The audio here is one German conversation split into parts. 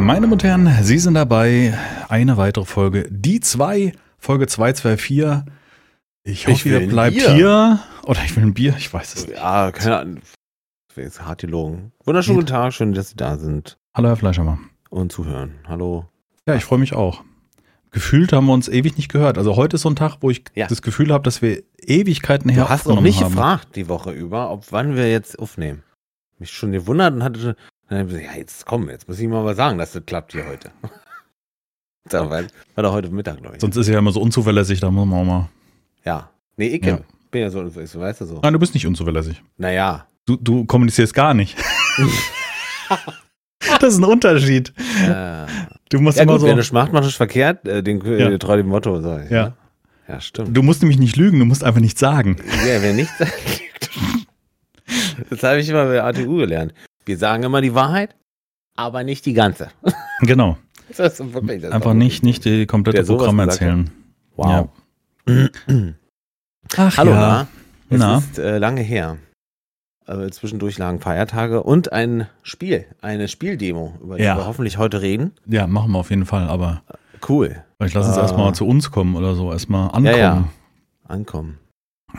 Meine Damen und Herren, Sie sind dabei. Eine weitere Folge. Die zwei, Folge 224. Ich hoffe, Ich ihr bleibt Bier. hier. Oder ich will ein Bier, ich weiß es nicht. Ja, keine Ahnung. Jetzt hart gelogen. Wunderschönen guten Tag, schön, dass Sie da sind Hallo, Herr Fleischermann. und zuhören. Hallo. Ja, ich freue mich auch. Gefühlt haben wir uns ewig nicht gehört. Also heute ist so ein Tag, wo ich Ja. das Gefühl habe, dass wir Ewigkeiten her Du hast auch nicht haben. gefragt die Woche über, ob wann wir jetzt aufnehmen. Mich schon gewundert und hatte, dann hab ich gesagt, ja, jetzt komm, jetzt muss ich mal was sagen, dass das klappt hier heute. da war, war doch heute Mittag, glaube ich. Sonst ist er ja immer so unzuverlässig, da muss man auch mal. ja. Nee, ich Ja. bin ja so, so, weißt du so. Nein, du bist nicht unzuverlässig. Naja. Du, du kommunizierst gar nicht. das ist ein Unterschied. Äh, Du musst ja immer gut, so. wer nicht macht, macht nicht verkehrt. Äh, den, Ja. äh, treu dem Motto, sag ich. Ja. Ne? Ja, stimmt. Du musst nämlich nicht lügen, du musst einfach nichts sagen. Ja, wer nicht sagt. Das habe ich immer bei ATU gelernt. Wir sagen immer die Wahrheit, aber nicht die ganze. Genau. Einfach nicht, nicht die komplette gesagt erzählen. Wow. Ach Hallo, ja. na? Es Na? ist äh, lange her. Äh, zwischendurch lagen Feiertage und ein Spiel, eine Spieldemo, über die Ja. wir hoffentlich heute reden. Ja, machen wir auf jeden Fall, aber Cool. vielleicht lass uns Ah. erstmal zu uns kommen oder so, erstmal ankommen. Ja, ja. Ankommen.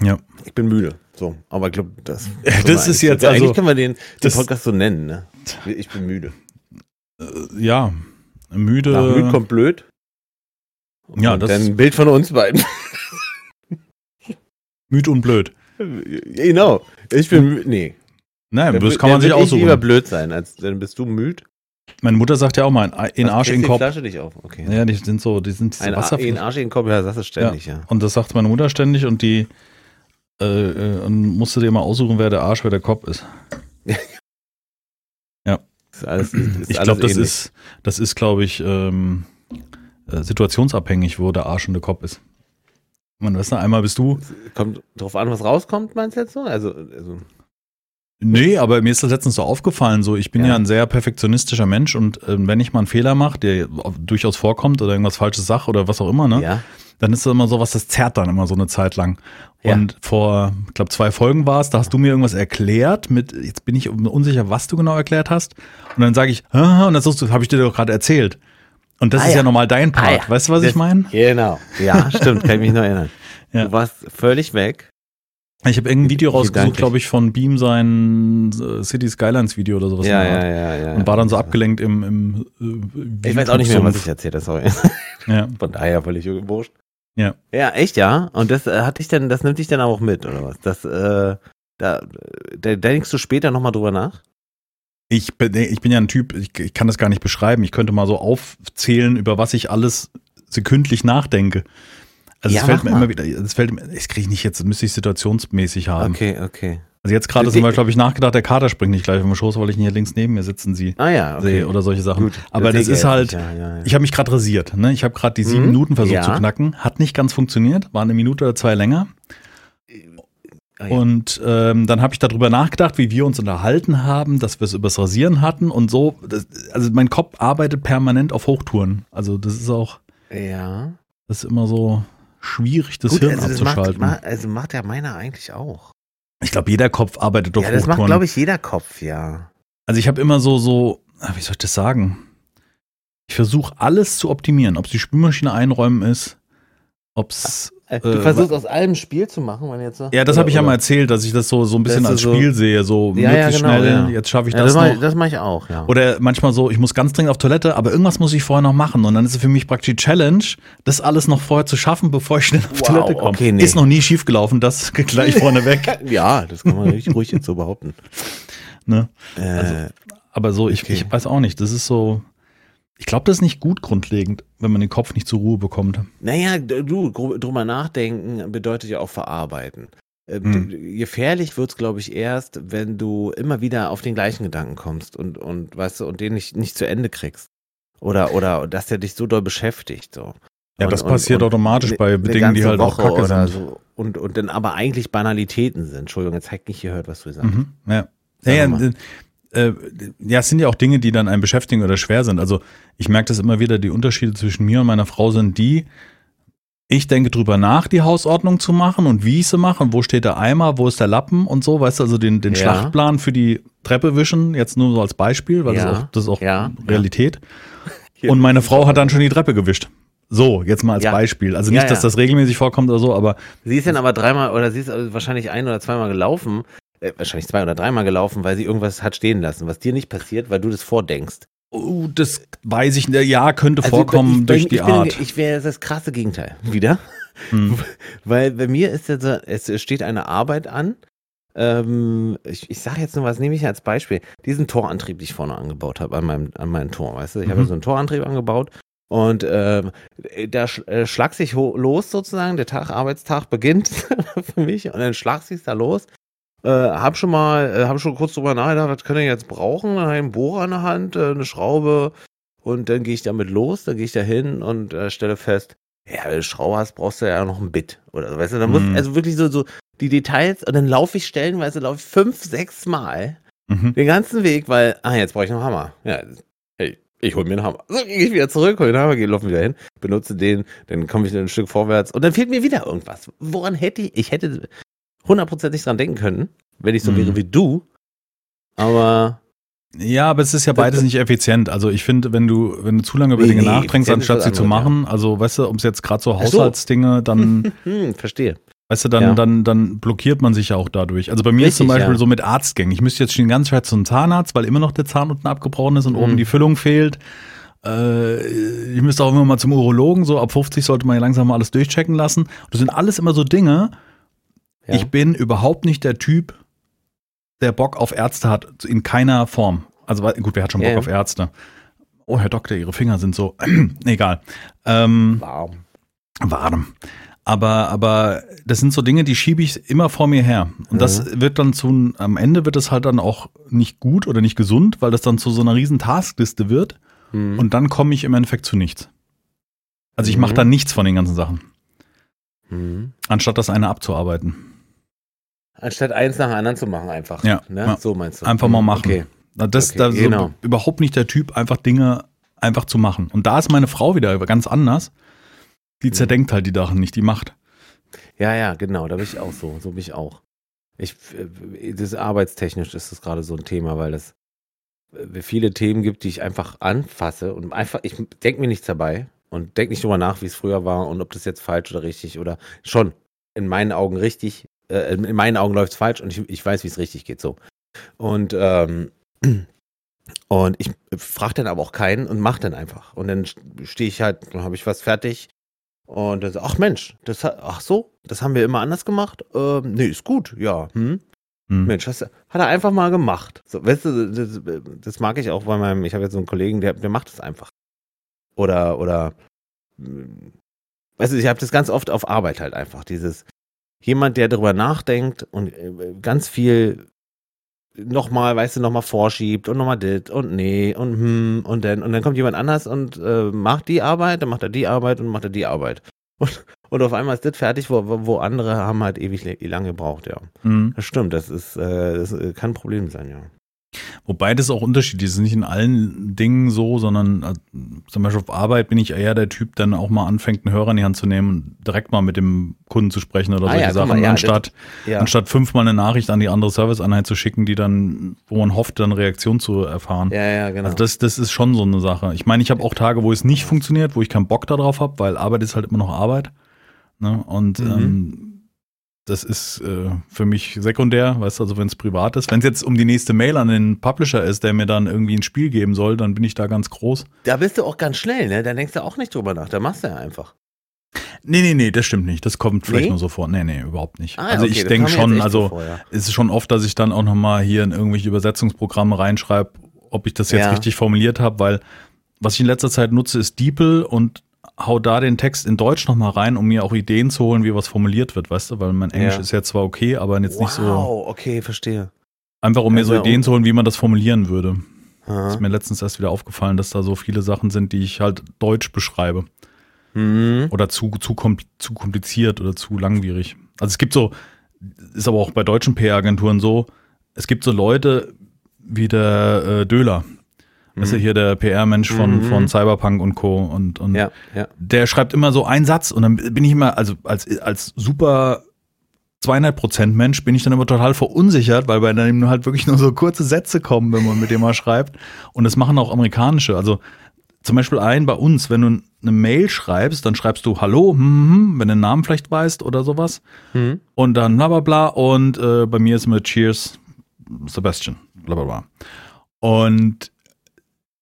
Ja. Ich bin müde. So, aber ich glaube, das. Das ist jetzt ja, also- Eigentlich können wir den, den das- Podcast so nennen, ne? Ich bin müde. Äh, Ja, müde. Nach müde kommt blöd. Ja, und das- dann ein Bild von uns beiden. müde und blöd. genau. Ich bin müde. Nee. Nein, Dann das kann man sich würd ich lieber aussuchen. blöd sein, als dann bist du müde. Meine Mutter sagt ja auch mal, in Was Arsch, in den die Kopf. Flasche dich auf. Okay. Ja, die sind so, die sind diese Ein A- Wasser. in Arsch in Kopf, ja, das ist ständig, ja. Und das sagt meine Mutter ständig und die äh, äh, und musste dir mal aussuchen, wer der Arsch, wer der Kopf ist. Ist alles, ist, ich glaube, das ist, das ist, glaube ich, ähm, äh, situationsabhängig, wo der Arsch und der Kopf ist. Man weißt du, einmal bist du. Kommt drauf an, was rauskommt, meinst du jetzt so? Also, also Nee, aber mir ist das letztens so aufgefallen, so ich bin ja, Ja. ein sehr perfektionistischer Mensch und ähm, wenn ich mal einen Fehler mache, der durchaus vorkommt oder irgendwas Falsches sage oder was auch immer, ne, ja. Dann ist das immer so was, das zerrt dann immer so eine Zeit lang. Ja. Und vor, ich glaube, zwei Folgen war es, da hast du mir irgendwas erklärt mit, jetzt bin ich unsicher, was du genau erklärt hast. Und dann sage ich, "Ah", und du, habe ich dir doch gerade erzählt. Und das Ah, ist ja. ja. normal dein Part. Ah, ja. Weißt du, was ich Das- meine? Genau. Ja, stimmt, kann ich mich noch erinnern. Ja. Du warst völlig weg. Ich habe irgendein Video rausgesucht, glaube ich, von Beam sein äh, City Skylines Video oder sowas. Ja, ja, ja, ja. Und war dann so abgelenkt im, im äh, Ich weiß auch nicht mehr, was ich erzählt habe, sorry. Ja. Von daher völlig wurscht. Ja. Ja, echt, ja. Und das äh, hat dich dann, das nimmt dich dann auch mit, oder was? Das, äh, da, da denkst du später nochmal drüber nach? Ich bin, ich bin ja ein Typ, ich, ich kann das gar nicht beschreiben. Ich könnte mal so aufzählen, über was ich alles sekündlich nachdenke. Also Ja, es fällt mir mal. immer wieder, das fällt mir, das kriege ich nicht jetzt, das müsste ich situationsmäßig haben. Okay, okay. Also jetzt gerade sind wir, glaube ich, nachgedacht, der Kader springt nicht gleich vom Schoß, weil ich ihn hier links neben mir sitzen sie Ah ja, okay. sehe oder solche Sachen. Gut, Aber das ist halt, Ja, ja, ich habe mich gerade rasiert. Ne? Ich habe gerade die sieben Mhm. Minuten versucht zu knacken. Hat nicht ganz funktioniert, war eine Minute oder zwei länger. Ah. Und ähm, dann habe ich darüber nachgedacht, wie wir uns unterhalten haben, dass wir es übers Rasieren hatten und so. Das, also mein Kopf arbeitet permanent auf Hochtouren. Also das ist auch, ja. das ist immer so schwierig, das Gut, Hirn also, das macht, abzuschalten. ma- also macht ja meiner eigentlich auch. Ich glaube, jeder Kopf arbeitet auf ja, das macht, glaube ich, jeder Kopf, ja. Also ich habe immer so, so, ah, wie soll ich das sagen? Ich versuche alles zu optimieren, ob es die Spülmaschine einräumen ist, ob es Du Äh, versuchst aus allem Spiel zu machen, wenn jetzt so. Ja, das habe ich ja mal erzählt, dass ich das so, so ein bisschen als so- Spiel sehe, so Ja, ja, möglichst genau, schnell, ja. jetzt schaffe ich Ja, das, das, mach, noch. das mache ich auch, ja. Oder manchmal so, ich muss ganz dringend auf Toilette, aber irgendwas muss ich vorher noch machen. Und dann ist es für mich praktisch die Challenge, das alles noch vorher zu schaffen, bevor ich schnell auf Wow, Toilette komme. okay, nee. Ist noch nie schief gelaufen, das gleich vorneweg. ja, das kann man richtig ruhig jetzt so behaupten. Ne? Äh, Also, Aber so, ich, Okay. ich weiß auch nicht, das ist so, ich glaube, das ist nicht gut grundlegend, wenn man den Kopf nicht zur Ruhe bekommt. naja, du, drüber nachdenken bedeutet ja auch verarbeiten. Äh, Hm. Gefährlich wird's, glaube ich, erst, wenn du immer wieder auf den gleichen Gedanken kommst und, und weißt du, und den nicht, nicht zu Ende kriegst. Oder, oder dass der dich so doll beschäftigt. So. Ja, Und- das und- passiert und automatisch eine- bei eine Dingen, die halt auch Woche kacke oder sind. So. Und, und dann aber eigentlich Banalitäten sind. Entschuldigung, jetzt hat nicht gehört, was du gesagt hast. Mhm, ja. Ja, ja. Äh, ja, es sind ja auch Dinge, die dann einen beschäftigen oder schwer sind. Also ich merke das immer wieder, die Unterschiede zwischen mir und meiner Frau sind die, Ich denke drüber nach, die Hausordnung zu machen und wie ich sie mache und wo steht der Eimer, wo ist der Lappen und so, weißt du, also den, den Ja. Schlachtplan für die Treppe wischen, jetzt nur so als Beispiel, weil Ja. das, ist auch, das ist auch Ja. Realität. Und meine Frau hat dann schon die Treppe gewischt. So, jetzt mal als Ja. Beispiel. Also Ja, nicht, dass ja. das regelmäßig vorkommt oder so, aber Sie ist dann aber dreimal oder sie ist also wahrscheinlich ein oder zweimal gelaufen, äh, wahrscheinlich zwei oder dreimal gelaufen, weil sie irgendwas hat stehen lassen, was dir nicht passiert, weil du das vordenkst. oh, das weiß ich, nicht. ja, könnte Also vorkommen ich, durch ich, die ich bin, Art. Ich wäre das krasse Gegenteil wieder. Hm. Weil bei mir ist jetzt, so- es steht eine Arbeit an. Ähm, ich ich sage jetzt nur was, nehme ich als Beispiel. Diesen Torantrieb, den ich vorne angebaut habe an meinem, an meinem Tor, weißt du? Ich habe Mhm. ja so einen Torantrieb angebaut und ähm, da sch äh, schlag sich los sozusagen, der Tag, Arbeitstag beginnt für mich und dann schlag sich da los. Äh, hab schon mal, äh, hab schon kurz drüber nachgedacht, was können wir jetzt brauchen? Dann hab ich einen Bohrer in der Hand, äh, eine Schraube und dann gehe ich damit los, dann gehe ich da hin und äh, stelle fest, ja, wenn du Schraube hast, brauchst du ja noch ein Bit. Oder so, weißt du, dann muss, Mhm. also wirklich so, so die Details und dann laufe ich stellenweise, laufe ich fünf, sechs Mal Mhm. den ganzen Weg, weil, ah, jetzt brauche ich noch einen Hammer. Ja, hey, ich hol mir einen Hammer. So, gehe ich wieder zurück, hol den Hammer, gehe, laufe wieder hin, benutze den, dann komme ich ein Stück vorwärts und dann fehlt mir wieder irgendwas. Woran hätte ich, ich hätte hundertprozentig dran denken können, wenn ich so Mhm. wäre wie du, aber Ja, aber es ist ja beides nicht effizient. Also ich finde, wenn du, wenn du zu lange über Dinge nee, nachdenkst, anstatt sie zu machen, also weißt du, um es jetzt gerade so. Haushaltsdinge, dann, hm, verstehe. weißt du, dann, Ja. dann, dann blockiert man sich ja auch dadurch. Also bei mir ist zum Richtig, Beispiel ja. so mit Arztgängen. Ich müsste jetzt schon ganz schwer zum Zahnarzt, weil immer noch der Zahn unten abgebrochen ist und Mhm. oben die Füllung fehlt. Äh, ich müsste auch immer mal zum Urologen, so ab 50 sollte man ja langsam mal alles durchchecken lassen. Das sind alles immer so Dinge. Ja. Ich bin überhaupt nicht der Typ, der Bock auf Ärzte hat, in keiner Form. Also gut, wer hat schon Bock Ja, auf Ärzte? Oh, Herr Doktor, Ihre Finger sind so, egal. Ähm, Warm. warm. Aber, aber das sind so Dinge, die schiebe ich immer vor mir her. Und das wird dann zu, am Ende wird es halt dann auch nicht gut oder nicht gesund, weil das dann zu so einer riesen Taskliste wird. Hm. Und dann komme ich im Endeffekt zu nichts. Also ich Mhm. mache dann nichts von den ganzen Sachen, Hm. anstatt das eine abzuarbeiten. Anstatt eins nach dem anderen zu machen, einfach. Ja, Ne? ja. So meinst du. Einfach mal machen. Okay. Das Okay, da so genau. überhaupt nicht der Typ, einfach Dinge einfach zu machen. Und da ist meine Frau wieder ganz anders. Die Mhm. zerdenkt halt die Sachen nicht, die macht. Ja, ja, genau, da bin ich auch so. So bin ich auch. Ich, äh, das arbeitstechnisch ist das gerade so ein Thema, weil es äh, viele Themen gibt, die ich einfach anfasse und einfach, ich denke mir nichts dabei und denke nicht drüber nach, wie es früher war und ob das jetzt falsch oder richtig oder schon in meinen Augen richtig, äh, in meinen Augen läuft es falsch und ich, ich weiß, wie es richtig geht, so. Und, ähm, und ich frage dann aber auch keinen und mache dann einfach. Und dann stehe ich halt, dann habe ich was fertig und dann so, ach Mensch, das hat, ach so, das haben wir immer anders gemacht? Ähm, nee, ist gut, ja. Hm? Hm. Mensch, das hat er einfach mal gemacht. So, weißt du, das, das mag ich auch bei meinem, ich habe jetzt so einen Kollegen, der, der macht es einfach. Oder, oder, mm, weißt du, ich habe das ganz oft auf Arbeit halt einfach, dieses, jemand, der darüber nachdenkt und äh, ganz viel nochmal, weißt du, nochmal vorschiebt und nochmal dit und nee und hm und dann, und dann kommt jemand anders und äh, macht die Arbeit, dann macht er die Arbeit und macht er die Arbeit. Und, und auf einmal ist das fertig, wo, wo andere haben halt ewig lange gebraucht, ja. Hm. Das stimmt, das ist, äh, das äh, kann ein Problem sein, ja. Wobei das auch unterschiedlich ist. Nicht in allen Dingen so, sondern äh, zum Beispiel auf Arbeit bin ich eher der Typ, dann auch mal anfängt, einen Hörer in die Hand zu nehmen und direkt mal mit dem Kunden zu sprechen oder Ah solche ja, Sachen, mal, ja, anstatt, Ja, anstatt fünfmal eine Nachricht an die andere Serviceeinheit zu schicken, die dann, wo man hofft, dann Reaktion zu erfahren. ja, ja genau. Also das, das ist schon so eine Sache. Ich meine, ich habe auch Tage, wo es nicht funktioniert, wo ich keinen Bock darauf habe, weil Arbeit ist halt immer noch Arbeit. Ne? Und Mhm. ähm, das ist äh, für mich sekundär, weißt du, also wenn es privat ist. Wenn es jetzt um die nächste Mail an den Publisher ist, der mir dann irgendwie ein Spiel geben soll, dann bin ich da ganz groß. da bist du auch ganz schnell, ne? Da denkst du auch nicht drüber nach, da machst du ja einfach. Nee, nee, nee, das stimmt nicht. Das kommt vielleicht Nee? nur so vor. Nee, nee, überhaupt nicht. Ah, also okay, ich denke schon, also so vor, ja. es ist schon oft, dass ich dann auch nochmal hier in irgendwelche Übersetzungsprogramme reinschreibe, ob ich das jetzt Ja. richtig formuliert habe, weil was ich in letzter Zeit nutze, ist DeepL und hau da den Text in Deutsch nochmal rein, um mir auch Ideen zu holen, wie was formuliert wird, weißt du, weil mein Englisch Ja. ist ja zwar okay, aber jetzt nicht so, Wow, okay, verstehe. einfach um mir so Also, Ideen zu holen, wie man das formulieren würde. Aha. Ist mir letztens erst wieder aufgefallen, dass da so viele Sachen sind, die ich halt deutsch beschreibe. Hm. oder zu, zu, zu kompliziert oder zu langwierig. Also es gibt so, ist aber auch bei deutschen PR-Agenturen so, es gibt so Leute wie der äh, Döler. Das ist ja hier der PR-Mensch von, Mhm. von Cyberpunk und Co. Und, und Ja, ja. der schreibt immer so einen Satz und dann bin ich immer, also als, als super 200% Mensch bin ich dann immer total verunsichert, weil bei dem halt wirklich nur so kurze Sätze kommen, wenn man mit dem mal schreibt. Und das machen auch amerikanische. Also zum Beispiel ein bei uns, wenn du eine Mail schreibst, dann schreibst du Hallo, hm, hm, hm, wenn du den Namen vielleicht weißt oder sowas. Mhm. Und dann bla bla bla. Und äh, bei mir ist immer Cheers, Sebastian, bla bla bla. Und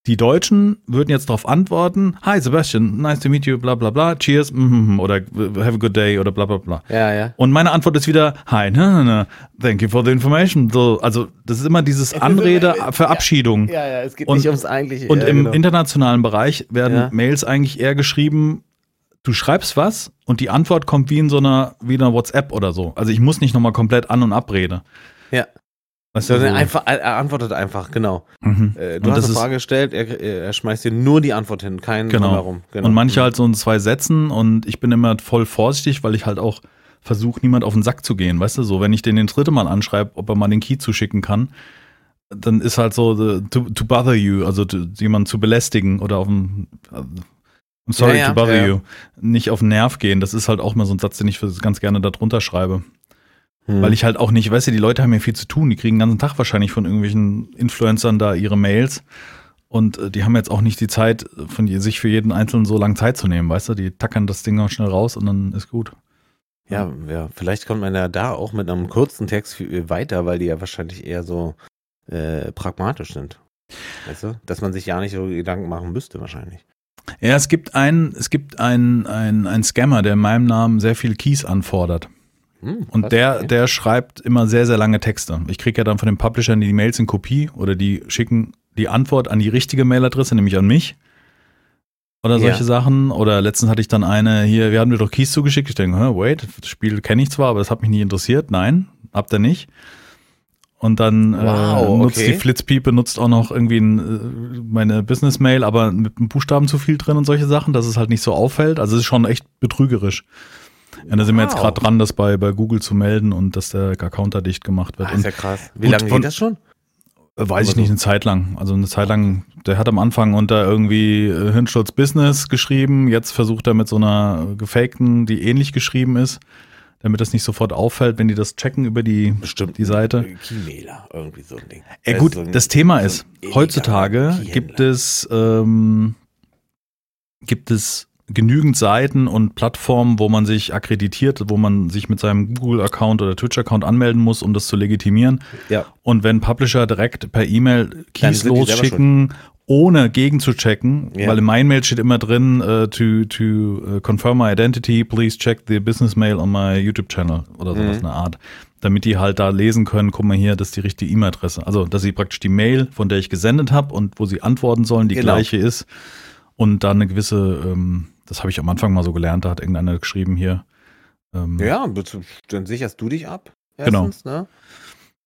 die Deutschen würden jetzt darauf antworten, Hi Sebastian, nice to meet you, bla bla bla, cheers, mm, mm, mm, oder have a good day oder bla bla bla. Ja, ja. Und meine Antwort ist wieder, hi, na, na, na, thank you for the information. So, also das ist immer dieses Anrede, Verabschiedung. Ja, ja, es geht Und- nicht ums eigentliche. Und ja, im genau. internationalen Bereich werden Ja. Mails eigentlich eher geschrieben, du schreibst was und die Antwort kommt wie in so einer, wie in einer WhatsApp oder so. Also ich muss nicht nochmal komplett an- und abrede. Ja. Weißt du, Sondern so. einfach, er antwortet einfach, genau. Mhm. Äh, du Und hast eine Frage gestellt, er, er schmeißt dir nur die Antwort hin, kein Genau. Drumherum. Genau. Und manche halt so in zwei Sätzen und ich bin immer voll vorsichtig, weil ich halt auch versuche, niemand auf den Sack zu gehen. Weißt du, so, wenn ich den den dritte Mal anschreibe, ob er mal den Key zuschicken kann, dann ist halt so, the, to, to bother you, also to, jemanden zu belästigen oder auf den, I'm sorry Ja, ja, to bother ja, you, nicht auf den Nerv gehen. Das ist halt auch mal so ein Satz, den ich ganz gerne da drunter schreibe. Hm. Weil ich halt auch nicht, weißt du, die Leute haben ja viel zu tun. Die kriegen den ganzen Tag wahrscheinlich von irgendwelchen Influencern da ihre Mails. Und äh, die haben jetzt auch nicht die Zeit, von sich für jeden Einzelnen so lange Zeit zu nehmen, weißt du? Die tackern das Ding noch schnell raus und dann ist gut. Ja, ja, vielleicht kommt man ja da auch mit einem kurzen Text viel weiter, weil die ja wahrscheinlich eher so äh, pragmatisch sind. Weißt du? Dass man sich ja nicht so Gedanken machen müsste, wahrscheinlich. Ja, es gibt einen, es gibt einen, einen, einen Scammer, der in meinem Namen sehr viel Keys anfordert. Hm, Und der, okay. der schreibt immer sehr, sehr lange Texte. Ich kriege ja dann von den Publishern die Mails in Kopie oder die schicken die Antwort an die richtige Mailadresse, nämlich an mich. Oder Ja. solche Sachen. Oder letztens hatte ich dann eine, hier, wir haben dir doch Keys zugeschickt. Ich denke, wait, das Spiel kenne ich zwar, aber das hat mich nicht interessiert. Nein, habt ihr nicht. Und dann Wow, äh, nutzt okay. die Flitzpiepe, nutzt auch noch irgendwie ein, äh, meine Business-Mail, aber mit einem Buchstaben zu viel drin und solche Sachen, dass es halt nicht so auffällt. Also es ist schon echt betrügerisch. Ja, da sind wir jetzt Wow. gerade dran, das bei, bei Google zu melden und dass der Account da dicht gemacht wird. Ah, ist ja krass. Wie lange geht das schon? äh, weiß ich aber nicht, eine Zeit lang. Also eine Zeit lang, der hat am Anfang unter irgendwie äh, Hirnschutz Business geschrieben, jetzt versucht er mit so einer gefakten, die ähnlich geschrieben ist, damit das nicht sofort auffällt, wenn die das checken über die, Bestimmt. die Seite. Keymailer, irgendwie so ein Ding. Ja, Das gut, so ein- das Thema so ist, heutzutage gibt es, ähm, gibt es genügend Seiten und Plattformen, wo man sich akkreditiert, wo man sich mit seinem Google-Account oder Twitch-Account anmelden muss, um das zu legitimieren. Ja. Und wenn Publisher direkt per E-Mail Keys losschicken, ohne gegenzuchecken, Ja. weil in meinem Mail steht immer drin, äh, to, to uh, confirm my identity, please check the business mail on my YouTube-Channel oder sowas Mhm. in der Art. Damit die halt da lesen können, guck mal hier, das ist die richtige E-Mail-Adresse. Also, dass sie praktisch die Mail, von der ich gesendet habe und wo sie antworten sollen, die Genau. gleiche ist. Und dann eine gewisse, ähm, das habe ich am Anfang mal so gelernt, da hat irgendeiner geschrieben hier. Ähm, Ja, dann sicherst du dich ab. Genau. Erstens, ne?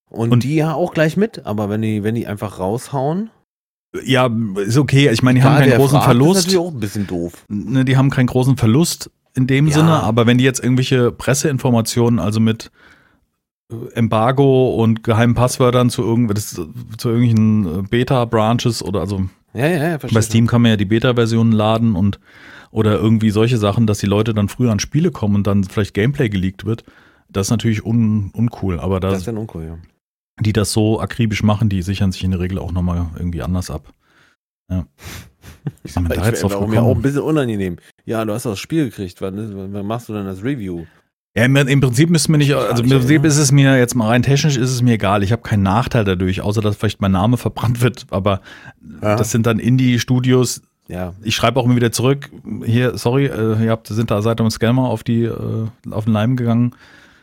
Und, Und- die ja auch gleich mit, aber wenn die, wenn die einfach raushauen, ja, ist okay. Ich meine, die haben keinen großen fragt, ist Verlust. natürlich auch ein bisschen doof. ne, die haben keinen großen Verlust in dem Ja. Sinne, aber wenn die jetzt irgendwelche Presseinformationen, also mit äh, Embargo und geheimen Passwörtern zu, irgendw das, zu irgendwelchen äh, Beta-Branches oder also Ja, ja, ja, verstehe. bei Steam kann man ja die Beta-Versionen laden und oder irgendwie solche Sachen, dass die Leute dann früher an Spiele kommen und dann vielleicht Gameplay geleakt wird. Das ist natürlich un, uncool, aber Das da, ist dann uncool, ja. die das so akribisch machen, die sichern sich in der Regel auch nochmal irgendwie anders ab. Ja. Wie sind wir da jetzt drauf mir auch ein bisschen unangenehm. Ja, du hast das Spiel gekriegt. Wann, wann machst du denn das Review? Ja, im, im Prinzip müsste mir nicht, also im Prinzip ist es mir jetzt mal rein technisch ist es mir egal. Ich habe keinen Nachteil dadurch, außer dass vielleicht mein Name verbrannt wird. Aber Ja. das sind dann Indie-Studios. Ja, Ich schreibe auch immer wieder zurück. Hier, sorry, äh, ihr habt, sind da ihr mit Scammer auf die äh, auf den Leim gegangen.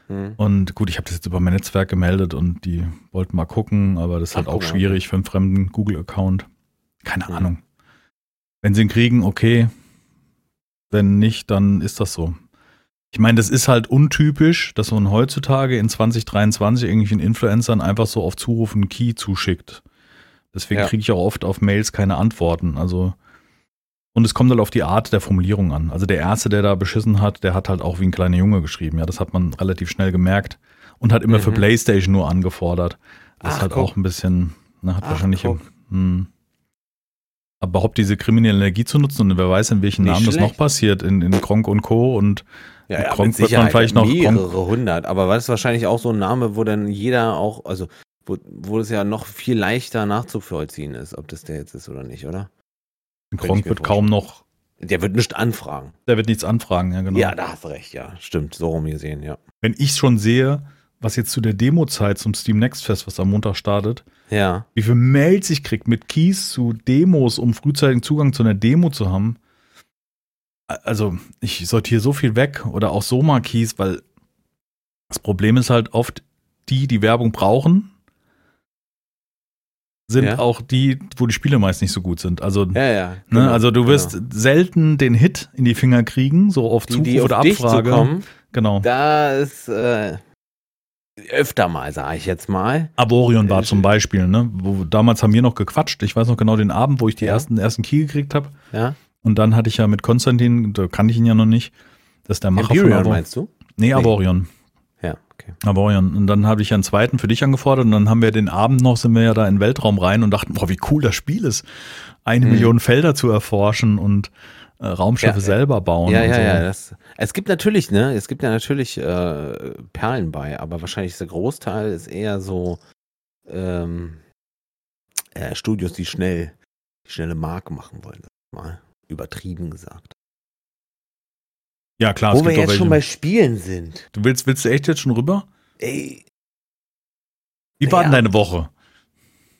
hm. Und gut, ich habe das jetzt über mein Netzwerk gemeldet und die wollten mal gucken, aber das ist halt Ach, auch schwierig für einen fremden Google-Account. Keine Hm. Ahnung. Wenn sie ihn kriegen, okay. Wenn nicht, dann ist das so. Ich meine, das ist halt untypisch, dass man heutzutage in 2023 irgendwelchen Influencern einfach so auf Zuruf einen Key zuschickt. Deswegen Ja. kriege ich auch oft auf Mails keine Antworten. Also und es kommt halt auf die Art der Formulierung an. Also der erste, der da beschissen hat, der hat halt auch wie ein kleiner Junge geschrieben. Ja, das hat man relativ schnell gemerkt und hat immer für Mhm. PlayStation nur angefordert. Das Ach, ist halt guck. auch ein bisschen, ne, hat Ach, wahrscheinlich, guck. hm, Aber überhaupt diese kriminelle Energie zu nutzen und wer weiß, in welchen Nicht Namen das schlecht. noch passiert, in, in Gronk und Co. und Ja, ja, Gronk mit wird man vielleicht noch mehrere hundert, aber das ist wahrscheinlich auch so ein Name, wo dann jeder auch, also wo, wo es ja noch viel leichter nachzuvollziehen ist, ob das der jetzt ist oder nicht, oder? Gronk wird kaum noch, Der wird nicht anfragen. der wird nichts anfragen, ja genau. Ja, da hast du recht, ja, stimmt, so rum gesehen, ja. Wenn ich schon sehe, was jetzt zu der Demo-Zeit zum Steam Next Fest, was am Montag startet, Ja, wie viele Mails ich krieg mit Keys zu Demos, um frühzeitigen Zugang zu einer Demo zu haben. Also, ich sortiere so viel weg oder auch Soma-Keys, weil das Problem ist halt oft, die, die Werbung brauchen, sind Ja. auch die, wo die Spiele meist nicht so gut sind. Also, ja, ja. ne, genau, also du wirst genau. selten den Hit in die Finger kriegen, so auf die, Zuruf die auf oder Abfrage. kommen, Genau. da ist äh, öfter mal, sage ich jetzt mal. Aborion war Äh, zum Beispiel, ne? Wo, damals haben wir noch gequatscht. Ich weiß noch genau den Abend, wo ich die ersten, ersten Key gekriegt habe. Ja, Und dann hatte ich ja mit Konstantin, da kannte ich ihn ja noch nicht, das ist der Macher Imperial von Aborion. meinst du? Nee, Aborion. Ja, okay. Aborion. Und dann habe ich einen zweiten für dich angefordert und dann haben wir den Abend noch, sind wir ja da in den Weltraum rein und dachten, boah, wie cool das Spiel ist. Eine Mhm. Million Felder zu erforschen und äh, Raumschiffe Ja, äh, selber bauen. Ja, ja, so. ja. Das, es gibt natürlich, ne, es gibt ja natürlich äh, Perlen bei, aber wahrscheinlich ist der Großteil ist eher so ähm, äh, Studios, die schnell, die schnelle Mark machen wollen. Mal übertrieben gesagt. Ja klar, Wo wir jetzt schon bei Spielen sind. du willst, willst du echt jetzt schon rüber? Ey, Wie war Ja. denn deine Woche?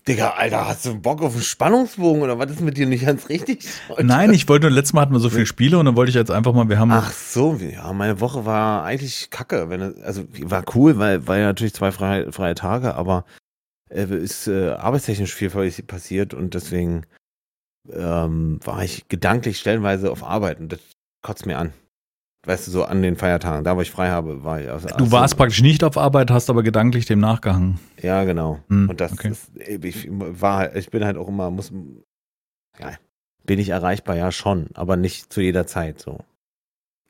Digga, Alter, hast du Bock auf einen Spannungsbogen oder was ist mit dir nicht ganz richtig? heute? Nein, ich wollte, letztes Mal hatten wir so viele Spiele und dann wollte ich jetzt einfach mal, wir haben Ach so, ja, meine Woche war eigentlich kacke. Wenn, also war cool, weil ja natürlich zwei freie, freie Tage, aber äh, ist äh, arbeitstechnisch viel passiert und deswegen ähm, war ich gedanklich stellenweise auf Arbeit und das kotzt mir an. Weißt du, so an den Feiertagen, da wo ich frei habe, war ich. Also, Du warst praktisch nicht auf Arbeit, hast aber gedanklich dem nachgehangen. Ja, genau. Hm, Und das okay. ist, ich war halt, ich bin halt auch immer, muss, ja, bin ich erreichbar, ja schon, aber nicht zu jeder Zeit so.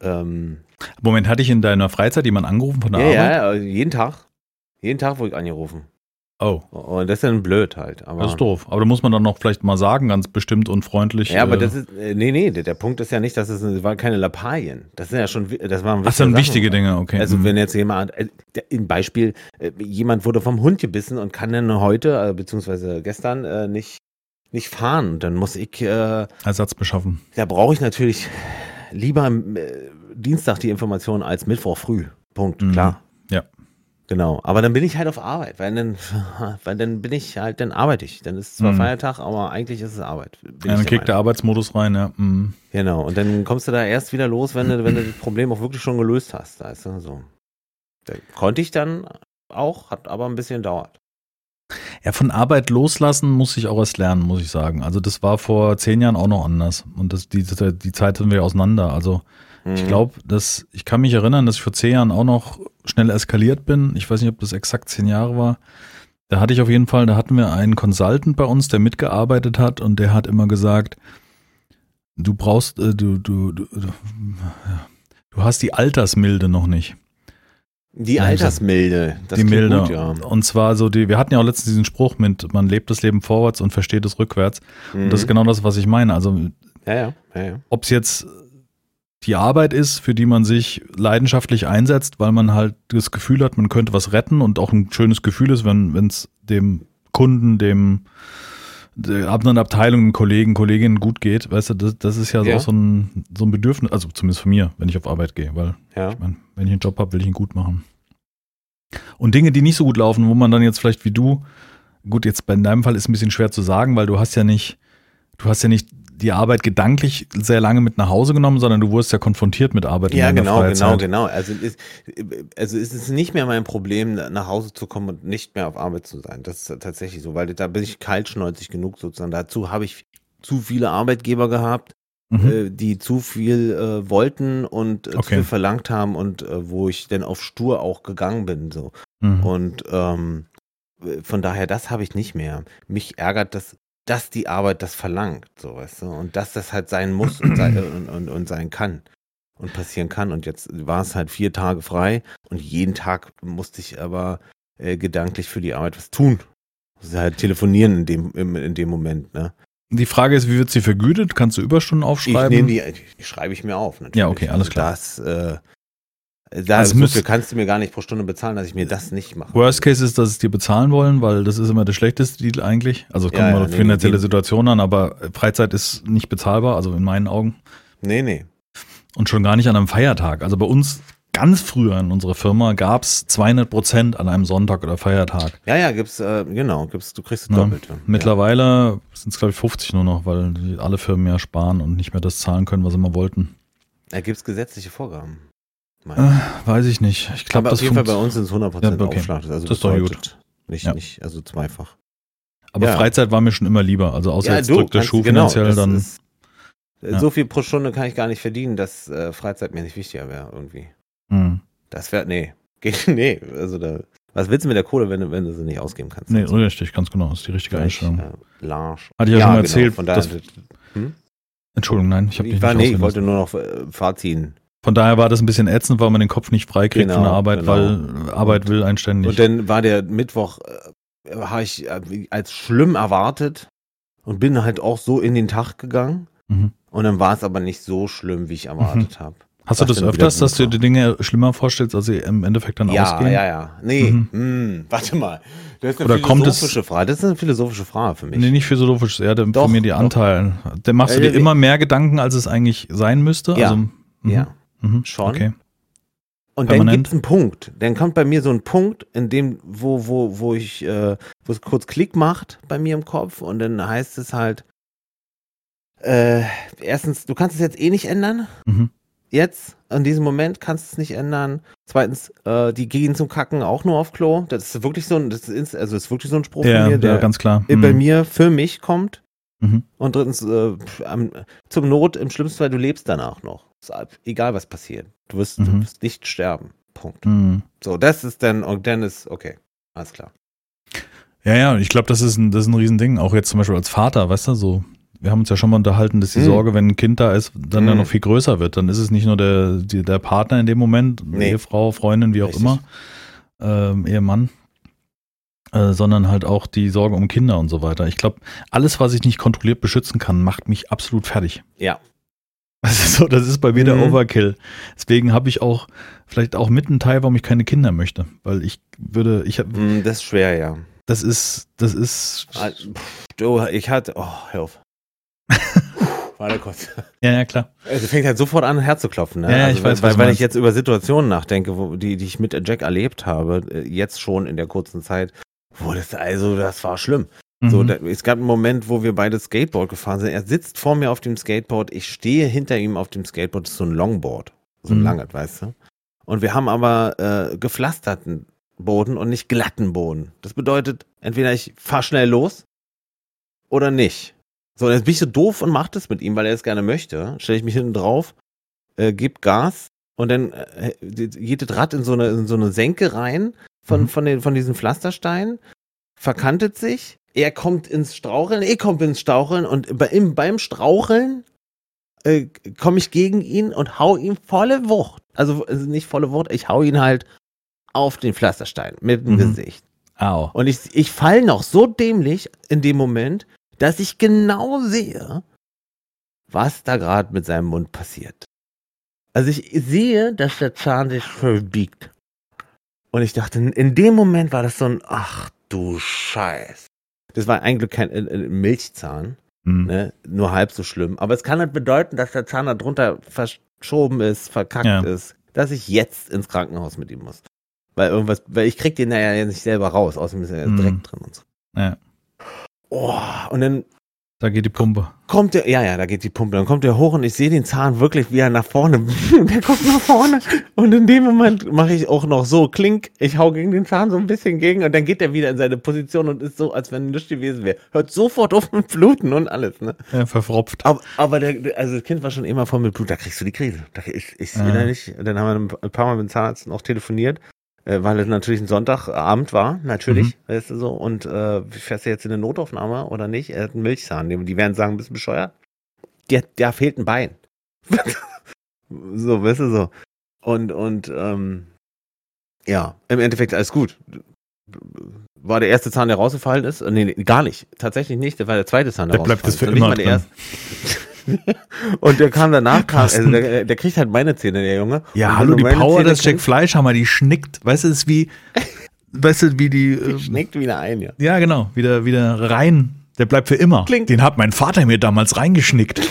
Ähm, Moment, hatte ich in deiner Freizeit jemand angerufen von der ja, Arbeit? ja, ja, jeden Tag. Jeden Tag wurde ich angerufen. Oh, Und das ist dann blöd halt. Aber, das ist doof. Aber da muss man dann noch vielleicht mal sagen, ganz bestimmt und freundlich. Ja, aber äh, das ist, äh, nee, nee, der, der Punkt ist ja nicht, dass es das waren keine Lappalien. Das sind ja schon, das waren Ach, sind wichtige Dinge, okay. Also Mhm. wenn jetzt jemand, äh, im Beispiel, äh, jemand wurde vom Hund gebissen und kann dann heute, äh, beziehungsweise gestern, nicht, nicht fahren. Dann muss ich, Ersatz beschaffen. da brauche ich natürlich lieber Dienstag die Information als Mittwoch früh. Punkt, Mhm. klar. Genau, aber dann bin ich halt auf Arbeit, weil dann, weil dann bin ich halt, dann arbeite ich. Dann ist zwar Mhm. Feiertag, aber eigentlich ist es Arbeit. Ja, dann kickt der. Arbeitsmodus rein, ja. Mhm. Genau, und dann kommst du da erst wieder los, wenn du, wenn du das Problem auch wirklich schon gelöst hast. Weißt du, so. Da konnte ich dann auch, hat aber ein bisschen dauert. Ja, von Arbeit loslassen muss ich auch erst lernen, muss ich sagen. Also das war vor zehn Jahren auch noch anders. Und das, die, die Zeit sind wir auseinander. Also ich Mhm. glaube, dass ich kann mich erinnern, dass ich vor zehn Jahren auch noch schnell eskaliert bin. Ich weiß nicht, ob das exakt zehn Jahre war. Da hatte ich auf jeden Fall, da hatten wir einen Consultant bei uns, der mitgearbeitet hat und der hat immer gesagt, du brauchst, äh, du, du, du, du, hast die Altersmilde noch nicht. Die Ja, Altersmilde, das die Milde. gut, ja. Und zwar so die, wir hatten ja auch letztens diesen Spruch mit, man lebt das Leben vorwärts und versteht es rückwärts. Und das ist Mhm. genau das, was ich meine. Also ja, ja, ja. ob es jetzt die Arbeit ist, für die man sich leidenschaftlich einsetzt, weil man halt das Gefühl hat, man könnte was retten und auch ein schönes Gefühl ist, wenn es dem Kunden, dem der anderen Abteilung, dem Kollegen, Kolleginnen gut geht, weißt du, das, das ist ja, Ja. auch so ein, so ein Bedürfnis, also zumindest von mir, wenn ich auf Arbeit gehe, weil ja. ich meine, wenn ich einen Job habe, will ich ihn gut machen. Und Dinge, die nicht so gut laufen, wo man dann jetzt vielleicht wie du, gut, jetzt bei deinem Fall ist ein bisschen schwer zu sagen, weil du hast ja nicht, du hast ja nicht die Arbeit gedanklich sehr lange mit nach Hause genommen, sondern du wurdest ja konfrontiert mit Arbeit Ja, in genau, genau, genau. Also, ist, also ist es nicht mehr mein Problem, nach Hause zu kommen und nicht mehr auf Arbeit zu sein. Das ist tatsächlich so, weil da bin ich kaltschnäuzig genug sozusagen. Dazu habe ich zu viele Arbeitgeber gehabt, Mhm. äh, die zu viel äh, wollten und äh, zu Okay. viel verlangt haben und äh, wo ich dann auf stur auch gegangen bin. So. Mhm. Und ähm, von daher, das habe ich nicht mehr. Mich ärgert, dass, dass die Arbeit das verlangt, so weißt du, und dass das halt sein muss und, sei, und, und, und sein kann und passieren kann. Und jetzt war es halt vier Tage frei und jeden Tag musste ich aber äh, gedanklich für die Arbeit was tun. Das ist halt telefonieren in dem, im, in dem Moment, ne? Die Frage ist, wie wird sie vergütet? Kannst du Überstunden aufschreiben? Ich nehme die, die schreibe ich mir auf. Natürlich. Ja, okay, alles klar. Das, äh, da, Also so kannst du mir gar nicht pro Stunde bezahlen, dass ich mir das nicht mache. Worst Case ist, dass es dir bezahlen wollen, weil das ist immer der schlechteste Deal eigentlich. Also kommt Ja, mal ja, auf nee, finanzielle nee. Situation an, aber Freizeit ist nicht bezahlbar, also in meinen Augen. Nee, nee. Und schon gar nicht an einem Feiertag. Also bei uns ganz früher in unserer Firma gab es 200 Prozent an einem Sonntag oder Feiertag. Ja, ja, gibt's, äh, genau, gibt's, du kriegst es Ja. doppelt. Ja. Mittlerweile sind es, glaube ich, 50 nur noch, weil alle Firmen ja sparen und nicht mehr das zahlen können, was sie mal wollten. Da gibt's gesetzliche Vorgaben. Meine weiß ich nicht. Ich glaube, auf jeden Fall bei uns sind es 100% Ja, okay. Aufschlag. Also Das ist doch gut. Nicht, Ja. nicht, also zweifach. Aber ja. Freizeit war mir schon immer lieber. Also außer jetzt drückt der Schuh genau, finanziell, dann. Ist, Ja. So viel pro Stunde kann ich gar nicht verdienen, dass äh, Freizeit mir nicht wichtiger wäre irgendwie. Hm. Das wäre, nee. Nee, also da, was willst du mit der Kohle, wenn du, wenn du sie nicht ausgeben kannst? Nee, Also, richtig, ganz genau. Das ist die richtige gleich, Einstellung. äh, Larsch. Hatte ich ja, schon mal erzählt. Von daher, hm? Entschuldigung, nein, ich habe ich, dich war, nicht nee, ich wollte nur noch äh, ziehen. Von daher war das ein bisschen ätzend, weil man den Kopf nicht frei kriegt Genau, von der Arbeit, genau. weil Arbeit will einen ständig. Und dann war der Mittwoch, äh, habe ich äh, als schlimm erwartet und bin halt auch so in den Tag gegangen. mhm. Und dann war es aber nicht so schlimm, wie ich erwartet habe. Hast du das dann öfters, dass du die Dinge schlimmer vorstellst, als sie im Endeffekt dann Ja, ausgehen? ja, ja. Nee, Mhm. hm, warte mal. Das ist eine Oder philosophische Frage. Das ist eine philosophische Frage für mich. Nee, nicht philosophisch, eher der, Doch, von mir die doch. Anteile. Dann machst du Äh, dir immer mehr Gedanken, als es eigentlich sein müsste. Ja. Also, mhm, Ja, mhm, schon. Okay. Und dann Permanent? gibt es einen Punkt. Dann kommt bei mir so ein Punkt, in dem, wo, wo, wo ich, äh, wo es kurz Klick macht bei mir im Kopf und dann heißt es halt, äh, erstens, du kannst es jetzt eh nicht ändern. Mhm. Jetzt, in diesem Moment, kannst du es nicht ändern. Zweitens, äh, die gehen zum Kacken auch nur auf Klo. Das ist wirklich so ein, das ist, also das ist wirklich so ein Spruch Ja, von mir, ja, der ganz klar. äh, bei Mhm. mir für mich kommt. Mhm. Und drittens, äh, zum Not, im schlimmsten Fall, du lebst danach noch. Ist egal, was passiert. Du wirst, du Mhm. wirst nicht sterben. Punkt. Mhm. So, das ist dann, und dann ist, okay, alles klar. Ja, ja, ich glaube, das ist ein, das ist ein Riesending. Auch jetzt zum Beispiel als Vater, weißt du, so. Wir haben uns ja schon mal unterhalten, dass die Mhm. Sorge, wenn ein Kind da ist, dann ja Mhm. noch viel größer wird. Dann ist es nicht nur der, der Partner in dem Moment, Nee. Ehefrau, Freundin, wie auch Richtig. immer, ähm, Ehemann, äh, sondern halt auch die Sorge um Kinder und so weiter. Ich glaube, alles, was ich nicht kontrolliert beschützen kann, macht mich absolut fertig. Ja. Das ist so, das ist bei mir der Mhm. Overkill. Deswegen habe ich auch vielleicht auch mit einen Teil, warum ich keine Kinder möchte, weil ich würde, ich habe, Hm, das ist schwer, ja. das ist, das ist, Ah, pff, Du, ich hatte, oh, hör auf. Warte kurz. ja, ja klar. Es fängt halt sofort an, Herz zu klopfen. Ne? Ja, ja, also, ich weiß, weil, du weil ich jetzt über Situationen nachdenke, wo, die, die ich mit Jack erlebt habe, äh, jetzt schon in der kurzen Zeit, wo das, also, das war schlimm. So, Mhm. da, es gab einen Moment, wo wir beide Skateboard gefahren sind. Er sitzt vor mir auf dem Skateboard, ich stehe hinter ihm auf dem Skateboard, das ist so ein Longboard, so ein Mhm. langes, weißt du. Und wir haben aber äh, gepflasterten Boden und nicht glatten Boden. Das bedeutet, entweder ich fahr schnell los oder nicht. So, jetzt bin ich so doof und mach das mit ihm, weil er es gerne möchte. Stelle ich mich hinten drauf, äh, geb Gas und dann äh, geht das Rad in so eine, in so eine Senke rein von, Mhm. von, den, von diesen Pflastersteinen, verkantet sich, er kommt ins Straucheln, ich komme ins Straucheln und bei, im, beim Straucheln äh, komme ich gegen ihn und hau ihm volle Wucht. Also, also nicht volle Wucht, ich hau ihn halt auf den Pflasterstein mit dem Mhm. Gesicht. Au. Und ich, ich fall noch so dämlich in dem Moment, dass ich genau sehe, was da gerade mit seinem Mund passiert. Also ich sehe, dass der Zahn sich verbiegt. Und ich dachte, in dem Moment war das so ein, ach du Scheiß. Das war eigentlich kein äh, äh, Milchzahn, Mhm. ne? nur halb so schlimm. Aber es kann halt bedeuten, dass der Zahn da drunter verschoben ist, verkackt Ja. ist, dass ich jetzt ins Krankenhaus mit ihm muss. Weil irgendwas, weil ich krieg den ja nicht selber raus, außerdem ist er ja Mhm. direkt drin und so. Ja. Oh, und dann Da geht die Pumpe. kommt der, ja, ja, da geht die Pumpe, dann kommt der hoch und ich sehe den Zahn wirklich, wie er nach vorne, der guckt nach vorne und in dem Moment mache ich auch noch so, klink, ich hau gegen den Zahn so ein bisschen gegen und dann geht er wieder in seine Position und ist so, als wenn nichts gewesen wäre. Hört sofort auf mit Bluten und alles, ne? Ja, verfropft. Aber, aber der, also das Kind war schon immer voll mit Blut, da kriegst du die Krise. Da, ich ich Ja. sehe da nicht, dann haben wir ein paar Mal mit dem Zahnarzt noch telefoniert, weil es natürlich ein Sonntagabend war, natürlich, Mhm. weißt du so, und äh, fährst du jetzt in eine Notaufnahme oder nicht? Er hat einen Milchzahn, die werden sagen, bist du bescheuert? Der, der fehlt ein Bein. so, weißt du so. Und, und, ähm, ja, im Endeffekt alles gut. war der erste Zahn, der rausgefallen ist. Nee, nee, gar nicht. Tatsächlich nicht. Der war der zweite Zahn, der, Der bleibt rausgefallen das für ist. Und nicht immer mal der erste. Und der kam danach, kam, also der, der kriegt halt meine Zähne, der Junge. Ja, hallo, die Power Zähne des Jack Fleischhammer, die schnickt. Weißt du, es ist wie, weißt du, wie die, äh, Schnickt wieder ein, ja. ja genau, wieder, wieder rein. Der bleibt für immer. Klingt. Den hat mein Vater mir damals reingeschnickt.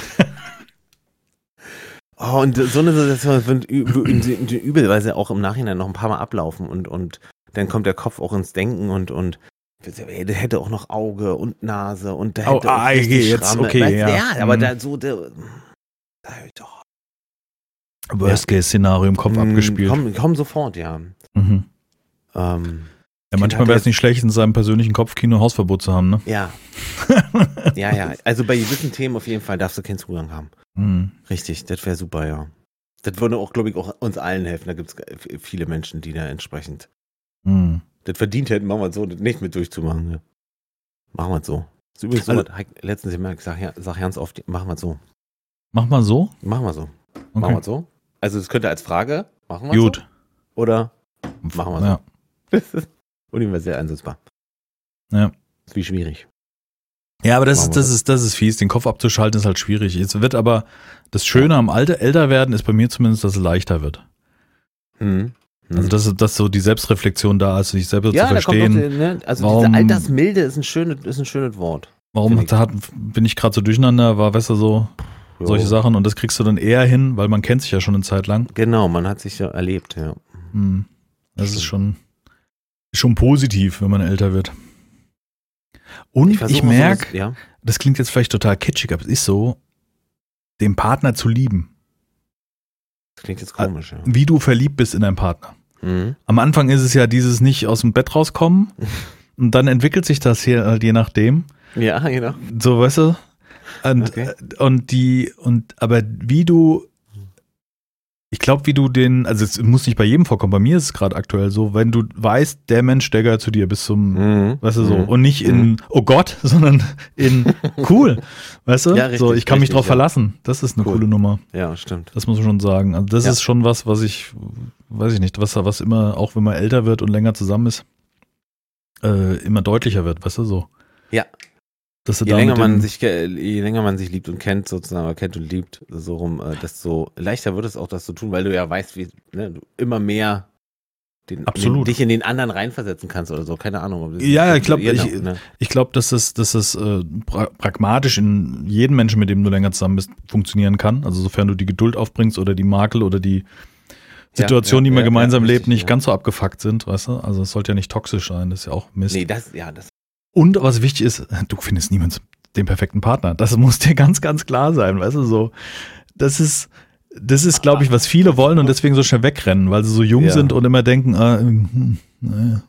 Oh, und so eine Situation wird ü- ü- übel, weil sie auch im Nachhinein noch ein paar Mal ablaufen und, und dann kommt der Kopf auch ins Denken und, und hätte auch noch Auge und Nase und der Oh, hätte auch ah, jetzt, Schramme. okay, weißt, ja. ja. aber Mhm. da so, der, da hab ich doch. Worst-Case-Szenario im Kopf Mm, abgespielt. Komm, komm sofort, ja. Mhm. Ähm, Ja, manchmal wäre es nicht schlecht, in seinem persönlichen Kopfkino Hausverbot zu haben, ne? ja. ja, ja. Also bei gewissen Themen auf jeden Fall darfst du keinen Zugang haben. Mhm. Richtig, das wäre super, ja. Das würde auch, glaube ich, auch uns allen helfen. Da gibt es viele Menschen, die da entsprechend Mhm. Das verdient hätten, machen wir es so, das nicht mit durchzumachen. Ja. Machen wir es so. Das ist übrigens so, Also- letztens ich sag, ja, sag ganz oft, machen wir es so. Mach mal so. Machen wir so. Machen wir Okay. es so. Also es könnte als Frage, machen wir Gut. so? Oder Machen wir so. Ja. das ist universell einsetzbar. Ja. Ist wie schwierig. Ja, aber das Machen ist, wir das ist, das ist fies. Den Kopf abzuschalten ist halt schwierig. Es wird aber, das Schöne am Alter, älter werden ist bei mir zumindest, dass es leichter wird. Hm. Also, dass, dass so die Selbstreflexion da ist, sich selber ja, zu da kommt verstehen. noch, ne? also Warum- diese Altersmilde ist ein schönes, ist ein schönes Wort. Warum ich. hat, bin ich gerade so durcheinander, war besser so, Jo. solche Sachen. Und das kriegst du dann eher hin, weil man kennt sich ja schon eine Zeit lang. Genau, man hat sich ja erlebt, ja. Hm. Das ist schon, schon positiv, wenn man älter wird. Und ich, auch merke, sowas- ja. das klingt jetzt vielleicht total kitschig, aber es ist so, den Partner zu lieben, Das klingt jetzt komisch, ja. wie du verliebt bist in deinen Partner. Mhm. Am Anfang ist es ja dieses nicht aus dem Bett rauskommen und dann entwickelt sich das hier halt je nachdem. Ja, genau. So, weißt du? Und, Okay. und die, und, aber wie du, ich glaube, wie du den, also es muss nicht bei jedem vorkommen, bei mir ist es gerade aktuell so, wenn du weißt, der Mensch, der gehört zu dir bis zum, Mhm. weißt du so, Mhm. und nicht in, oh Gott, sondern in cool, weißt du? Ja, richtig, so, ich kann mich richtig, drauf ja. verlassen. Das ist eine Cool. coole Nummer. Ja, stimmt. Das muss man schon sagen. Also das Ja. ist schon was, was ich, weiß ich nicht, was, was immer, auch wenn man älter wird und länger zusammen ist, äh, immer deutlicher wird, weißt du so. Ja. Dass du Je länger man sich, je länger man sich liebt und kennt, sozusagen, kennt und liebt, so rum, äh, desto leichter wird es auch, das zu tun, weil du ja weißt, wie, ne, du immer mehr den, Absolut. Den, dich in den anderen reinversetzen kannst oder so, keine Ahnung. ob das- Ja, ja, ich glaub, Genau, ich- ne? Ich glaube, dass es, dass es äh, pra pragmatisch in jedem Menschen, mit dem du länger zusammen bist, funktionieren kann. Also sofern du die Geduld aufbringst oder die Makel oder die Situation, ja, die man ja, gemeinsam ja, lebt, nicht ja. ganz so abgefuckt sind, weißt du? Also es sollte ja nicht toxisch sein, das ist ja auch Mist. Nee, das, ja, das, Und was wichtig ist, du findest niemals den perfekten Partner. Das muss dir ganz, ganz klar sein, weißt du, so. Das ist, das ist, glaube ich, was viele wollen und deswegen so schnell wegrennen, weil sie so jung Ja. sind und immer denken, ah, hm, naja.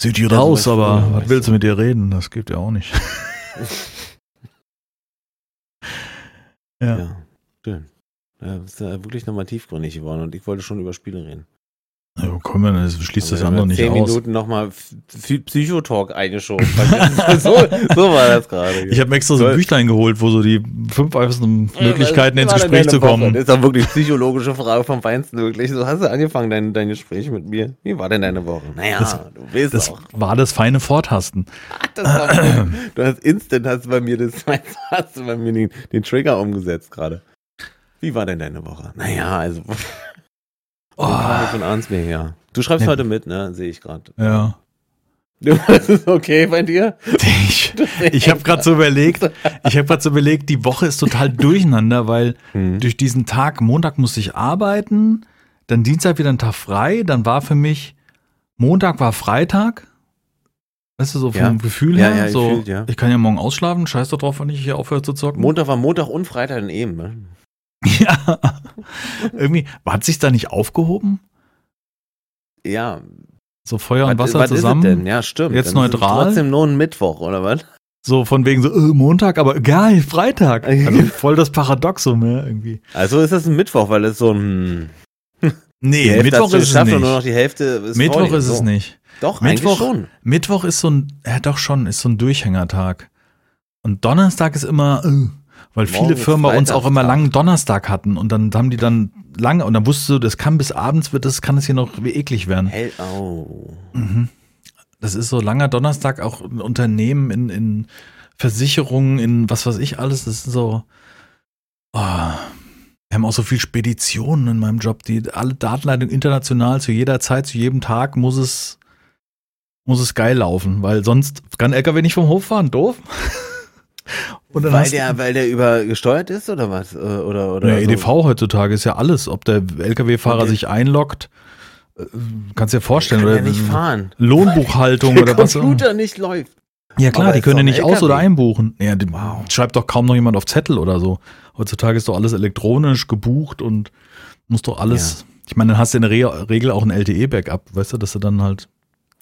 Sieht raus, was aber was willst du mit dir reden? Das gibt ja auch nicht. ja. ja, schön. Ja, bist ja wirklich nochmal tiefgründig geworden und ich wollte schon über Spiele reden. Ja komm, das schließt das Aber andere nicht zehn aus. Minuten nochmal Psychotalk eingeschoben. so, so war das gerade. Ich habe mir extra so ein Büchlein geholt, wo so die fünf einfachsten Möglichkeiten ins Gespräch zu Woche? kommen. Das ist doch wirklich psychologische Frage vom Feinsten, wirklich. So hast du angefangen, dein, dein Gespräch mit mir. Wie war denn deine Woche? Naja, Das- du willst Das auch. war das feine Vortasten. Das war, du hast instant hast bei mir das, hast bei mir den, den Trigger umgesetzt gerade. Wie war denn deine Woche? Naja, also Oh, von Arnsberg, ja. Du schreibst Ja. heute mit, ne? Sehe ich gerade. ja. Das ist okay bei dir? Ich, ich habe gerade so überlegt, ich habe gerade so überlegt, die Woche ist total durcheinander, weil Hm. durch diesen Tag, Montag musste ich arbeiten, dann Dienstag wieder ein Tag frei, dann war für mich, Montag war Freitag. Weißt du, so vom Ja. Gefühl Ja, her, ja, so, gefühlt, ja. ich kann ja morgen ausschlafen, scheiß doch drauf, wenn ich hier aufhöre zu zocken. Montag war Montag und Freitag in eben, ne? ja. Irgendwie, hat sich da nicht aufgehoben? Ja. So Feuer und was, Wasser was zusammen? ist es denn? Ja, stimmt. Jetzt Dann ist es neutral? Trotzdem nur ein Mittwoch, oder was? So von wegen so, äh, Montag, aber geil, Freitag. Also voll das Paradoxum, ja, irgendwie. Also ist das ein Mittwoch, weil es so ein. Nee, Mittwoch ist es und nur noch nicht. die Hälfte ist Mittwoch ist es so. nicht. Doch, Mittwoch- eigentlich schon. Mittwoch ist so ein, ja doch schon, ist so ein Durchhängertag. Und Donnerstag ist immer, äh, weil viele Morgen ist Firmen bei uns auch immer langen Donnerstag hatten und dann haben die dann lange und dann wusstest du, das kann bis abends wird, das kann es hier noch wie eklig werden. Hell, oh. Mhm. das ist so langer Donnerstag auch ein Unternehmen in, in Versicherungen, in was weiß ich alles. Das ist so. Oh, wir haben auch so viel Speditionen in meinem Job, die alle Datenleitung international zu jeder Zeit, zu jedem Tag muss es muss es geil laufen, weil sonst kann LKW nicht vom Hof fahren, doof. Und dann weil der, weil der übergesteuert ist oder was? Äh, oder, oder ja, so. EDV heutzutage ist ja alles. Ob der LKW-Fahrer sich einloggt, äh, kannst du dir vorstellen. Kann oder nicht fahren. Lohnbuchhaltung der oder was. Der Computer nicht läuft. Ja klar, Aber die können ja nicht LKW. aus- oder einbuchen. Ja, die, wow. schreibt doch kaum noch jemand auf Zettel oder so. Heutzutage ist doch alles elektronisch gebucht und muss doch alles. Ja. Ich meine, dann hast du in der Re Regel auch ein LTE-Backup, weißt du, dass du dann halt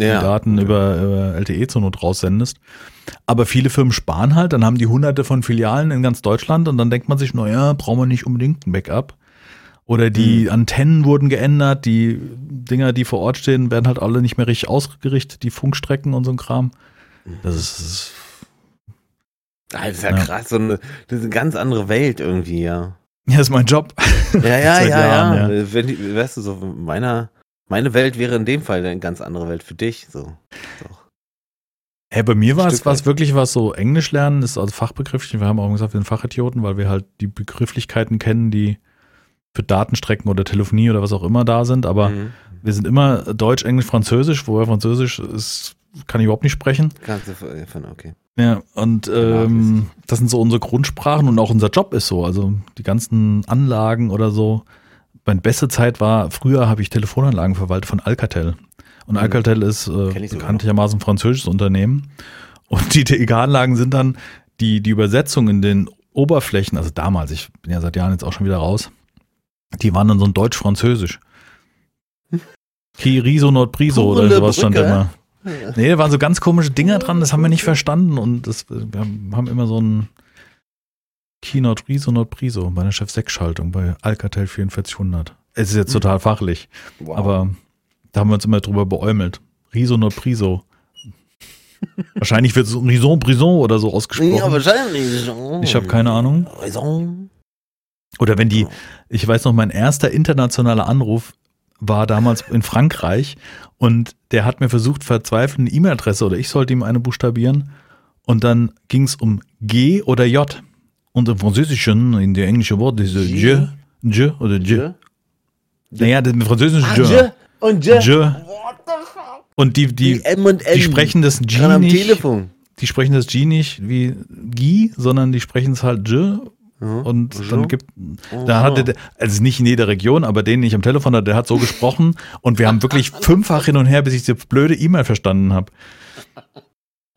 ja. die Daten über, über LTE zur Not raussendest. Aber viele Firmen sparen halt, dann haben die hunderte von Filialen in ganz Deutschland und dann denkt man sich, naja, brauchen wir nicht unbedingt ein Backup. Oder die mhm. Antennen wurden geändert, die Dinger, die vor Ort stehen, werden halt alle nicht mehr richtig ausgerichtet, die Funkstrecken und so ein Kram. Das ist, das ist das ist ja, ja, krass, so eine, das ist eine ganz andere Welt irgendwie, ja. Ja, ist mein Job. Ja, ja, ja, Jahren, ja. ja. Wenn, weißt du, so meiner, meine Welt wäre in dem Fall eine ganz andere Welt für dich. So. so. Hey, bei mir war es was wirklich was so Englisch lernen, ist also Fachbegriff. Wir haben auch gesagt, wir sind Fachidioten, weil wir halt die Begrifflichkeiten kennen, die für Datenstrecken oder Telefonie oder was auch immer da sind. Aber mhm. wir sind immer Deutsch, Englisch, Französisch, wobei Französisch ist, kann ich überhaupt nicht sprechen. Kannst du von, okay. Ja, und ähm, das sind so unsere Grundsprachen und auch unser Job ist so. Also die ganzen Anlagen oder so meine beste Zeit war, früher habe ich Telefonanlagen verwaltet von Alcatel. Und mhm. Alcatel ist äh, bekanntlichermaßen ein französisches Unternehmen. Und die TIG-Anlagen sind dann die, die Übersetzung in den Oberflächen, also damals, ich bin ja seit Jahren jetzt auch schon wieder raus, die waren dann so ein Deutsch-Französisch. Ki, Riso, Nordpriso oder sowas stand da immer. Nee, da waren so ganz komische Dinger dran, das haben wir nicht verstanden und das, wir haben immer so ein, Keynote Riso Not Priso bei der Chef-6-Schaltung bei Alcatel 4400. Es ist jetzt hm. total fachlich, wow. aber da haben wir uns immer drüber beäumelt. Riso Not Priso. wahrscheinlich wird es Rison Brison oder so ausgesprochen. Ja, wahrscheinlich. Ich habe keine Ahnung. Rison. Oder wenn die, ich weiß noch, mein erster internationaler Anruf war damals in Frankreich und der hat mir versucht, verzweifelt eine E-Mail-Adresse oder ich sollte ihm eine buchstabieren und dann ging es um G oder J. Und im Französischen, in der englischen Wort, ist je, je oder je. Naja, im Französischen ah, je. Und je. je. Und die, die, die, M und N. die sprechen das G am nicht. Telefon. Die sprechen das G nicht wie G, sondern die sprechen es halt je. Und ja. dann gibt, da hatte der, also nicht in jeder Region, aber den ich am Telefon hatte, der hat so gesprochen und wir haben wirklich fünffach hin und her, bis ich diese blöde E-Mail verstanden habe.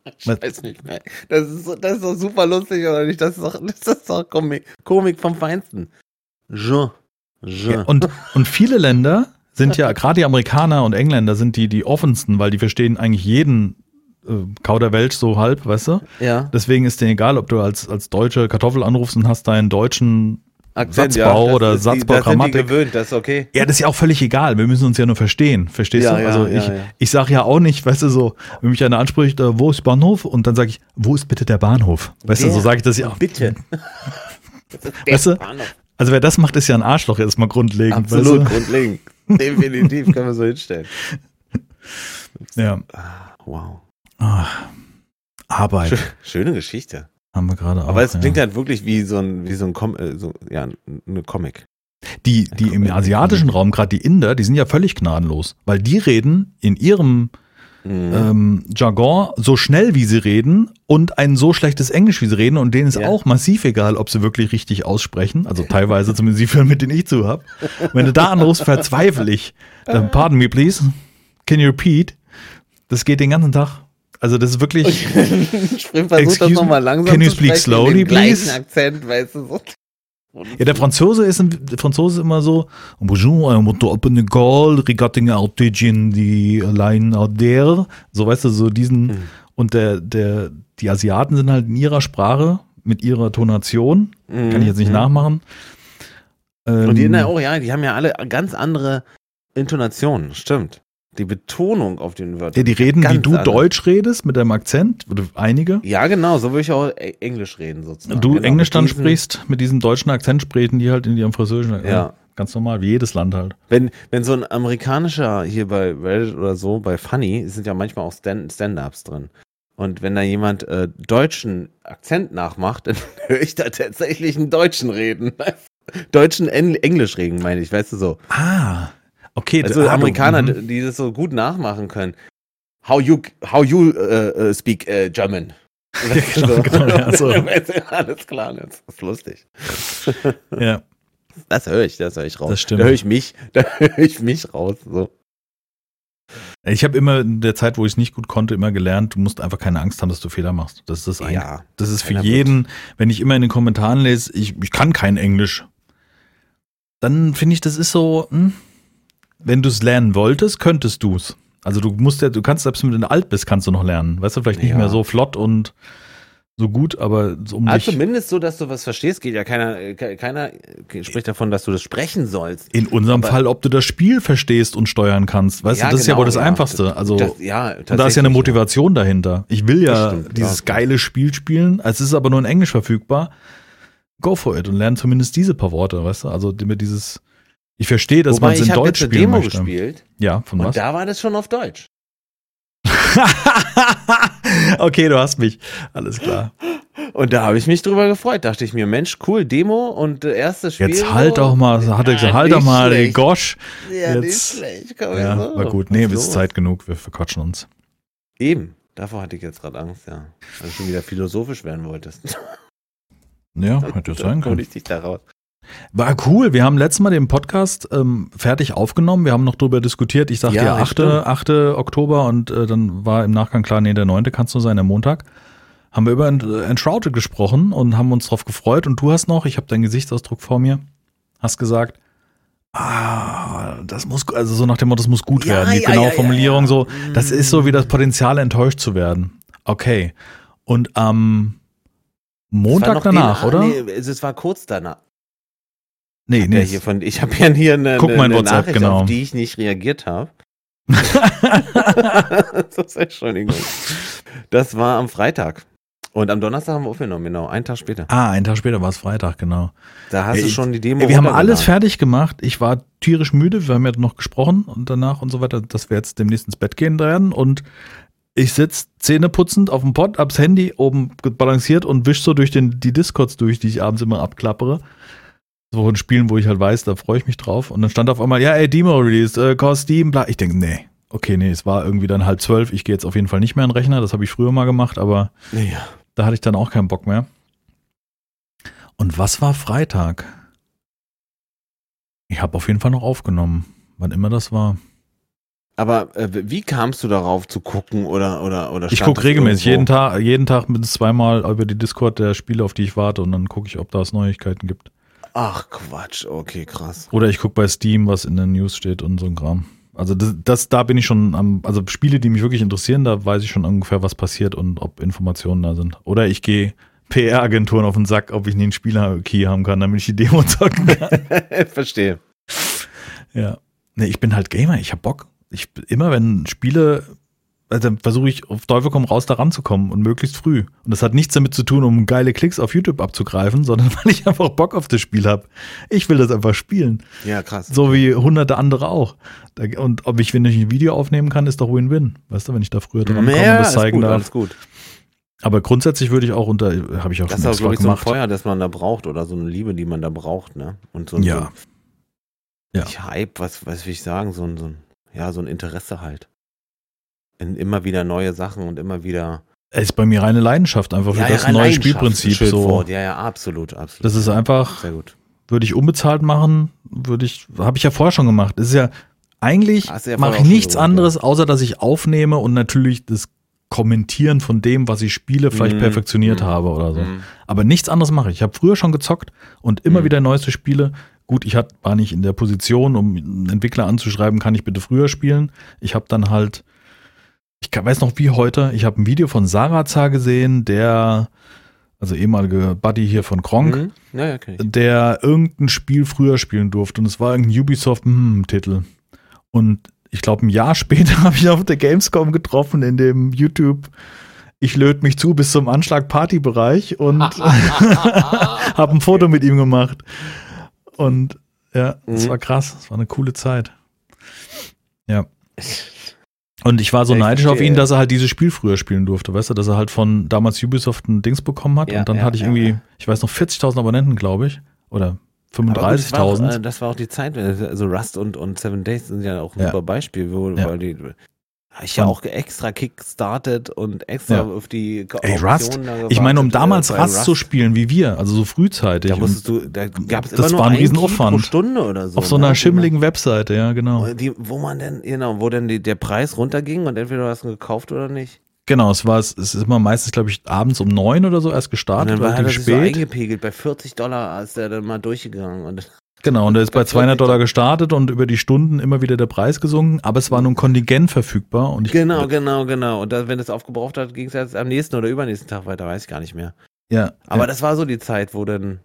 Ich weiß nicht mehr. Das ist, so, das ist doch super lustig, oder nicht? Das ist doch, das ist doch Komik, Komik vom Feinsten. Je. Je. Ja, und, und viele Länder sind ja, gerade die Amerikaner und Engländer sind die, die offensten, weil die verstehen eigentlich jeden äh, Kauderwelsch so halb, weißt du? Ja. Deswegen ist denen egal, ob du als, als deutsche Kartoffel anrufst und hast deinen deutschen Akzent, Satzbau ja, oder Satzbau, die, Grammatik. Sind die gewöhnt, das ist okay. Ja, das ist ja auch völlig egal. Wir müssen uns ja nur verstehen. Verstehst ja, du? Also ja, ich, ja, ich sage ja auch nicht, weißt du, so, wenn mich einer anspricht, äh, wo ist Bahnhof? Und dann sage ich, wo ist bitte der Bahnhof? Weißt der, du, so sage ich das ja auch. Bitte. weißt du? Also wer das macht, ist ja ein Arschloch erstmal grundlegend. Absolut, weißt du? grundlegend. Definitiv, können wir so hinstellen. Ja. Ah, wow. Ach, Arbeit. Schöne Geschichte. Haben wir gerade auch. Aber es klingt ja. halt wirklich wie so ein, wie so ein, Com äh, so, ja, eine Comic. Die, die im asiatischen Raum, gerade die Inder, die sind ja völlig gnadenlos, weil die reden in ihrem mhm. ähm, Jargon so schnell, wie sie reden und ein so schlechtes Englisch, wie sie reden und denen ist ja. auch massiv egal, ob sie wirklich richtig aussprechen, also teilweise zumindest die Filme, mit denen ich zu habe. Wenn du da anrufst, verzweifle ich. Dann, pardon me, please. Can you repeat? Das geht den ganzen Tag. Also das ist wirklich. ich versuche das nochmal langsam Can you speak slowly, please? Akzent, weißt du so. Ja, der Franzose ist, der Franzose ist immer so, bonjour, I want to open a call regarding the line out there. So, weißt du, so diesen, mhm. und der, der, die Asiaten sind halt in ihrer Sprache, mit ihrer Tonation, mhm. kann ich jetzt nicht mhm. nachmachen. Ähm, und die ähm, auch, ja, die haben ja alle ganz andere Intonationen, stimmt. Die Betonung auf den Wörtern. Ja, die reden, wie du anders. Deutsch redest, mit deinem Akzent, oder einige. Ja, genau, so würde ich auch Englisch reden sozusagen. Du genau, Englisch dann sprichst, mit diesem deutschen Akzent sprechen die halt in ihrem Französischen. Ja. ganz normal, wie jedes Land halt. Wenn, wenn so ein amerikanischer hier bei Reddit oder so, bei Funny, sind ja manchmal auch Stand- Stand-Ups drin. Und wenn da jemand äh, deutschen Akzent nachmacht, dann höre ich da tatsächlich einen Deutschen reden. deutschen En Englisch reden, meine ich, weißt du so. Ah, okay. Also Amerikaner, mhm. die das so gut nachmachen können. How you, how you uh, uh, speak uh, German. genau, genau, ja, so. Alles klar, das ist lustig. Ja, Das höre ich, das höre ich raus. Das stimmt. Da höre ich mich, da höre ich mich raus. So. ich habe immer in der Zeit, wo ich es nicht gut konnte, immer gelernt, du musst einfach keine Angst haben, dass du Fehler machst. Das ist das. Ja, Das ist für jeden, wenn ich immer in den Kommentaren lese, ich, ich kann kein Englisch, dann finde ich, das ist so, hm, wenn du es lernen wolltest, könntest du es. Also du musst ja, du kannst selbst wenn du alt bist, kannst du noch lernen. Weißt du, vielleicht nicht Ja. mehr so flott und so gut, aber so um Also zumindest so, dass du was verstehst, geht ja keiner, ke- keiner spricht davon, dass du das sprechen sollst. in unserem aber- Fall, ob du das Spiel verstehst und steuern kannst. Weißt Ja, du, das ist ja genau, wohl das ja. Einfachste. Also Das, ja, Und da ist ja eine Motivation dahinter. Ich will ja stimmt, dieses geile Spiel spielen. Es ist aber nur in Englisch verfügbar. Go for it und lern zumindest diese paar Worte, weißt du? Also immer dieses. Ich verstehe, dass man es in ich Deutsch jetzt eine spielen Demo möchte. gespielt Ja, von und was? da war das schon auf Deutsch. okay, du hast mich. Alles klar. Und da habe ich mich drüber gefreut. Dachte ich mir, Mensch, cool, Demo und äh, erstes Spiel. Jetzt halt doch mal, hat er gesagt, Ja, halt doch nicht mal, ey, schlecht. gosh. Ja, nicht Jetzt- schlecht. Komm, Ja, so. war gut. Nee, es ist? Zeit genug, wir verquatschen uns. Eben. Davor hatte ich jetzt gerade Angst, ja. Weil du schon wieder philosophisch werden wolltest. Ja, hätte sein Dann können. ich dich da raus. War cool. Wir haben letztes Mal den Podcast ähm, fertig aufgenommen. Wir haben noch drüber diskutiert. Ich sagte Ja, ja, 8. stimmt. 8. Oktober und äh, dann war im Nachgang klar, nee, der 9. kannst du sein, der Montag. Haben wir über Ent- äh, Enshrouded gesprochen und haben uns drauf gefreut. Und du hast noch, ich habe deinen Gesichtsausdruck vor mir, hast gesagt, ah, das muss, also so nach dem Motto, das muss gut Ja, werden. Die ja, genaue Formulierung so, das ist so wie das Potenzial enttäuscht zu werden. Okay. Und am war Montag danach, den, oder? Nee, es war kurz danach. Nee, Ja, nee. hier von, ich habe ja hier eine, Guck eine, eine WhatsApp, Nachricht, genau. auf die ich nicht reagiert habe. das ist Entschuldigung. Das war am Freitag. Und am Donnerstag haben wir aufgenommen, genau, einen Tag später. ah, einen Tag später war es Freitag, genau. Da hast Ey, du schon die Demo Ey, wir haben alles fertig gemacht. Ich war tierisch müde. Wir haben ja noch gesprochen und danach und so weiter, dass wir jetzt demnächst ins Bett gehen werden. Und ich sitz zähneputzend auf dem Pott, abs Handy oben balanciert und wisch so durch den, die Discords durch, die ich abends immer abklappere. So in Spielen, wo ich halt weiß, da freue ich mich drauf. Und dann stand auf einmal, ja, ey, Demo released, äh, Call Steam, bla. Ich denke, nee. Okay, nee, es war irgendwie dann halb zwölf. Ich gehe jetzt auf jeden Fall nicht mehr an den Rechner. Das habe ich früher mal gemacht, aber Ja. da hatte ich dann auch keinen Bock mehr. Und was war Freitag? Ich habe auf jeden Fall noch aufgenommen, wann immer das war. Aber äh, wie kamst du darauf zu gucken oder oder oder Ich gucke regelmäßig, jeden? Tag, jeden Tag mindestens zweimal über die Discord der Spiele, auf die ich warte und dann gucke ich, ob da es Neuigkeiten gibt. Ach Quatsch, okay, krass. Oder ich gucke bei Steam, was in den News steht und so ein Kram. Also das, das, da bin ich schon am, also Spiele, die mich wirklich interessieren, da weiß ich schon ungefähr, was passiert und ob Informationen da sind. Oder ich gehe PR-Agenturen auf den Sack, ob ich nie einen Spieler-Key haben kann, damit ich die Demo zocken kann. Verstehe. Ja. Nee, ich bin halt Gamer, ich hab Bock. Ich immer wenn Spiele, also versuche ich auf Teufel komm raus da ranzukommen und möglichst früh. Und das hat nichts damit zu tun, um geile Klicks auf YouTube abzugreifen, sondern weil ich einfach Bock auf das Spiel habe. Ich will das einfach spielen. Ja, krass. So wie hunderte andere auch. Und ob ich, wenn ich ein Video aufnehmen kann, ist doch Win-Win. Weißt du, wenn ich da früher dran komme und ja, das alles zeigen gut, darf. alles gut. Aber grundsätzlich würde ich auch unter, habe ich auch Das ist schon auch, extra glaube ich, so ein. Feuer, das man da braucht oder so eine Liebe, die man da braucht, ne? Und so ein, Ja. so Ja. Hype, was, was will ich sagen, so ein, so ein, ja, so ein Interesse halt. In immer wieder neue Sachen und immer wieder. Es ist bei mir reine Leidenschaft einfach für ja, das ja, neue Spielprinzip. So. Ja, ja, absolut, absolut. Das ist einfach, Sehr gut. würde ich unbezahlt machen, würde ich, habe ich ja vorher schon gemacht. Das ist ja, eigentlich ja mache ich nichts gemacht, anderes, außer dass ich aufnehme und natürlich das Kommentieren von dem, was ich spiele, vielleicht Mhm. perfektioniert Mhm. habe oder so. Mhm. Aber nichts anderes mache ich. Ich habe früher schon gezockt und immer Mhm. wieder neueste Spiele. Gut, ich war nicht in der Position, um einen Entwickler anzuschreiben, kann ich bitte früher spielen. Ich habe dann halt, ich weiß noch wie heute, ich habe ein Video von Sarazar gesehen, der, also ehemalige Buddy hier von Kronk, Mhm. Ja, ja, der irgendein Spiel früher spielen durfte und es war irgendein Ubisoft-Titel. Und ich glaube, ein Jahr später habe ich auf der Gamescom getroffen in dem YouTube ich löte mich zu bis zum Anschlag Partybereich und habe ein Foto mit ihm gemacht. Und Ja, das Mhm. war krass. Das war eine coole Zeit. Ja. Und ich war so ich neidisch auf ihn, dass er halt dieses Spiel früher spielen durfte, weißt du, dass er halt von damals Ubisoft ein Dings bekommen hat Ja, und dann ja, hatte ich irgendwie, ja. ich weiß noch, 40.000 Abonnenten, glaube ich, oder Aber gut, das war auch, 35.000. äh, Das war auch die Zeit, also Rust und, und Seven Days sind ja auch ein super Beispiel, wo, weil die ich ja Und- auch extra kickstartet und extra Ja. auf die Ey, Rust, Ich meine, um damals äh, bei Rust zu spielen wie wir, also so frühzeitig. Da und musstest du, da gab es Das immer nur war ein Riesenaufwand. pro Stunde oder so. auf so ne? einer Die schimmeligen Webseite, ja, genau. Die, wo man denn, genau, wo denn die, der Preis runterging und entweder du hast ihn gekauft oder nicht. Genau, es war, es ist immer meistens, glaube ich, abends um neun oder so erst Und gestartet, dann war er sich so spät. eingepegelt, bei 40 Dollar ist er dann mal durchgegangen. Und Genau, und er ist bei Bei 200 40 Dollar gestartet und über die Stunden immer wieder der Preis gesunken, aber es war nur ein Kontingent verfügbar und ich, genau, genau, genau. Und dann, wenn es aufgebraucht hat, ging es jetzt am nächsten oder übernächsten Tag weiter, weiß ich gar nicht mehr. ja, Aber ja. das war so die Zeit, wo dann,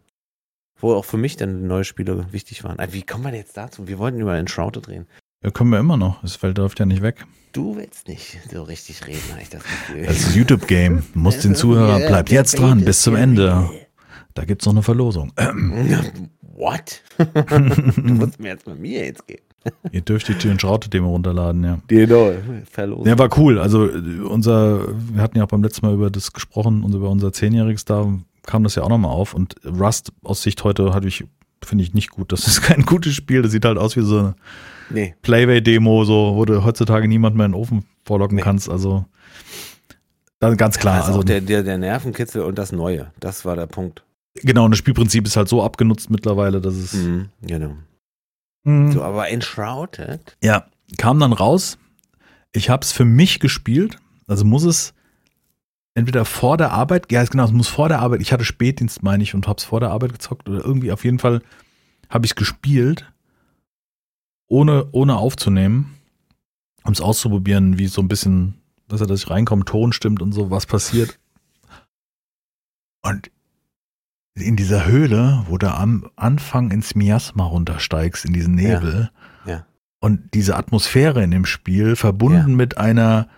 wo auch für mich dann neue Spiele wichtig waren. Äh, Wie kommen wir denn jetzt dazu? Wir wollten über Enshrouded reden. ja, können wir immer noch. Das Feld läuft ja nicht weg. Du willst nicht so richtig reden, habe ich das Gefühl. Das ist YouTube-Game. Du musst den Zuhörer, bleibt jetzt dran, bis zum Ende. Da gibt's noch eine Verlosung. What? du musst mir jetzt mit mir jetzt gehen. Ihr dürft die Tür und Schraute-Demo runterladen, ja. Genau, verlosen. Ja, war cool. Also äh, unser, wir hatten ja auch beim letzten Mal über das gesprochen, und über unser Zehnjähriges, da kam das ja auch nochmal auf. Und Rust aus Sicht heute hatte ich, finde ich nicht gut. Das ist kein gutes Spiel. Das sieht halt aus wie so eine Nee, Playway-Demo, so, wo du heutzutage niemand mehr in den Ofen vorlocken Nee. kannst. Also dann ganz klar. also Also auch der, der, der Nervenkitzel und das Neue, das war der Punkt. Genau, und das Spielprinzip ist halt so abgenutzt mittlerweile, dass es Mhm, genau. Mhm. So, aber Enshrouded? Ja, kam dann raus. Ich habe es für mich gespielt. Also muss es entweder vor der Arbeit, ja genau, es muss vor der Arbeit. Ich hatte Spätdienst, meine ich, und habe es vor der Arbeit gezockt oder irgendwie. Auf jeden Fall habe ich es gespielt, ohne, ohne aufzunehmen, um es auszuprobieren, wie so ein bisschen, dass er, dass ich reinkomme, Ton stimmt und so, was passiert. Und in dieser Höhle, wo du am Anfang ins Miasma runtersteigst, in diesen Ja. Nebel, Ja. und diese Atmosphäre in dem Spiel, verbunden Ja. mit einer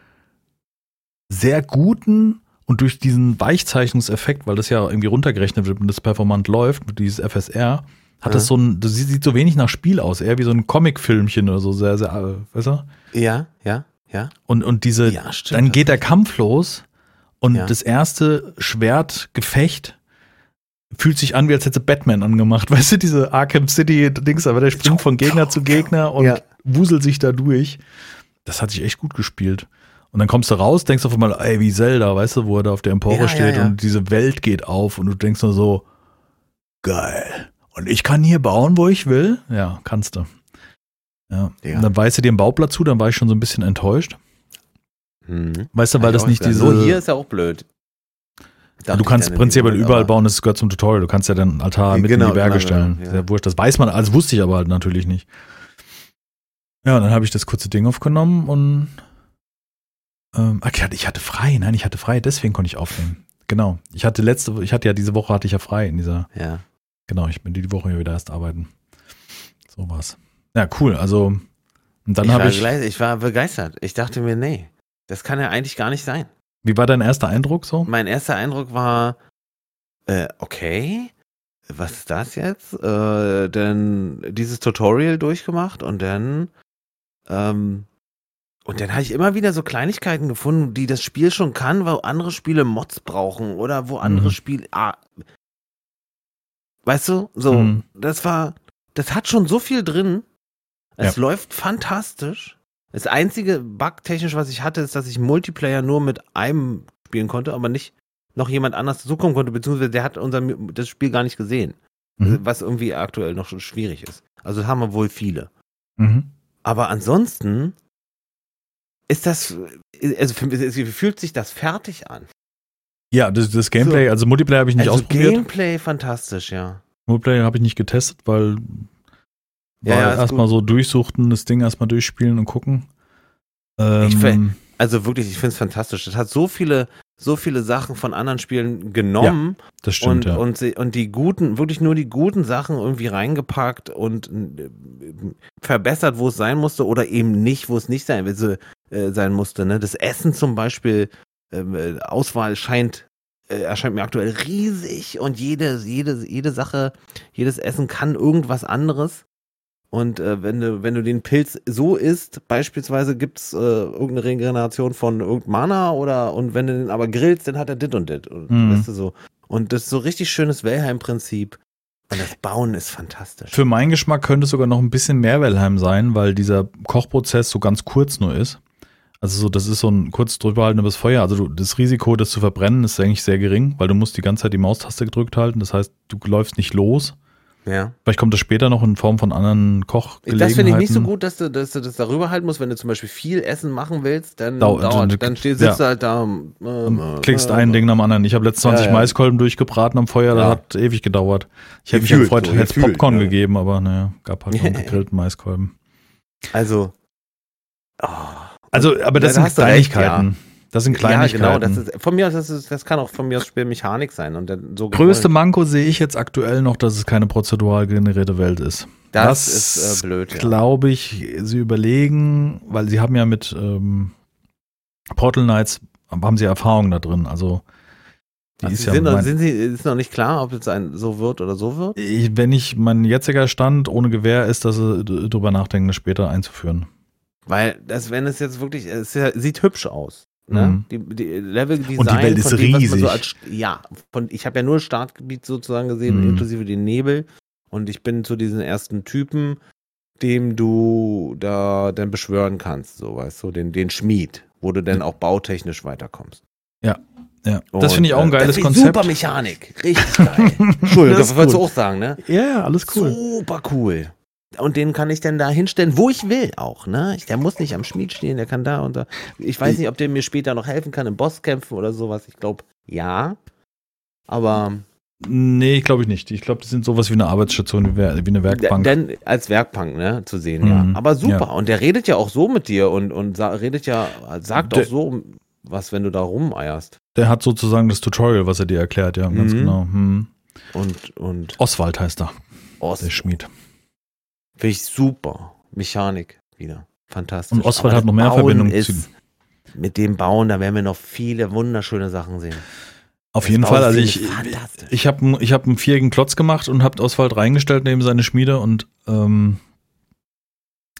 sehr guten und durch diesen Weichzeichnungseffekt, weil das ja irgendwie runtergerechnet wird und das performant läuft, mit dieses FSR, hat Ja. das so ein, das sieht, so wenig nach Spiel aus, eher wie so ein Comicfilmchen oder so, sehr, sehr, weißt du? Ja, ja, ja. Und, und diese, Ja, stimmt. dann geht der Kampf los und Ja. das erste Schwertgefecht fühlt sich an, wie als hätte Batman angemacht. Weißt du, diese Arkham City-Dings, aber der springt von Gegner zu Gegner und Ja. wuselt sich da durch. Das hat sich echt gut gespielt. Und dann kommst du raus, denkst auf einmal, ey, wie Zelda, weißt du, wo er da auf der Empore Ja, steht ja. und diese Welt geht auf und du denkst nur so, geil. Und ich kann hier bauen, wo ich will? Ja, kannst du. Ja. Ja. Und dann weißt du dir einen Bauplatz zu, dann war ich schon so ein bisschen enttäuscht. Mhm. Weißt du, weil das nicht diese. Nur hier ist ja auch blöd. Ja, du kannst prinzipiell überall bauen, das gehört zum Tutorial. Du kannst ja den Altar mit Genau, in die Berge genau, stellen. genau, ja. Sehr wurscht. Das weiß man, also wusste ich aber halt natürlich nicht. Ja, dann habe ich das kurze Ding aufgenommen und ähm, ach, ich, hatte, frei, nein, ich hatte frei, deswegen konnte ich aufnehmen. Genau. Ich hatte letzte, ich hatte ja diese Woche hatte ich ja frei in dieser, Ja. genau, ich bin die Woche ja wieder erst arbeiten. So war's. Ja, cool. Also und dann habe ich. ich war begeistert. Ich dachte mir, nee, das kann ja eigentlich gar nicht sein. Wie war dein erster Eindruck so? Mein erster Eindruck war, äh, okay, was ist das jetzt? Äh, dann dieses Tutorial durchgemacht und dann, ähm, und dann habe ich immer wieder so Kleinigkeiten gefunden, die das Spiel schon kann, wo andere Spiele Mods brauchen oder wo andere Mhm. Spiele, ah, weißt du, so, Mhm. das war, das hat schon so viel drin. Es Ja. läuft fantastisch. Das einzige Bug-technisch, was ich hatte, ist, dass ich Multiplayer nur mit einem spielen konnte, aber nicht noch jemand anders dazukommen konnte, beziehungsweise der hat unser, das Spiel gar nicht gesehen. Mhm. Was irgendwie aktuell noch schon schwierig ist. Also haben wir wohl viele. Mhm. Aber ansonsten ist das, also für, mich- fühlt sich das fertig an. Ja, das, das Gameplay, also Multiplayer habe ich nicht also ausprobiert. Gameplay fantastisch, ja. Multiplayer habe ich nicht getestet, weil Ja, ja, erstmal so durchsuchten, das Ding erstmal durchspielen und gucken. Ähm, Also wirklich, ich finde es fantastisch. Das hat so viele, so viele Sachen von anderen Spielen genommen das stimmt, und, ja. und, sie- und die guten, wirklich nur die guten Sachen irgendwie reingepackt und äh, verbessert, wo es sein musste oder eben nicht, wo es nicht sein, äh, sein musste. Ne? Das Essen zum Beispiel, ähm, äh, Auswahl scheint, äh, erscheint mir aktuell riesig und jede, jede, jede Sache, jedes Essen kann irgendwas anderes. Und äh, wenn, du, wenn du den Pilz so isst, beispielsweise gibt es äh, irgendeine Regeneration von irgendeinem Mana oder und wenn du den aber grillst, dann hat er dit und dit. Und, Mhm. weißt du, so. und das ist so richtig schönes Wellheim-Prinzip. Und das Bauen ist fantastisch. Für meinen Geschmack könnte es sogar noch ein bisschen mehr Wellheim sein, weil dieser Kochprozess so ganz kurz nur ist. Also so, das ist so ein kurz drüber halten übers Feuer. Also du, das Risiko, das zu verbrennen, ist eigentlich sehr gering, weil du musst die ganze Zeit die Maustaste gedrückt halten. Das heißt, du läufst nicht los. Ja. Vielleicht kommt das später noch in Form von anderen Kochgelegenheiten. Das finde ich nicht so gut, dass du, dass du das darüber halten musst. Wenn du zum Beispiel viel Essen machen willst, dann Dau- dauert, dann- sitzt ja. du halt da. Äh, Und klickst ein Ding nach dem anderen. Ich habe letztens 20 Ja, ja. Maiskolben durchgebraten am Feuer, das Ja. hat ewig gedauert. Ich hätte mich gefreut, so, hätte Popcorn ja. gegeben, aber naja, gab halt nur gegrillten Maiskolben. Also. Oh. Also, aber das Ja, da sind recht, Kleinigkeiten. Das sind Ja, Kleinigkeiten. genau. Das ist, von mir aus, das, ist, das kann auch von mir aus Spielmechanik sein. Und so Größte gewollt. Manko sehe ich jetzt aktuell noch, dass es keine prozedural generierte Welt ist. Das ist, äh, blöd, ja. Glaube ich, sie überlegen, weil sie haben ja mit ähm, Portal Knights haben sie Erfahrung da drin. Also die Also ist ja sind, mein, sind sie, ist noch nicht klar, ob es ein so wird oder so wird. ich, wenn ich mein jetziger Stand ohne Gewehr ist, dass sie drüber nachdenken, das später einzuführen. Weil das, wenn es jetzt wirklich, es ja- sieht hübsch aus. Ne? Mhm. Die, die Level-Design Und die Welt ist von dem, man So riesig. als, ja, von, ich habe ja nur Startgebiet sozusagen gesehen, Mhm. inklusive den Nebel. Und ich bin zu diesen ersten Typen, dem du da dann beschwören kannst, so weißt du, den, den Schmied, wo du dann auch bautechnisch weiterkommst. Ja, das Und, finde ich auch ein äh, geiles das Konzept. Super Mechanik, richtig geil. Entschuldigung, Das das wolltest du auch sagen, ne? Ja, ja, alles cool. Super cool. Und den kann ich dann da hinstellen, wo ich will auch, ne? Ich, der muss nicht am Schmied stehen, der kann da und da. Ich weiß nicht, ob der mir später noch helfen kann im Bosskämpfen oder sowas. Ich glaube, ja. Aber Nee, glaube ich nicht. Ich glaube, das sind sowas wie eine Arbeitsstation, wie eine Werkbank. dann als Werkbank, ne, zu sehen, ja. Mhm. Aber super. Ja. Und der redet ja auch so mit dir und, und redet ja, sagt Der- auch so was, wenn du da rumeierst. Der hat sozusagen das Tutorial, was er dir erklärt, ja, ganz Mhm. genau. Hm. Und, und Oswald heißt er, Ost, der Schmied. Finde ich super. Mechanik wieder. Fantastisch. Und Oswald Aber hat noch mehr Verbindung ist, zu- Mit dem Bauen, da werden wir noch viele wunderschöne Sachen sehen. Auf Das jeden Fall, also ich, ich habe einen ich hab einen viereckigen Klotz gemacht und habe Oswald reingestellt neben seine Schmiede und ähm,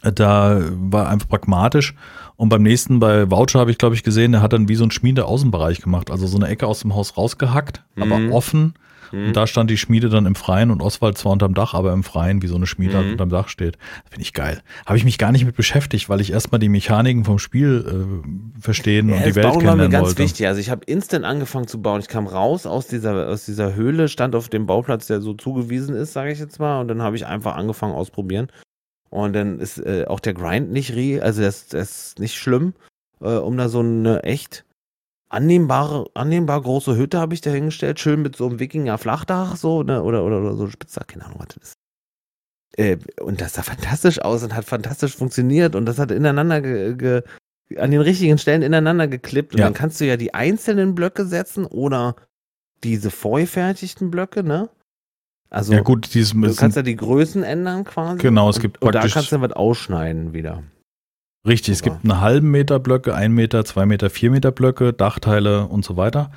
da war einfach pragmatisch. Und beim nächsten, bei Voucher habe ich, glaube ich, gesehen, der hat dann wie so ein Schmiede-Außenbereich gemacht. Also so eine Ecke aus dem Haus rausgehackt, aber Mhm. offen. Hm? Und da stand die Schmiede dann im Freien und Oswald zwar unterm Dach, aber im Freien, wie so eine Schmiede Mhm. unterm Dach steht. Finde ich geil. Habe ich mich gar nicht mit beschäftigt, weil ich erstmal die Mechaniken vom Spiel äh, verstehen Ja, und die das Welt Bauen war mir kennenlernen ganz wollte. wichtig. Also ich habe instant angefangen zu bauen. Ich kam raus aus dieser, aus dieser Höhle, stand auf dem Bauplatz, der so zugewiesen ist, sage ich jetzt mal. Und dann habe ich einfach angefangen ausprobieren. Und dann ist äh, auch der Grind nicht also das, das ist nicht schlimm, äh, um da so eine echt annehmbare, annehmbar große Hütte habe ich da hingestellt, schön mit so einem Wikinger-Flachdach, so, ne, oder, oder, oder so ein Spitzdach, keine Ahnung, was das ist. Äh, und das sah fantastisch aus und hat fantastisch funktioniert und das hat ineinander ge, ge, an den richtigen Stellen ineinander geklippt. Und Ja. dann kannst du ja die einzelnen Blöcke setzen oder diese vorgefertigten Blöcke, ne? Also ja gut, du kannst ja die Größen ändern quasi. Genau, es und, gibt Und da praktisch- kannst du was ausschneiden wieder. Richtig, es gibt einen halben Meter Blöcke, ein Meter, zwei Meter, vier Meter Blöcke, Dachteile und so weiter.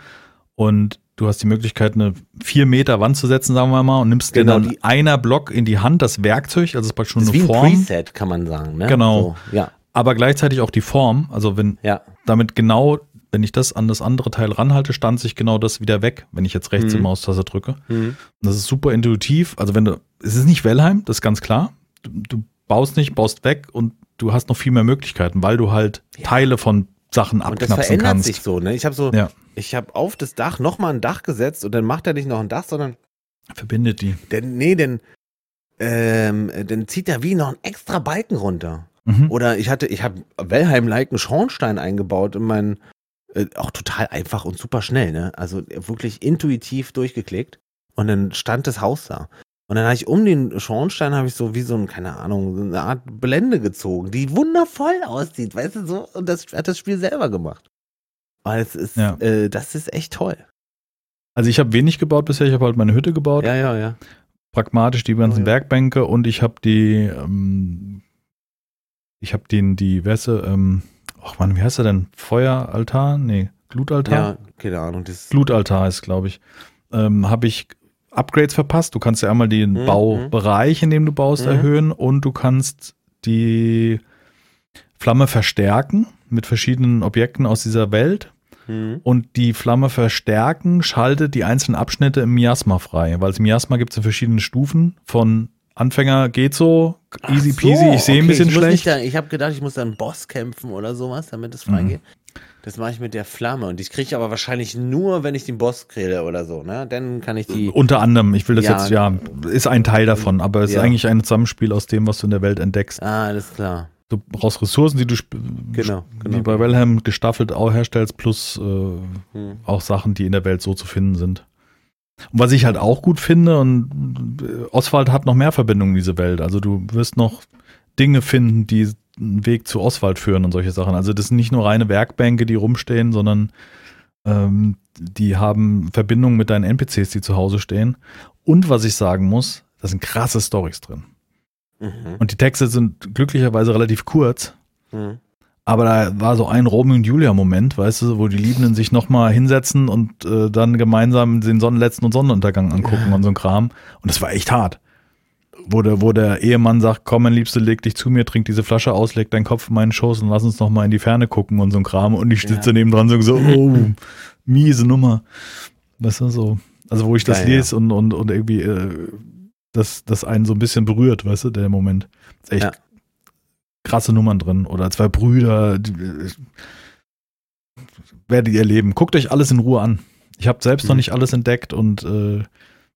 Und du hast die Möglichkeit, eine vier Meter Wand zu setzen, sagen wir mal, und nimmst Genau, dir dann die- einer Block in die Hand, das Werkzeug, also es ist praktisch schon eine wie ein Form, Preset, kann man sagen, ne? Genau. So, ja, aber gleichzeitig auch die Form. Also wenn ja. damit genau, wenn ich das an das andere Teil ranhalte, stand sich genau das wieder weg, wenn ich jetzt rechts Mhm. die Maustaste drücke. Mhm. Und das ist super intuitiv. Also wenn du, es ist nicht Wellheim, das ist ganz klar. Du, du baust nicht, baust weg und du hast noch viel mehr Möglichkeiten, weil du halt Ja. Teile von Sachen Und das abknapsen verändert kannst. sich so, ne? Ich habe so, Ja. ich habe auf das Dach nochmal ein Dach gesetzt und dann macht er nicht noch ein Dach, sondern Verbindet die. denn, nee, denn, ähm, dann zieht er wie noch einen extra Balken runter. Mhm. Oder ich hatte, ich habe Wellheim-like einen Schornstein eingebaut in meinen, äh, auch total einfach und super schnell, ne? Also wirklich intuitiv durchgeklickt. Und dann stand das Haus da. Und dann habe ich um den Schornstein habe ich so wie so ein, keine Ahnung, so eine Art Blende gezogen, die wundervoll aussieht, weißt du so? Und das hat das Spiel selber gemacht. Weil es ist, Ja. äh, das ist echt toll. Also ich habe wenig gebaut bisher, ich habe halt meine Hütte gebaut, Ja, ja, ja. pragmatisch die ganzen Oh, ja. Werkbänke und ich habe die, ähm, ich habe den, die, sie, ähm, ach man, wie heißt er denn? Feueraltar? Nee, Glutaltar? Ja, keine Ahnung. Das, Glutaltar ist, glaube ich. Ähm, habe ich Upgrades verpasst. Du kannst ja einmal den Mhm, Baubereich, in dem du baust, Mhm. erhöhen und du kannst die Flamme verstärken mit verschiedenen Objekten aus dieser Welt. Mhm. Und die Flamme verstärken schaltet die einzelnen Abschnitte im Miasma frei, weil das Miasma gibt es in verschiedenen Stufen. Von Anfänger geht so, easy so, peasy, ich sehe ein okay, bisschen ich schlecht. Da, ich habe gedacht, ich muss dann einen Boss kämpfen oder sowas, damit es Mhm. Das mache ich mit der Flamme und die kriege ich aber wahrscheinlich nur, wenn ich den Boss kriege oder so, ne? Dann kann ich die. Unter anderem, ich will das Ja. jetzt, ja, ist ein Teil davon, aber es Ja. ist eigentlich ein Zusammenspiel aus dem, was du in der Welt entdeckst. Ah, alles klar. Du brauchst Ressourcen, die du sp- Genau, wie genau. bei Wellham gestaffelt auch herstellst, plus äh, Hm. auch Sachen, die in der Welt so zu finden sind. Und was ich halt auch gut finde, und äh, Oswald hat noch mehr Verbindungen in diese Welt. Also du wirst noch Dinge finden, die einen Weg zu Oswald führen und solche Sachen. Also das sind nicht nur reine Werkbänke, die rumstehen, sondern ähm, die haben Verbindungen mit deinen NPCs, die zu Hause stehen. Und was ich sagen muss, da sind krasse Stories drin. Mhm. Und die Texte sind glücklicherweise relativ kurz. Mhm. Aber da war so ein Romeo und Julia-Moment, weißt du, wo die Liebenden sich nochmal hinsetzen und äh, dann gemeinsam den Sonnenletzten und Sonnenuntergang angucken und so ein Kram. Und das war echt hart. Wo der, wo der Ehemann sagt, komm, mein Liebste, leg dich zu mir, trink diese Flasche aus, leg deinen Kopf in meinen Schoß und lass uns nochmal in die Ferne gucken und so ein Kram. Und ich sitze Ja. neben dran so, so, oh, miese Nummer. Weißt du, so. Also wo ich das ja. lese und, und, und irgendwie äh, das, das einen so ein bisschen berührt, weißt du, der Moment. Ist echt Ja. krasse Nummern drin. Oder zwei Brüder. Die, äh, werdet ihr erleben. Guckt euch alles in Ruhe an. Ich habe selbst noch Mhm. nicht alles entdeckt und äh,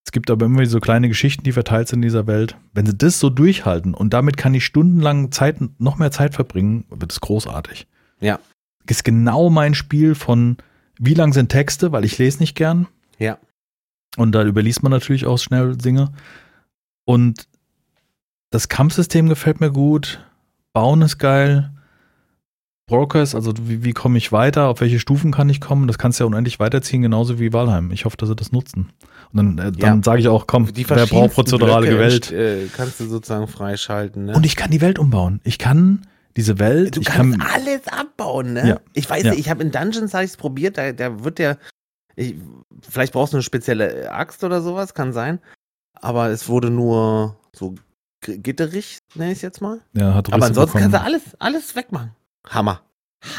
es gibt aber immer so kleine Geschichten, die verteilt sind in dieser Welt. Wenn sie das so durchhalten und damit kann ich stundenlang Zeit, noch mehr Zeit verbringen, wird es großartig. Ja. Ist genau mein Spiel von wie lang sind Texte, weil ich lese nicht gern. Ja. Und da überliest man natürlich auch schnell Dinge. Und das Kampfsystem gefällt mir gut. Bauen ist geil. Brokers, also wie, wie komme ich weiter, auf welche Stufen kann ich kommen, das kannst du ja unendlich weiterziehen, genauso wie Valheim. Ich hoffe, dass sie das nutzen. Und dann, äh, dann Ja. sage ich auch, komm, Die wer braucht prozedurale Blöcke Welt? Äh, kannst du sozusagen freischalten, ne? Und ich kann die Welt umbauen. Ich kann diese Welt, Du ich kannst kann, alles abbauen, ne? Ja. Ich weiß Ja. nicht, ich habe in Dungeons habe ich es probiert, da, da wird der, ich, vielleicht brauchst du eine spezielle Axt oder sowas, kann sein. Aber es wurde nur so gitterig, nenne ich es jetzt mal. ja, hat Aber Risse ansonsten bekommen. kannst du alles, alles wegmachen. Hammer.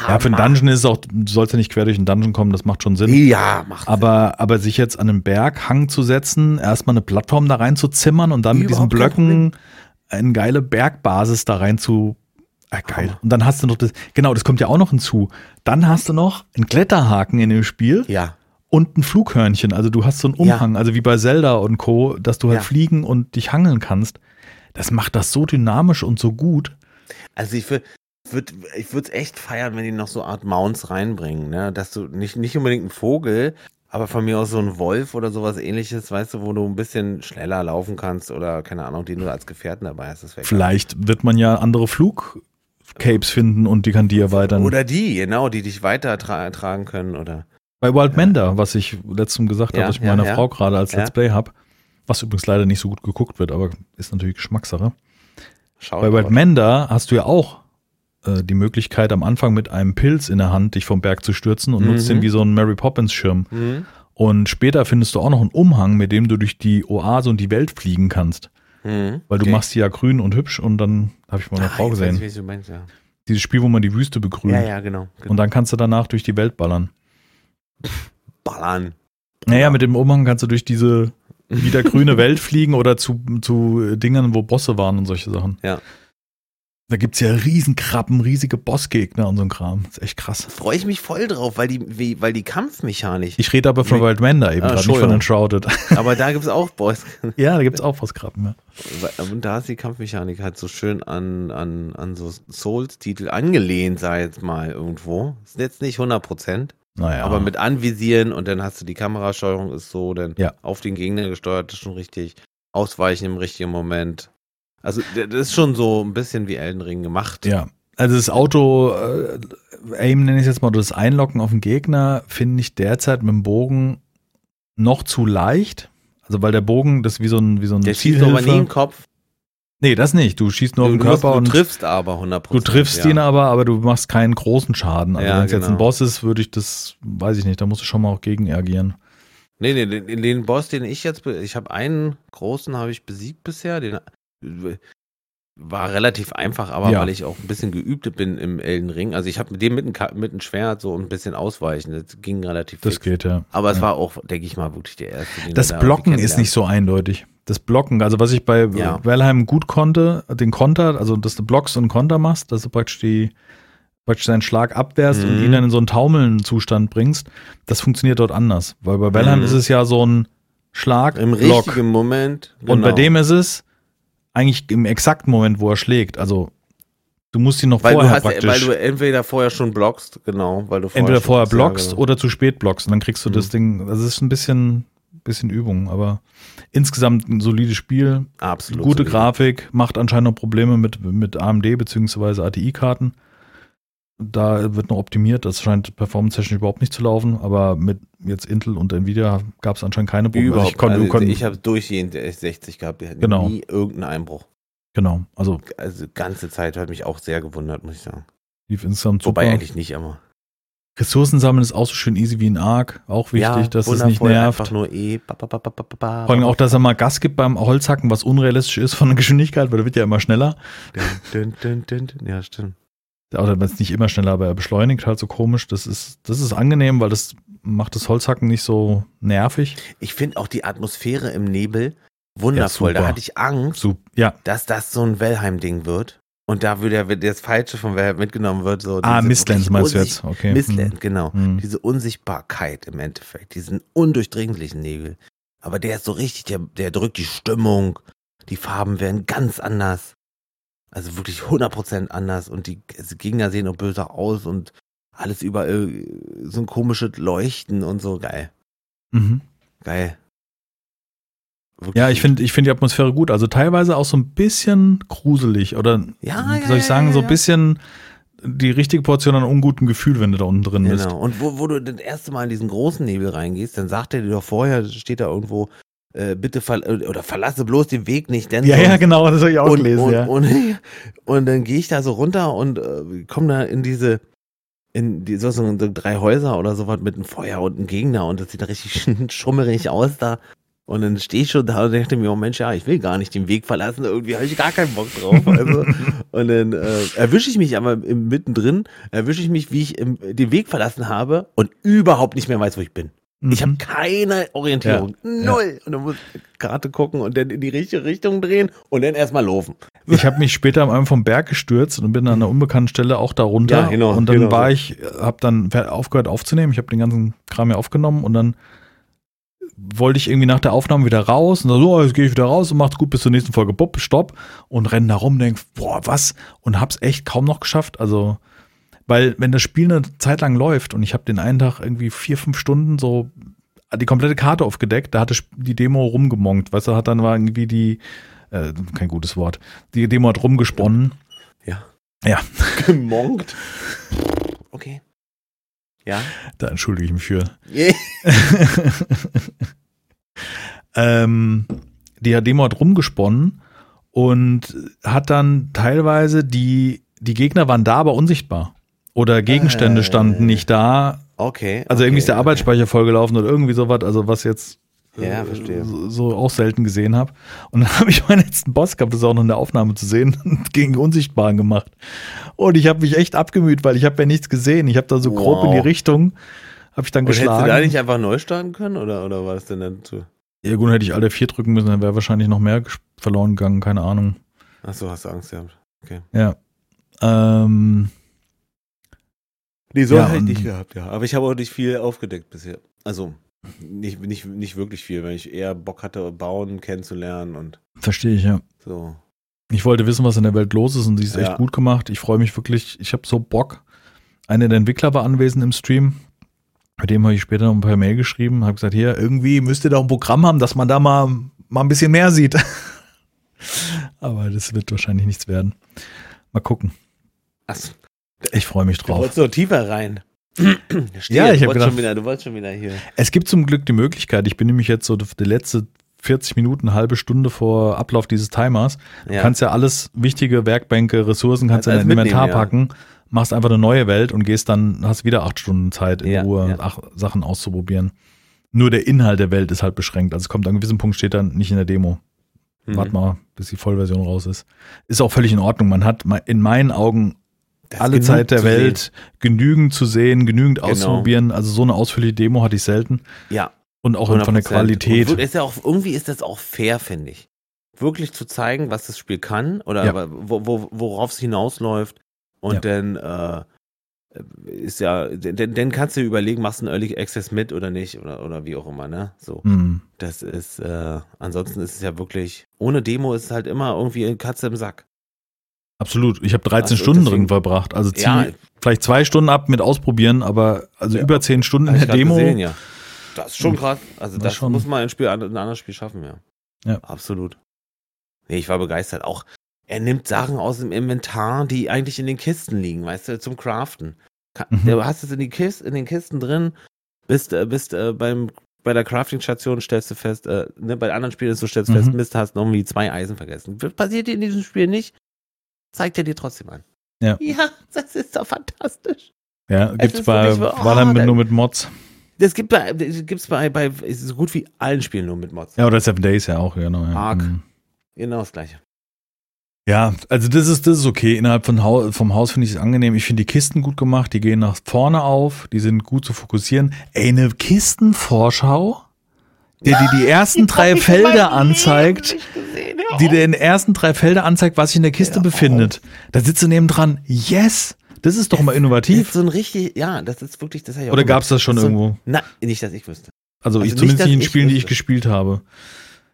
Hammer. Ja, für einen Dungeon ist es auch, du sollst ja nicht quer durch den Dungeon kommen, das macht schon Sinn. Ja, macht Sinn. Aber, aber sich jetzt an einen Berghang zu setzen, erstmal eine Plattform da rein zu zimmern und dann mit diesen Überhaupt Blöcken eine geile Bergbasis da rein zu. Ah, geil. Hammer. Und dann hast du noch das, genau, das kommt ja auch noch hinzu. Dann hast du noch einen Kletterhaken in dem Spiel Ja, und ein Flughörnchen. Also du hast so einen Ja. Umhang, also wie bei Zelda und Co., dass du halt Ja. fliegen und dich hangeln kannst. Das macht das so dynamisch und so gut. also ich würde würd, ich würde es echt feiern, wenn die noch so Art Mounts reinbringen, ne? Dass du nicht, nicht unbedingt ein Vogel, aber von mir aus so ein Wolf oder sowas ähnliches, weißt du, wo du ein bisschen schneller laufen kannst oder keine Ahnung, den du als Gefährten dabei hast. Vielleicht wird man ja andere Flugcapes finden und die kann die erweitern. Oder die, genau, die dich weiter tra tragen können oder. Bei Wild Mender, was ich letztem gesagt habe, Ja, was ich mit ja, meiner ja. Frau gerade als. Let's Play habe, was übrigens leider nicht so gut geguckt wird, aber ist natürlich Geschmackssache. Schau Bei Wild Mender hast du ja auch äh, die Möglichkeit, am Anfang mit einem Pilz in der Hand dich vom Berg zu stürzen und Mhm. nutzt den wie so einen Mary Poppins Schirm. Hm? Und später findest du auch noch einen Umhang, mit dem du durch die Oase und die Welt fliegen kannst. Hm? Weil du Okay. machst die ja grün und hübsch und dann habe ich mal eine Ah, Frau weiß gesehen. Ich, wie du meinst, ja. Dieses Spiel, wo man die Wüste begrünt. ja, ja, genau. genau. Und dann kannst du danach durch die Welt ballern. ballern. Naja, mit dem Umhang kannst du durch diese wieder grüne Welt fliegen oder zu, zu Dingen, wo Bosse waren und solche Sachen. Ja. Da gibt's ja Riesenkrabben, riesige Bossgegner und so ein Kram. Das ist echt krass. Freue ich mich voll drauf, weil die, weil die Kampfmechanik. Ich rede aber von Wild Mender eben Ah, gerade, nicht von. Enshrouded. Aber da gibt es auch Boss. ja, da gibt's auch Bosskrabben. Ja. Und da ist die Kampfmechanik halt so schön an, an, an so Souls-Titel angelehnt, sei jetzt mal irgendwo. Ist jetzt nicht 100 Prozent, Naja. aber mit Anvisieren und dann hast du die Kamerasteuerung ist so, dann Ja. auf den Gegner gesteuert ist schon richtig, ausweichen im richtigen Moment. Also das ist schon so ein bisschen wie Elden Ring gemacht. Ja. Also das Auto äh, Aim nenne ich es jetzt mal, oder das Einlocken auf den Gegner finde ich derzeit mit dem Bogen noch zu leicht. Also weil der Bogen, das ist wie so ein wie so ein Der schießt aber nie im Kopf. Nee, das nicht. Du schießt nur auf du, den du, musst- Körper du und triffst aber 100% Du triffst ja. ihn aber, aber du machst keinen großen Schaden. Also Ja, wenn es jetzt ein genau. Boss ist, würde ich das, weiß ich nicht, da musst du schon mal auch gegen agieren. Nee, nee, den, den Boss, den ich jetzt, ich habe einen großen, habe ich besiegt bisher, den war relativ einfach, aber Ja. weil ich auch ein bisschen geübt bin im Elden Ring. Also ich habe mit dem mit dem, Ka- mit Schwert so ein bisschen ausweichen, das ging relativ Das fix. geht, ja. Aber es ja. war auch, denke ich mal, wirklich der erste. Das da Blocken ist nicht so eindeutig. Das Blocken, also was ich bei Ja. Valheim gut konnte, den Konter, also dass du Blocks und Konter machst, dass du praktisch die praktisch deinen Schlag abwehrst und Mhm. ihn dann in so einen taumelnden Zustand bringst, das funktioniert dort anders. Weil bei Valheim Mhm. ist es ja so ein Schlag, Im Block. richtigen Moment. Und bei genau. dem ist es eigentlich im exakten Moment, wo er schlägt. Also du musst ihn noch weil vorher hast, praktisch weil du entweder vorher schon blockst, genau, weil du vorher entweder vorher blockst, ja, genau. oder zu spät blockst und dann kriegst du das Mhm. Ding. Das ist ein bisschen, bisschen Übung, aber insgesamt ein solides Spiel. Absolut. Gute solide. Grafik, macht anscheinend noch Probleme mit, mit AMD bzw. ATI-Karten. Da wird noch optimiert, das scheint performance-technisch überhaupt nicht zu laufen, aber mit jetzt Intel und Nvidia gab es anscheinend keine Probleme. Überhaupt. ich konnte, also, ich habe durchgehend 60 gehabt, wir hatten Genau. nie irgendeinen Einbruch. genau, also Also ganze Zeit hat mich auch sehr gewundert, muss ich sagen. lief insgesamt super. Wobei eigentlich nicht immer. Ressourcen sammeln ist auch so schön easy wie ein Arc, auch wichtig, dass es nicht nervt. Einfach nur eh. Ba, ba, ba, Vor allem auch, dass er mal Gas gibt beim Holzhacken, was unrealistisch ist von der Geschwindigkeit, weil der wird ja immer schneller. Dün, dün, dün, dün. Ja, stimmt. Oder wenn es nicht immer schneller, aber er beschleunigt halt so komisch. Das ist, das ist angenehm, weil das macht das Holzhacken nicht so nervig. Ich finde auch die Atmosphäre im Nebel wundervoll. Ja, da super. hatte ich Angst, So, ja. dass das so ein Wellheim-Ding wird. Und da würde ja, das Falsche von Wellheim mitgenommen wird. So Ah, Mistlands wirklich meinst du jetzt? Okay. Mistland, genau. Hm. Diese Unsichtbarkeit im Endeffekt, diesen undurchdringlichen Nebel. Aber der ist so richtig, der, der drückt die Stimmung. Die Farben werden ganz anders. Also wirklich 100% anders. Und die Gegner sehen auch böse aus und alles überall so ein komisches Leuchten und so. Geil. Mhm. Geil. Wirklich Ja, ich finde ich finde die Atmosphäre gut. Also teilweise auch so ein bisschen gruselig oder Ja, ja, soll ich sagen, ja, so ein bisschen die richtige Portion an ungutem Gefühl, wenn du da unten drin bist. Genau. Und wo, wo du das erste Mal in diesen großen Nebel reingehst, dann sagt er dir doch vorher, steht da irgendwo, äh, bitte ver oder verlasse bloß den Weg nicht, denn Ja, ja, genau, das habe ich auch und, gelesen, und, ja. und, und dann gehe ich da so runter und äh, komme da in diese, in die, so, so drei Häuser oder sowas mit einem Feuer und einem Gegner und das sieht da richtig schummerig aus da. Und dann stehe ich schon da und dachte mir, oh Mensch, ja, ich will gar nicht den Weg verlassen, irgendwie habe ich gar keinen Bock drauf. Also, und dann äh, erwische ich mich aber im, mittendrin, erwische ich mich, wie ich im, den Weg verlassen habe und überhaupt nicht mehr weiß, wo ich bin. Ich habe Mhm. keine Orientierung. Null. Und dann muss ich Karte gucken und dann in die richtige Richtung drehen und dann erstmal laufen. Ich habe mich später am vom Berg gestürzt und bin an einer unbekannten Stelle auch da runter. Ja, genau, und dann genau war ich, habe dann aufgehört aufzunehmen. Ich habe den ganzen Kram ja aufgenommen und dann wollte ich irgendwie nach der Aufnahme wieder raus und so, oh, jetzt gehe ich wieder raus und macht's gut bis zur nächsten Folge. Bob, stopp und renn da rum, denk, boah, was? Und hab's echt kaum noch geschafft. Also, weil wenn das Spiel eine Zeit lang läuft und ich habe den einen Tag irgendwie vier, fünf Stunden so die komplette Karte aufgedeckt, da hatte die Demo rumgemonkt, weißt du, hat dann war irgendwie die, äh, kein gutes Wort, die Demo hat rumgesponnen. Ja. Ja. Gemonkt. Okay. Ja. Da entschuldige ich mich für. Yeah. ähm, die Demo hat rumgesponnen und hat dann teilweise die, die Gegner waren da, aber unsichtbar. Oder Gegenstände Äh. standen nicht da. Okay. Also okay, irgendwie ist der okay. Arbeitsspeicher vollgelaufen oder irgendwie sowas, also was jetzt Ja, äh, verstehe. so, so auch selten gesehen habe. Und dann habe ich meinen letzten Boss gehabt, das ist auch noch in der Aufnahme zu sehen, gegen Unsichtbaren gemacht. Und ich habe mich echt abgemüht, weil ich habe ja nichts gesehen. Ich habe da so grob in die Wow. Richtung, habe ich dann Und hättest du da geschlagen. nicht einfach neu starten können oder, oder war das denn dann zu? Ja gut, hätte ich alle vier drücken müssen, dann wäre wahrscheinlich noch mehr verloren gegangen, keine Ahnung. Achso, hast du Angst gehabt. Ja. Ähm, Nee, so Ja, hätte ich nicht gehabt, ja. Aber ich habe auch nicht viel aufgedeckt bisher. Also, nicht, nicht, nicht wirklich viel, weil ich eher Bock hatte, bauen kennenzulernen und verstehe ich, ja. so. Ich wollte wissen, was in der Welt los ist und sie ist Ja. echt gut gemacht. Ich freue mich wirklich, ich habe so Bock. Einer der Entwickler war anwesend im Stream. Mit dem habe ich später noch ein paar Mail geschrieben, habe gesagt, hier, irgendwie müsst ihr da ein Programm haben, dass man da mal, mal ein bisschen mehr sieht. Aber das wird wahrscheinlich nichts werden. Mal gucken. Achso, Ich freue mich du drauf. wolltest noch tiefer rein. Ja, ich hab du wolltest gedacht- schon wieder, du wolltest schon wieder hier. Es gibt zum Glück die Möglichkeit, ich bin nämlich jetzt so die letzte 40 Minuten, halbe Stunde vor Ablauf dieses Timers. Du Ja. kannst ja alles wichtige Werkbänke, Ressourcen, kannst du in dein Inventar ja. packen, machst einfach eine neue Welt und gehst dann, hast wieder acht Stunden Zeit in Ja, Ruhe, Sachen auszuprobieren. Nur der Inhalt der Welt ist halt beschränkt. Also es kommt an einem gewissen Punkt, steht dann nicht in der Demo. Mhm. Wart mal, bis die Vollversion raus ist. Ist auch völlig in Ordnung. Man hat in meinen Augen Das alle Zeit der Welt genügend zu sehen, genügend Genau. auszuprobieren. Also so eine ausführliche Demo hatte ich selten. Sehen. Ja, Und auch von der 100%. Qualität. Und ist ja auch, irgendwie ist das auch fair, finde ich. Wirklich zu zeigen, was das Spiel kann oder Ja. wo, wo, worauf es hinausläuft. Und Ja. dann äh, ist ja, dann, dann kannst du überlegen, machst du einen Early Access mit oder nicht oder, oder wie auch immer, ne? So. Hm. Das ist, äh, ansonsten ist es ja wirklich, ohne Demo ist es halt immer irgendwie eine Katze im Sack. Absolut. Ich habe 13 Also Stunden deswegen- drin verbracht. Also zieh Ja, vielleicht zwei Stunden ab mit ausprobieren, aber also Ja. über 10 Stunden in der Demo. Gesehen, ja. Das ist schon krass. Also Das das, schon. muss man ein Spiel, ein anderes Spiel schaffen, ja. Ja. Absolut. Nee, ich war begeistert. Auch, er nimmt Sachen aus dem Inventar, die eigentlich in den Kisten liegen, weißt du, zum Craften. Mhm. Du hast es in, die Kist, in den Kisten drin, bist, äh, bist äh, beim, bei der Crafting-Station stellst du fest, äh, ne, bei anderen Spielen ist du stellst Mhm. fest, Mist, hast noch irgendwie zwei Eisen vergessen. Passiert dir in diesem Spiel nicht, zeigt er dir trotzdem an. Ja. Ja, das ist doch fantastisch. Ja, Es gibt's ist bei so, da- nur mit Mods. Das gibt bei, das gibt's bei, bei ist so gut wie allen Spielen nur mit Mods. Ja, oder Seven Days ja auch, genau. Ja. Arc. Mhm. Genau das gleiche. Ja, also das ist, das ist okay. Innerhalb von Hau vom Haus finde ich es angenehm. Ich finde die Kisten gut gemacht, die gehen nach vorne auf, die sind gut zu fokussieren. Ey, eine Kistenvorschau, der dir die ersten drei Felder anzeigt, die dir in den ersten drei Felder anzeigt, was sich in der Kiste Ja, befindet. Da sitzt du neben dran. Yes! Das ist doch mal Das innovativ. ist so ein richtig, ja, das ist wirklich, das Oder gemacht. gab's das schon so, irgendwo? Nein, nicht, dass ich wüsste. Also, also ich zumindest nicht in Spielen, die ich wüsste. gespielt habe.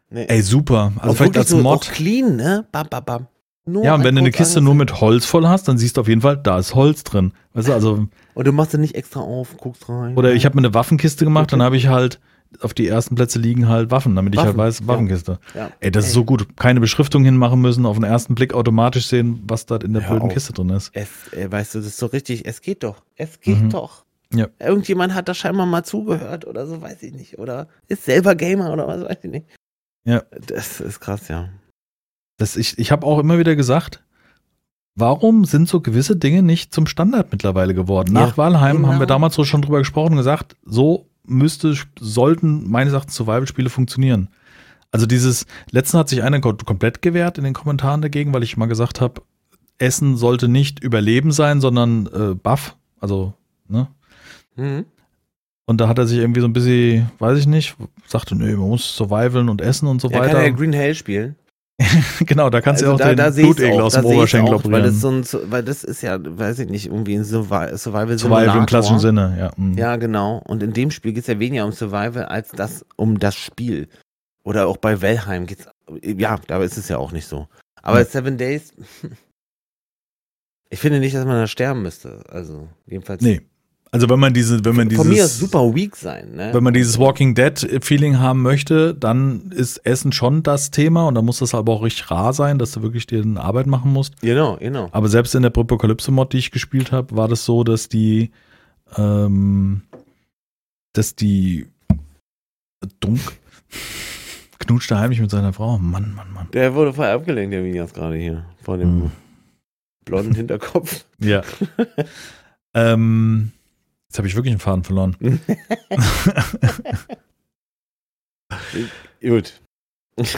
Nee. Ey, super. Also Auch vielleicht als so, Mod. Auch clean, ne? Bam, bam, bam. Nur Ja, und wenn du eine Kiste nur mit Holz voll hast, dann siehst du auf jeden Fall, da ist Holz drin. Weißt du, also, Und du machst sie nicht extra auf, guckst rein. oder ich habe mir eine Waffenkiste gemacht, dann Okay. habe ich halt auf die ersten Plätze liegen halt Waffen, damit ich halt Waffen, weiß, ja. Waffenkiste. ja. Ey, das ist so gut. Keine Beschriftung hinmachen müssen, auf den ersten Blick automatisch sehen, was da in der blöden. Kiste drin ist. Es, äh, weißt du, das ist so richtig, es geht doch. Es geht Mhm. doch. Ja. Irgendjemand hat da scheinbar mal zugehört oder so, weiß ich nicht. Oder ist selber Gamer oder was, weiß ich nicht. Ja. Das ist krass, ja. Das, ich ich habe auch immer wieder gesagt, warum sind so gewisse Dinge nicht zum Standard mittlerweile geworden? Nach Ja, Valheim haben wir genau. damals so schon drüber gesprochen und gesagt, so müsste, sollten meines Erachtens Survival-Spiele funktionieren. Also dieses, letzten hat sich einer kom- komplett gewehrt in den Kommentaren dagegen, weil ich mal gesagt habe, Essen sollte nicht Überleben sein, sondern äh, Buff. Also, ne? Mhm. Und da hat er sich irgendwie so ein bisschen, weiß ich nicht, sagte, nö, man muss survivalen und essen und so Er kann weiter. ja Green Hell spielen. genau, da kannst du ja auch da, den Blutegel aus dem Oberschenkel auch, weil das, operieren. so ein, weil das ist ja, weiß ich nicht, irgendwie ein Survi- Survival Survival im klassischen. Sinne, ja. mhm. Ja, genau. Und in dem Spiel geht es ja weniger um Survival als das um das Spiel. Oder auch bei Valheim geht's. Ja, da ist es ja auch nicht so. Aber Ja. Seven Days. Ich finde nicht, dass man da sterben müsste. Also, jedenfalls. Nee. Also wenn man diese, wenn man Von mir dieses, super weak sein, ne? wenn man dieses Walking Dead Feeling haben möchte, dann ist Essen schon das Thema und dann muss das aber auch richtig rar sein, dass du wirklich dir eine Arbeit machen musst. Genau, genau. Aber selbst in der Apokalypse-Mod, die ich gespielt habe, war das so, dass die, ähm, dass die Dunk knutscht da heimlich mit seiner Frau. Mann, Mann, Mann. Der wurde voll abgelenkt, der Minias gerade hier. Von dem Hm. blonden Hinterkopf. Ja. ähm, jetzt habe ich wirklich einen Faden verloren. Gut.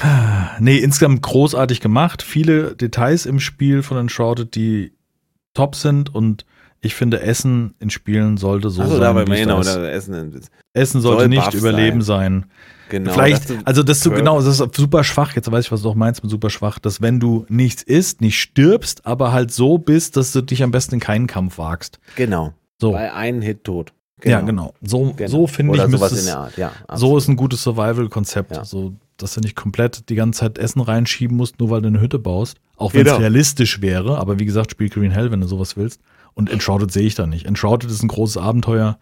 Nee, insgesamt großartig gemacht. Viele Details im Spiel von Enshrouded, die top sind und ich finde, Essen in Spielen sollte so Achso, sein. da genau, ist. da Essen. Essen sollte soll nicht Überleben sein. Genau. Vielleicht, dass du- also dass du Curve. genau, das ist super schwach. Jetzt weiß ich, was du auch meinst mit super schwach, dass wenn du nichts isst, nicht stirbst, aber halt so bist, dass du dich am besten in keinen Kampf wagst. Genau. So, Bei einem Hit tot. ja, genau. So, Genau. so finde ich, sowas in es, der Art, ja. so ist ein gutes Survival-Konzept. Ja. So, dass du nicht komplett die ganze Zeit Essen reinschieben musst, nur weil du eine Hütte baust. Auch wenn es Genau. realistisch wäre. Aber wie gesagt, spiel Green Hell, wenn du sowas willst. Und Enshrouded sehe ich da nicht. Enshrouded ist ein großes Abenteuer.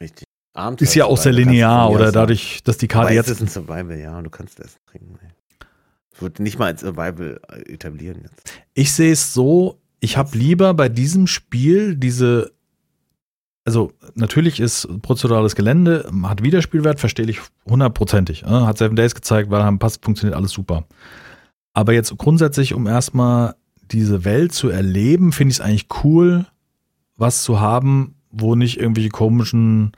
Richtig. Abenteuer Ist ja auch sehr linear oder dadurch, dass die Karte Aber jetzt es ist ein Survival, ja, und du kannst Essen trinken. Es wird nicht mal als Survival äh, etablieren jetzt. Ich sehe es so, ich habe lieber bei diesem Spiel diese, also natürlich ist prozedurales Gelände, hat Wiederspielwert, verstehe ich hundertprozentig. ne? Hat Seven Days gezeigt, weil haben passt, funktioniert alles super. Aber jetzt grundsätzlich, um erstmal diese Welt zu erleben, finde ich es eigentlich cool, was zu haben, wo nicht irgendwelche komischen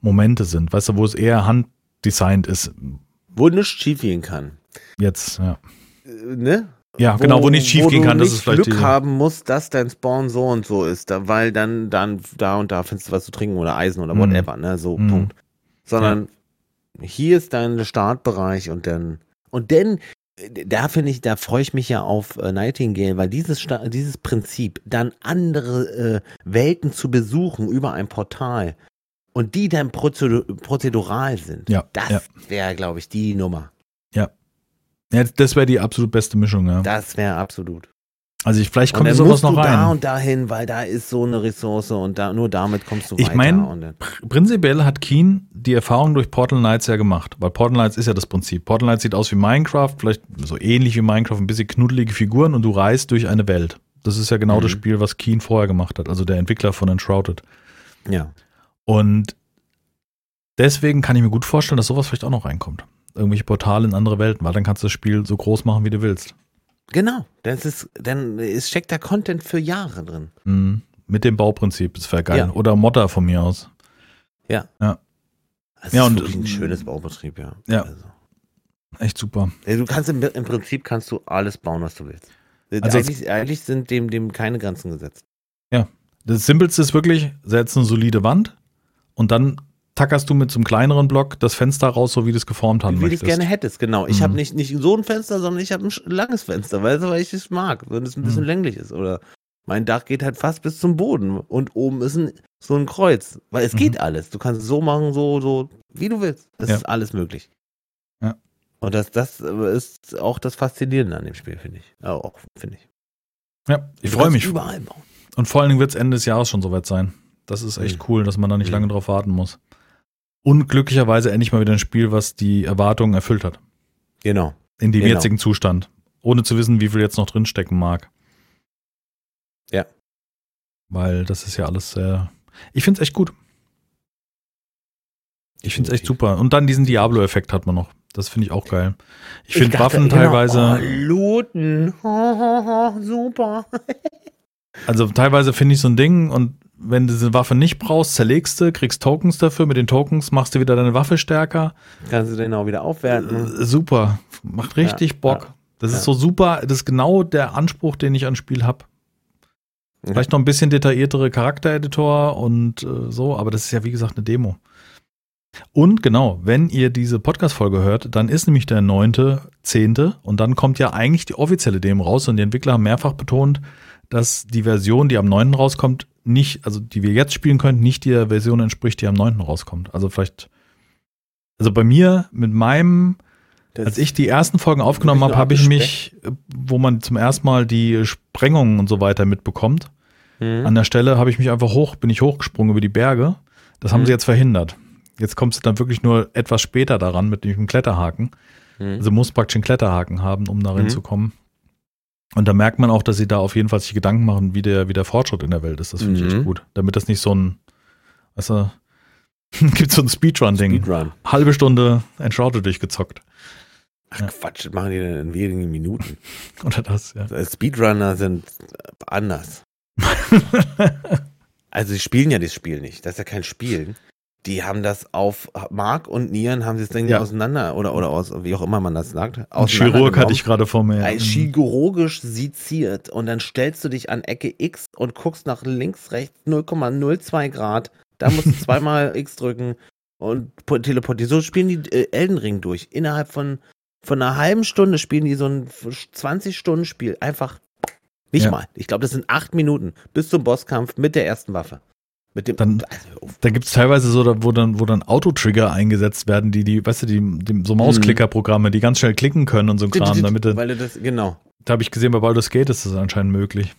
Momente sind, weißt du, wo es eher handdesignt ist. Wo nichts schief gehen kann. Jetzt, ja. Äh, ne? Ja, genau, wo nichts schief gehen kann, das ist vielleicht Glück haben muss, dass dein Spawn so und so ist, da, weil dann, dann da und da findest du was zu trinken oder Eisen oder Mhm. whatever, ne? So, Mhm. Punkt. Sondern hier ist dein Startbereich und dann, und dann, da finde ich, da freue ich mich ja auf äh, Nightingale, weil dieses, Sta- dieses Prinzip, dann andere äh, Welten zu besuchen über ein Portal und die dann prozedu prozedural sind, Ja, das ja. wäre, glaube ich, die Nummer. Ja, das wäre die absolut beste Mischung, ja. Das wäre absolut. Also ich, vielleicht kommt sowas noch du da rein. und dahin, weil da ist so eine Ressource und da, nur damit kommst du Ich weiter. mein- und dann, Pr- Prinzipiell hat Keen die Erfahrung durch Portal Knights ja gemacht, weil Portal Knights ist ja das Prinzip. Portal Knights sieht aus wie Minecraft, vielleicht so ähnlich wie Minecraft, ein bisschen knuddelige Figuren und du reist durch eine Welt. Das ist ja genau Mhm. das Spiel, was Keen vorher gemacht hat, also der Entwickler von Enshrouded. ja. Und deswegen kann ich mir gut vorstellen, dass sowas vielleicht auch noch reinkommt. Irgendwelche Portale in andere Welten, weil dann kannst du das Spiel so groß machen, wie du willst. Genau. Das ist, dann es steckt da Content für Jahre drin. Mhm. Mit dem Bauprinzip, das wäre geil. Ja. Oder Modder von mir aus. Das Ja, ist und- wirklich ein schönes Baubetrieb, ja. Ja. Also. Echt super. Ja, Du kannst im, im Prinzip kannst du alles bauen, was du willst. Also eigentlich, eigentlich sind dem, dem keine Grenzen gesetzt. Das Simpelste ist wirklich, setz eine solide Wand und dann tackerst du mit so einem kleineren Block das Fenster raus, so wie du es geformt haben Wie du es möchtest. gerne hättest, genau. Ich Mhm. habe nicht, nicht so ein Fenster, sondern ich habe ein langes Fenster, weißt du, weil ich es mag, wenn es ein bisschen Mhm. länglich ist. Oder mein Dach geht halt fast bis zum Boden und oben ist ein, so ein Kreuz. Weil es Mhm. geht alles. Du kannst es so machen, so, so, wie du willst. Es Ja. ist alles möglich. Ja. Und das, das ist auch das Faszinierende an dem Spiel, finde ich. Ja, Auch, finde ich. Ja, ich freue mich. Überall bauen. Und vor allen Dingen wird es Ende des Jahres schon soweit sein. Das ist echt Mhm. cool, dass man da nicht Mhm. lange drauf warten muss. Und glücklicherweise endlich mal wieder ein Spiel, was die Erwartungen erfüllt hat. Genau. In dem Genau. jetzigen Zustand. Ohne zu wissen, wie viel jetzt noch drinstecken mag. Ja. Weil das ist ja alles sehr. Ich finde es echt gut. Ich finde es echt super. Und dann diesen Diablo-Effekt hat man noch. Das finde ich auch geil. Ich finde Waffen genau, teilweise. Oh, looten. Ho, ho, super. Also teilweise finde ich so ein Ding und wenn du diese Waffe nicht brauchst, zerlegst du, kriegst Tokens dafür. Mit den Tokens machst du wieder deine Waffe stärker. Kannst du den auch wieder aufwerten. Äh, super. Macht richtig Ja, Bock. ja, das ja. ist so super. Das ist genau der Anspruch, den ich an Spiel habe. Vielleicht noch ein bisschen detailliertere Charaktereditor und äh, so, aber das ist ja wie gesagt eine Demo. Und genau, wenn ihr diese Podcast-Folge hört, dann ist nämlich der neunte, zehnte und dann kommt ja eigentlich die offizielle Demo raus und die Entwickler haben mehrfach betont, dass die Version, die am 9. rauskommt, nicht, also die wir jetzt spielen können, nicht der Version entspricht, die am 9. rauskommt. Also vielleicht, also bei mir mit meinem Das- als ich die ersten Folgen aufgenommen habe, habe ich mich, wo man zum ersten Mal die Sprengungen und so weiter mitbekommt. Mhm. An der Stelle habe ich mich einfach hoch, bin ich hochgesprungen über die Berge. Das haben Mhm. sie jetzt verhindert. Jetzt kommst du dann wirklich nur etwas später daran mit dem Kletterhaken. Mhm. Also muss praktisch einen Kletterhaken haben, um darin Mhm. Und da merkt man auch, dass sie da auf jeden Fall sich Gedanken machen, wie der, wie der Fortschritt in der Welt ist. Das finde ich Mhm. echt gut. Damit das nicht so ein, weißt du, gibt so ein Speedrun-Ding. Speedrun. Halbe Stunde Enshrouded durchgezockt. Ach Ja. Quatsch, das machen die denn in wenigen Minuten. Oder das, ja. Speedrunner sind anders. Also die spielen ja das Spiel nicht. Das ist ja kein Spielen. Die haben das auf Mark und Nieren haben sie das Ding Ja. auseinander oder oder aus wie auch immer man das sagt. Ein Chirurg hatte ich gerade vor mir. Ein chirurgisch seziert und dann stellst du dich an Ecke X und guckst nach links, rechts 0,02 Grad. Da musst du zweimal X drücken und po- teleportieren. So spielen die äh, Elden Ring durch. Innerhalb von, von einer halben Stunde spielen die so ein 20-Stunden-Spiel. Einfach nicht Ja. mal. Ich glaube, das sind acht Minuten bis zum Bosskampf mit der ersten Waffe. Mit dem. Dann- also, auf. Da gibt es teilweise so, da- wo dann, wo dann Autotrigger eingesetzt werden, die, die, weißt du, die, die so Mausklicker-Programme, die ganz schnell klicken können und so ein Kram, damit Weil das, genau. da habe ich gesehen, bei Baldur's Gate ist das anscheinend möglich.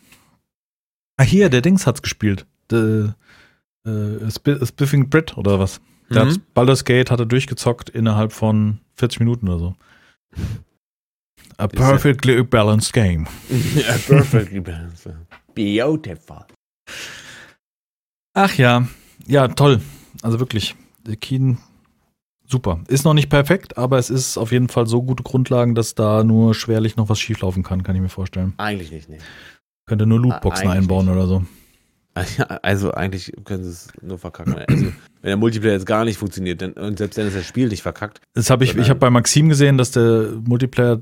Ah, hier, der Dings hat's gespielt. Der, äh, Sp Spiffing Brit oder was? Der Mhm. hat Baldur's Gate hat er durchgezockt innerhalb von 40 Minuten oder so. A perfectly balanced game. ja, perfectly balanced. Beautiful. Ach ja, ja, toll. Also wirklich, der Keen, super. Ist noch nicht perfekt, aber es ist auf jeden Fall so gute Grundlagen, dass da nur schwerlich noch was schieflaufen kann, kann ich mir vorstellen. Eigentlich nicht, nee. Könnte nur Lootboxen Eigentlich einbauen nicht. oder so. Also eigentlich können sie es nur verkacken. Also, wenn der Multiplayer jetzt gar nicht funktioniert, dann, und selbst wenn es das Spiel nicht verkackt. Das habe ich, ich habe bei Maxim gesehen, dass der Multiplayer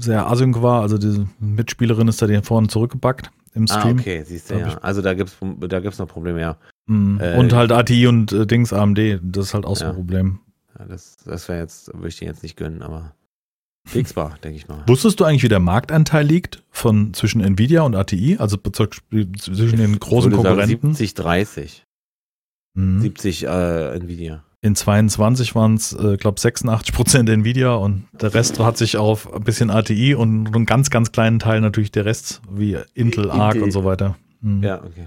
sehr async war. Also die Mitspielerin ist da den vorne zurückgebackt im Ah, Stream. okay, siehst du, ja. Also da gibt's da gibt's noch Probleme, ja. Mhm. Äh, und halt ATI und äh, Dings AMD, das ist halt auch so Ja. ein Problem. ja das das wäre jetzt, würde ich dir jetzt nicht gönnen, aber fixbar, denke ich mal. Wusstest du eigentlich, wie der Marktanteil liegt von zwischen Nvidia und ATI, also zwischen den großen würde sagen Konkurrenten? 70, 30. Mhm. 70 äh, Nvidia. In 22 waren es, äh, glaube 86 Prozent Nvidia und der Rest hat sich auf ein bisschen ATI und einen ganz, ganz kleinen Teil natürlich der Rest, wie Intel, ARC Intel. und so weiter. Mhm. Ja, okay.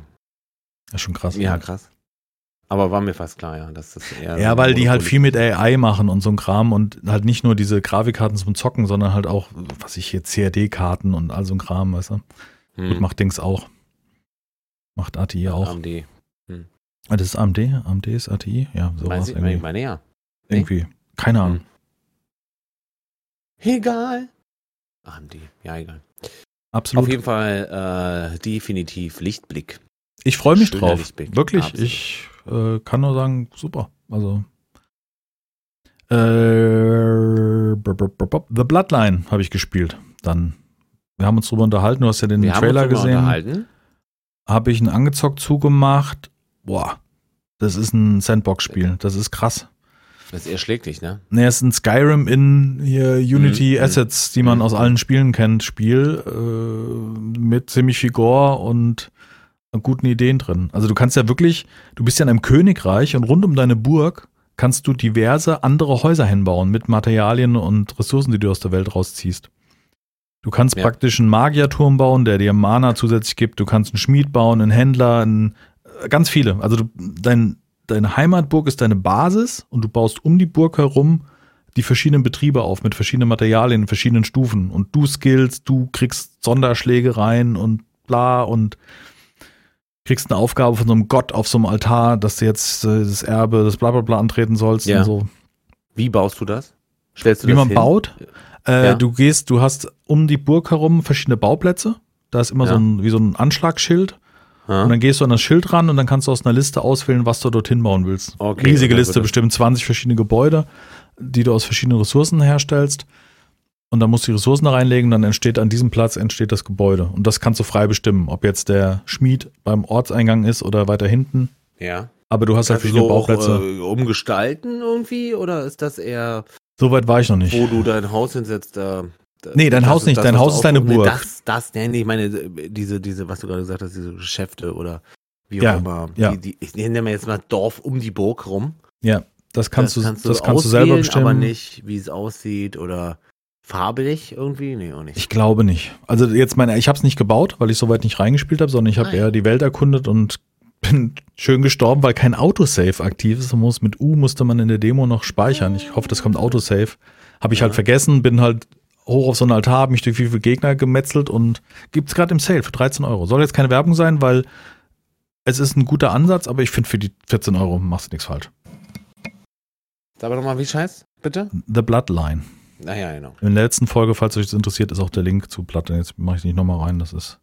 Das ist schon krass. Ja, krass. Aber war mir fast klar, ja, dass das eher. Ja, so weil die halt viel mit AI machen und so ein Kram und halt nicht nur diese Grafikkarten zum Zocken, sondern halt auch, was ich hier, CAD-Karten und all so ein Kram, weißt du. Hm, Gut, macht Dings auch. Macht ATI auch. AMD. Ah, das ist AMD? AMD ist ATI? Ja, sowas du, irgendwie. ich meine ja. nee? irgendwie. Keine Ahnung. Egal. AMD, ja, egal. Absolut. Auf jeden Fall äh, definitiv Lichtblick. Ich freue mich Schöner drauf. Wirklich. Absolut. Ich äh, kann nur sagen, super. Also. Äh, The Bloodline habe ich gespielt. Dann. Wir haben uns drüber unterhalten. Du hast ja den Wir Trailer haben uns drüber gesehen. Habe ich einen angezockt zugemacht. Boah. Das ist ein Sandbox-Spiel. Das ist krass. Das erschlägt dich, ne? Ne, es ist ein Skyrim in hier Unity Mhm, Assets, die man mhm. aus allen Spielen kennt, Spiel äh, mit ziemlich viel Gore und guten Ideen drin. Also du kannst ja wirklich, du bist ja in einem Königreich und rund um deine Burg kannst du diverse andere Häuser hinbauen mit Materialien und Ressourcen, die du aus der Welt rausziehst. Du kannst Ja. praktisch einen Magierturm bauen, der dir Mana zusätzlich gibt. Du kannst einen Schmied bauen, einen Händler, einen, äh, ganz viele. Also du, dein, deine Heimatburg ist deine Basis und du baust um die Burg herum die verschiedenen Betriebe auf mit verschiedenen Materialien, in verschiedenen Stufen. Und du skillst, du kriegst Sonderschläge rein und bla und kriegst eine Aufgabe von so einem Gott auf so einem Altar, dass du jetzt äh, das Erbe, das bla bla bla antreten sollst Ja. und so. Wie baust du das? Stellst du Wie das man hin? baut? Äh, Ja. Du gehst, du hast um die Burg herum verschiedene Bauplätze. Da ist immer Ja. so ein, wie so ein Anschlagsschild. Ha? Und dann gehst du an das Schild ran und dann kannst du aus einer Liste auswählen, was du dorthin bauen willst. Okay, Riesige Liste, bestimmt 20 verschiedene Gebäude, die du aus verschiedenen Ressourcen herstellst. Und dann musst du die Ressourcen da reinlegen, dann entsteht an diesem Platz entsteht das Gebäude. Und das kannst du frei bestimmen, ob jetzt der Schmied beim Ortseingang ist oder weiter hinten. Ja. Aber du hast halt du auch Bauplätze. äh, umgestalten irgendwie? Oder ist das eher, Soweit war ich noch nicht. wo du dein Haus hinsetzt? Da, da- Nee, dein Haus nicht, das, dein Haus ist deine? Nee, Burg. Das, das, nee, ich meine, diese, diese, was du gerade gesagt hast, diese Geschäfte oder wie auch Ja, immer. ja. Die, die, ich nenne mal jetzt mal Dorf um die Burg rum. Ja, das kannst das du, kannst du, das kannst du selber bestimmen. aber nicht, wie es aussieht oder farblich irgendwie? Nee, auch nicht. Ich glaube nicht. Also jetzt meine, ich habe es nicht gebaut, weil ich soweit nicht reingespielt habe, sondern ich habe Nein. eher die Welt erkundet und bin schön gestorben, weil kein Autosave aktiv ist. Man muss mit U musste man in der Demo noch speichern. Ich hoffe, das kommt Autosave. Habe ich Ja. halt vergessen, bin halt hoch auf so einen Altar, habe mich durch wie viele Gegner gemetzelt und gibt's gerade im Sale für 13 Euro. Soll jetzt keine Werbung sein, weil es ist ein guter Ansatz, aber ich finde für die 14 Euro machst du nichts falsch. Sag aber nochmal, wie scheiß, bitte? The Bloodline. Naja, genau. In der letzten Folge, falls euch das interessiert, ist auch der Link zu Bloodline. Jetzt mache ich nicht nochmal rein, das ist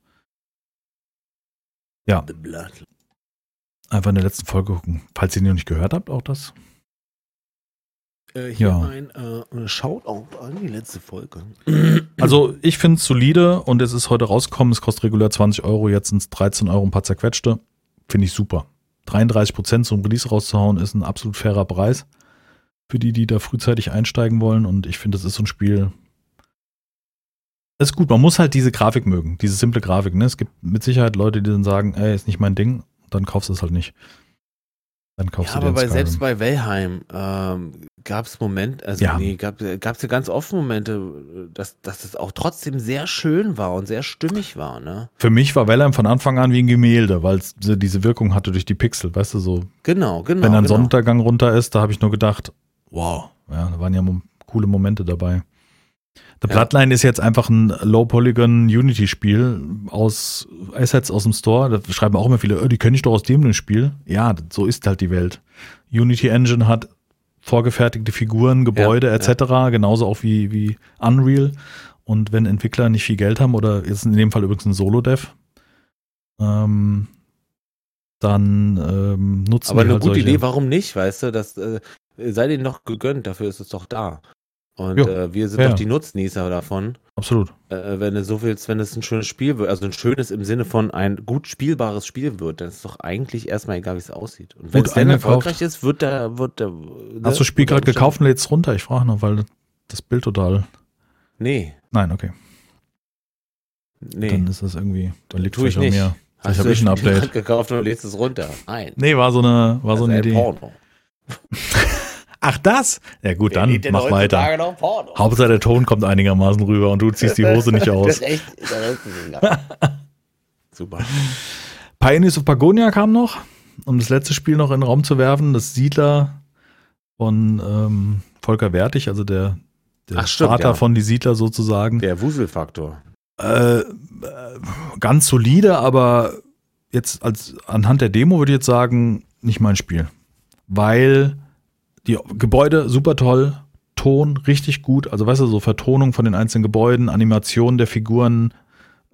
Blood. einfach in der letzten Folge gucken. Falls ihr die noch nicht gehört habt, auch das. Äh, hier Ja. ein äh, Shoutout an die letzte Folge. Also ich finde es solide und es ist heute rausgekommen. Es kostet regulär 20 Euro, jetzt sind es 13 Euro ein paar zerquetschte. Finde ich super. 33 Prozent zum Release rauszuhauen ist ein absolut fairer Preis für die, die da frühzeitig einsteigen wollen. Und ich finde, das ist so ein Spiel. Das ist gut. Man muss halt diese Grafik mögen, diese simple Grafik. Ne? Es gibt mit Sicherheit Leute, die dann sagen, ey, ist nicht mein Ding. Dann kaufst du es halt nicht. Dann kaufst Ja, du aber ein bei, selbst bei Wellheim ähm, gab es Momente, also Ja. nee, gab es ja ganz oft Momente, dass, dass es auch trotzdem sehr schön war und sehr stimmig war, ne? Für mich war Valheim von Anfang an wie ein Gemälde, weil es diese Wirkung hatte durch die Pixel. Weißt du, so Genau, genau. wenn dann genau. Sonnenuntergang runter ist, da habe ich nur gedacht, wow, ja, da waren ja mo- coole Momente dabei. The Ja. Bloodline ist jetzt einfach ein Low-Polygon-Unity-Spiel aus Assets aus dem Store. Da schreiben auch immer viele, oh, die kenne ich doch aus dem Spiel. Ja, so ist halt die Welt. Unity Engine hat vorgefertigte Figuren, Gebäude Ja, etc., genauso auch wie, wie Unreal. Und wenn Entwickler nicht viel Geld haben, oder jetzt in dem Fall übrigens ein Solo-Dev, ähm, dann ähm, nutzen Aber die eine halt gute solche. Idee, warum nicht, weißt du? Das äh, sei denen doch gegönnt, dafür ist es doch da. Und äh, wir sind Ja, doch die Nutznießer davon. Absolut. Äh, wenn du so willst, wenn es ein schönes Spiel wird, also ein schönes im Sinne von ein gut spielbares Spiel wird, dann ist es doch eigentlich erstmal egal, wie es aussieht. Und wenn es dann erfolgreich ist, wird der, wird. Hast ne, du das Spiel gerade gekauft und lädst runter? Ich frage noch, weil das Bild total. Nee, Nein, okay. nee. Dann ist das irgendwie. Dann liegt vielleicht an mir. Hast du habe ich ein Update. gekauft und lädst es runter? Nein. Nee, war so eine, war so Das eine ein Idee. Porno. Ach, das? Ja, gut, Wer dann mach weiter. Hauptsache der Ton kommt einigermaßen rüber und du ziehst die Hose nicht Das aus. ist echt, das ist. Super. Pioneers of Pagonia kam noch, um das letzte Spiel noch in den Raum zu werfen. Das Siedler von ähm, Volker Wertig, also der, der Ach, stimmt, Vater ja. von die Siedler sozusagen. Der Wuselfaktor. Äh, äh, ganz solide, aber jetzt als anhand der Demo würde ich jetzt sagen, nicht mein Spiel. Weil die Gebäude super toll, Ton richtig gut, also weißt du, so Vertonung von den einzelnen Gebäuden, Animation der Figuren,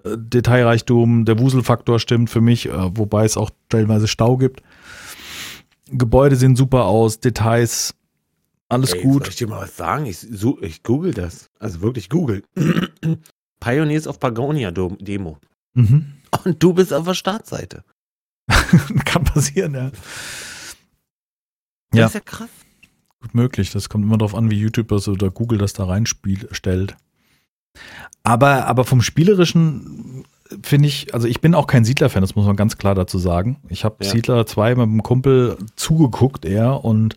äh, Detailreichtum, der Wuselfaktor stimmt für mich, äh, wobei es auch teilweise Stau gibt. Gebäude sehen super aus, Details, alles Ey, Soll gut. ich dir mal was sagen? Ich, so, ich google das. Also wirklich google. Pioneers of Pagonia Demo. Mhm. Und du bist auf der Startseite. Kann passieren, ja. Das Ja. ist ja krass. Gut möglich. Das kommt immer darauf an, wie YouTube das oder Google das da reinstellt. Aber, aber vom Spielerischen finde ich, also ich bin auch kein Siedler-Fan, das muss man ganz klar dazu sagen. Ich habe Ja. Siedler 2 mit einem Kumpel zugeguckt eher und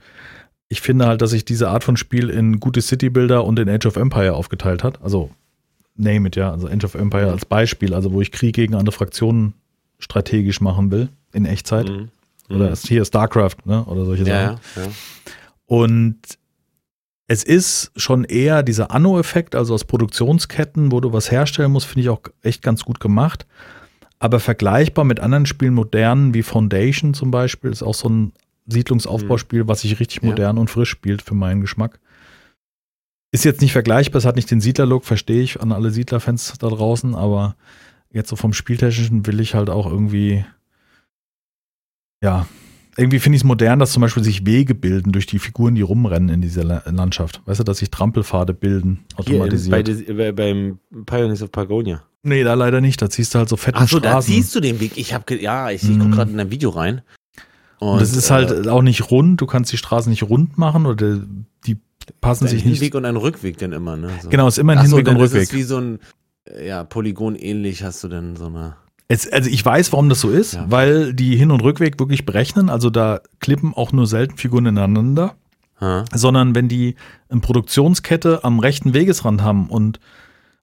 ich finde halt, dass sich diese Art von Spiel in gute City-Builder und in Age of Empire aufgeteilt hat. Also name it, ja. Also Age of Empire als Beispiel, also wo ich Krieg gegen andere Fraktionen strategisch machen will, in Echtzeit. Mhm. Oder hier StarCraft, ne? Oder solche Sachen. ja, ja, ja. Und es ist schon eher dieser Anno-Effekt, also aus Produktionsketten, wo du was herstellen musst, finde ich auch echt ganz gut gemacht. Aber vergleichbar mit anderen Spielen, modernen wie Foundation zum Beispiel, ist auch so ein Siedlungsaufbauspiel, was sich richtig Ja. modern und frisch spielt für meinen Geschmack. Ist jetzt nicht vergleichbar, es hat nicht den Siedler-Look, verstehe ich an alle Siedler-Fans da draußen, aber jetzt so vom Spieltechnischen will ich halt auch irgendwie, ja, irgendwie finde ich es modern, dass zum Beispiel sich Wege bilden durch die Figuren, die rumrennen in dieser La- Landschaft. Weißt du, dass sich Trampelpfade bilden, Hier automatisiert. bei, des- bei, beim Pioneers of Pagonia. nee, da leider nicht. Da ziehst du halt so fetten Achso, da Straßen. siehst du den Weg. Ich habe, ja, ich, ich Mhm. gucke gerade in ein Video rein. und das ist äh, halt auch nicht rund. Du kannst die Straßen nicht rund machen oder die passen ein sich nicht. Hinweg und ein Rückweg dann immer, ne? So. Genau, es ist immer ein Ach so, Hinweg und dann ist es Rückweg. wie so ein, äh, ja, Polygon ähnlich hast du dann so eine. Es, also ich weiß, warum das so ist, Ja. weil die Hin- und Rückweg wirklich berechnen. Also da klippen auch nur selten Figuren ineinander. Ha? sondern wenn die eine Produktionskette am rechten Wegesrand haben und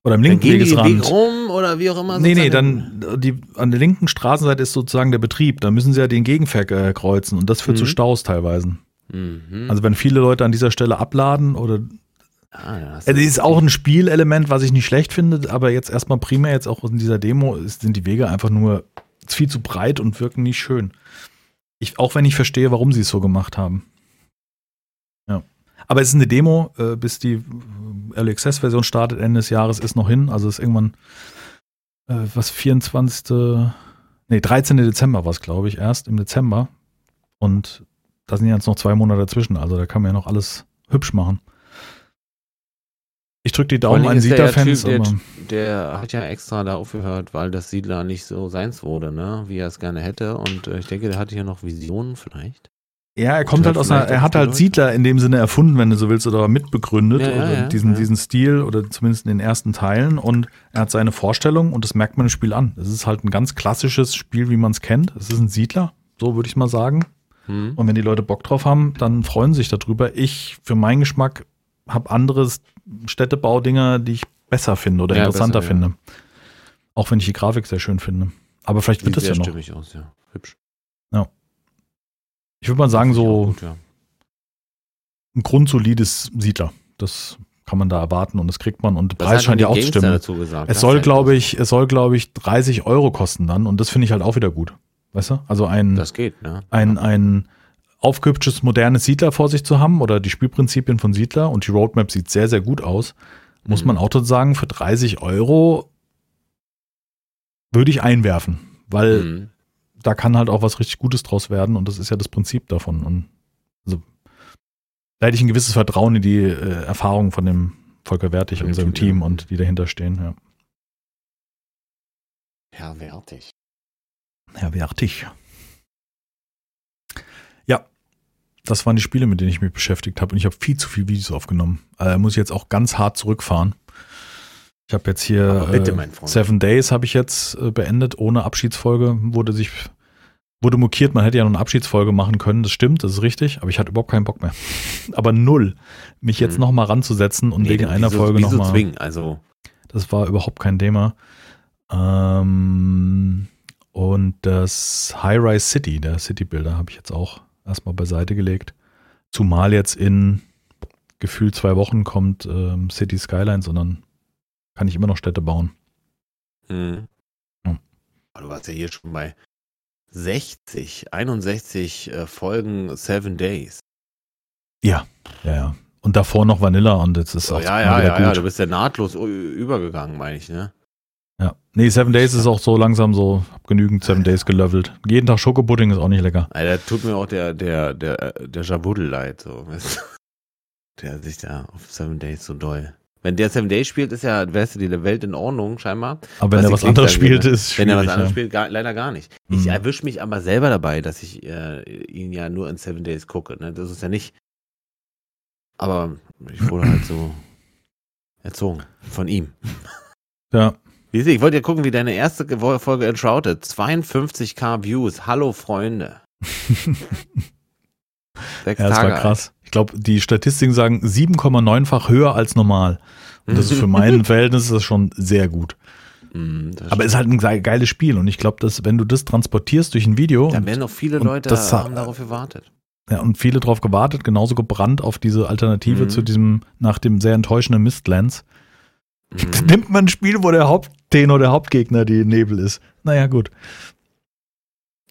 oder am Dann linken den Wegesrand. Weg rum oder wie auch immer. Nee, nee, dann die, an der linken Straßenseite ist sozusagen der Betrieb. Da müssen sie ja den Gegenverkehr kreuzen und das führt zu Mhm. Staus teilweise. Mhm. Also wenn viele Leute an dieser Stelle abladen oder ah, ja, also es ist auch ein Spielelement, was ich nicht schlecht finde, aber jetzt erstmal primär jetzt auch in dieser Demo sind die Wege einfach nur viel zu breit und wirken nicht schön. Ich, auch wenn ich verstehe, warum sie es so gemacht haben. Ja. Aber es ist eine Demo, äh, bis die äh, Early Access Version startet Ende des Jahres, ist noch hin. Also ist irgendwann, äh, was 24. Nee, 13. Dezember war es, glaube ich, erst im Dezember. Und da sind jetzt noch zwei Monate dazwischen. Also da kann man ja noch alles hübsch machen. Ich drücke die Daumen an der ja Siedler-Fans. Typ, aber- der, der hat ja extra da aufgehört, weil das Siedler nicht so seins wurde, ne? Wie er es gerne hätte. Und äh, ich denke, der hatte hier noch Visionen vielleicht. Ja, er kommt halt aus einer, er hat halt. Siedler in dem Sinne erfunden, wenn du so willst, oder mitbegründet, Ja, ja, oder ja, diesen, ja. diesen Stil oder zumindest in den ersten Teilen und er hat seine Vorstellung und das merkt man im Spiel an. Es ist halt ein ganz klassisches Spiel, wie man es kennt. Es ist ein Siedler, so würde ich mal sagen. Hm? Und wenn die Leute Bock drauf haben, dann freuen sie sich darüber. Ich, für meinen Geschmack, habe andere Städtebaudinger, die ich besser finde oder Ja, interessanter besser, ja. finde. Auch wenn ich die Grafik sehr schön finde. Aber vielleicht wird Sieht das ja noch. stimmig aus, ja. Hübsch. Ich würde mal sagen, so Gut, ja. ein grundsolides Siedler. Das kann man da erwarten und das kriegt man und der Preis scheint ja auch zu stimmen. Es soll, glaube ja ich, es soll, glaube ich, 30 Euro kosten dann und das finde ich halt auch wieder gut. Weißt du? Also ein, Das geht, ne? ein, ein aufgehübsches, modernes Siedler vor sich zu haben oder die Spielprinzipien von Siedler und die Roadmap sieht sehr, sehr gut aus, muss Mhm. man auch dazu sagen, für 30 Euro würde ich einwerfen, weil Mhm. da kann halt auch was richtig Gutes draus werden und das ist ja das Prinzip davon. Und also, da hätte ich ein gewisses Vertrauen in die äh, Erfahrung von dem Volker Wertig und seinem Team und die dahinter stehen, ja. Herr Wertig. Herr Wertig. Ja, das waren die Spiele, mit denen ich mich beschäftigt habe und ich habe viel zu viel Videos aufgenommen. Äh, muss ich jetzt auch ganz hart zurückfahren. Ich habe jetzt hier bitte, äh. Seven Days habe ich jetzt äh, beendet ohne Abschiedsfolge. Wurde sich wurde mokiert, man hätte ja noch eine Abschiedsfolge machen können. Das stimmt, das ist richtig, aber ich hatte überhaupt keinen Bock mehr. aber null, mich jetzt Hm. noch mal ranzusetzen und wegen Nee, einer wieso, Folge noch wieso mal. zwingen? Also, Das war überhaupt kein Thema. Ähm, und das High-Rise City, der City-Builder, habe ich jetzt auch erstmal beiseite gelegt. Zumal jetzt in gefühlt zwei Wochen kommt ähm, City Skylines und dann kann ich immer noch Städte bauen. hm. Aber du warst ja hier schon bei 60, 61 äh, Folgen Seven Days. Ja, ja, ja. Und davor noch Vanilla und jetzt ist auch ja, mal ja, ja, ja, gut. du bist ja nahtlos übergegangen, meine ich, ne? Ja. Nee, Seven Days ist auch so langsam so, hab genügend Seven Days gelevelt. Jeden Tag Schokopudding ist auch nicht lecker. Alter, tut mir auch der, der, der, äh, der Jabuddel leid, so. weißt du? Der sich da auf Seven Days so doll. Wenn der Seven Days spielt, ist ja, wärst du die Welt in Ordnung, scheinbar. Aber wenn er was anderes spielt, ne? ist Wenn er was anderes ja. spielt, gar, leider gar nicht. Ich Mhm. erwische mich aber selber dabei, dass ich äh, ihn ja nur in Seven Days gucke. Ne? Das ist ja nicht. Aber ich wurde halt so erzogen von ihm. ja. Ich wollte ja gucken, wie deine erste Ge- Folge Enshrouded. 52k Views. Hallo Freunde. Sechs Ja, das Tage war krass. Ich glaube, die Statistiken sagen 7,9-fach höher als normal. Und das ist für mein Verhältnis ist das schon sehr gut. alt. Mm, Aber es ist halt ein ge- geiles Spiel und ich glaube, dass wenn du das transportierst durch ein Video da und, werden noch viele Leute das- haben darauf gewartet. ja, und viele drauf gewartet, genauso gebrannt auf diese Alternative Mhm. zu diesem nach dem sehr enttäuschenden Mistlands. Mhm. Nimmt man ein Spiel, wo der Haupttenor, der Hauptgegner die Nebel ist. Naja, gut.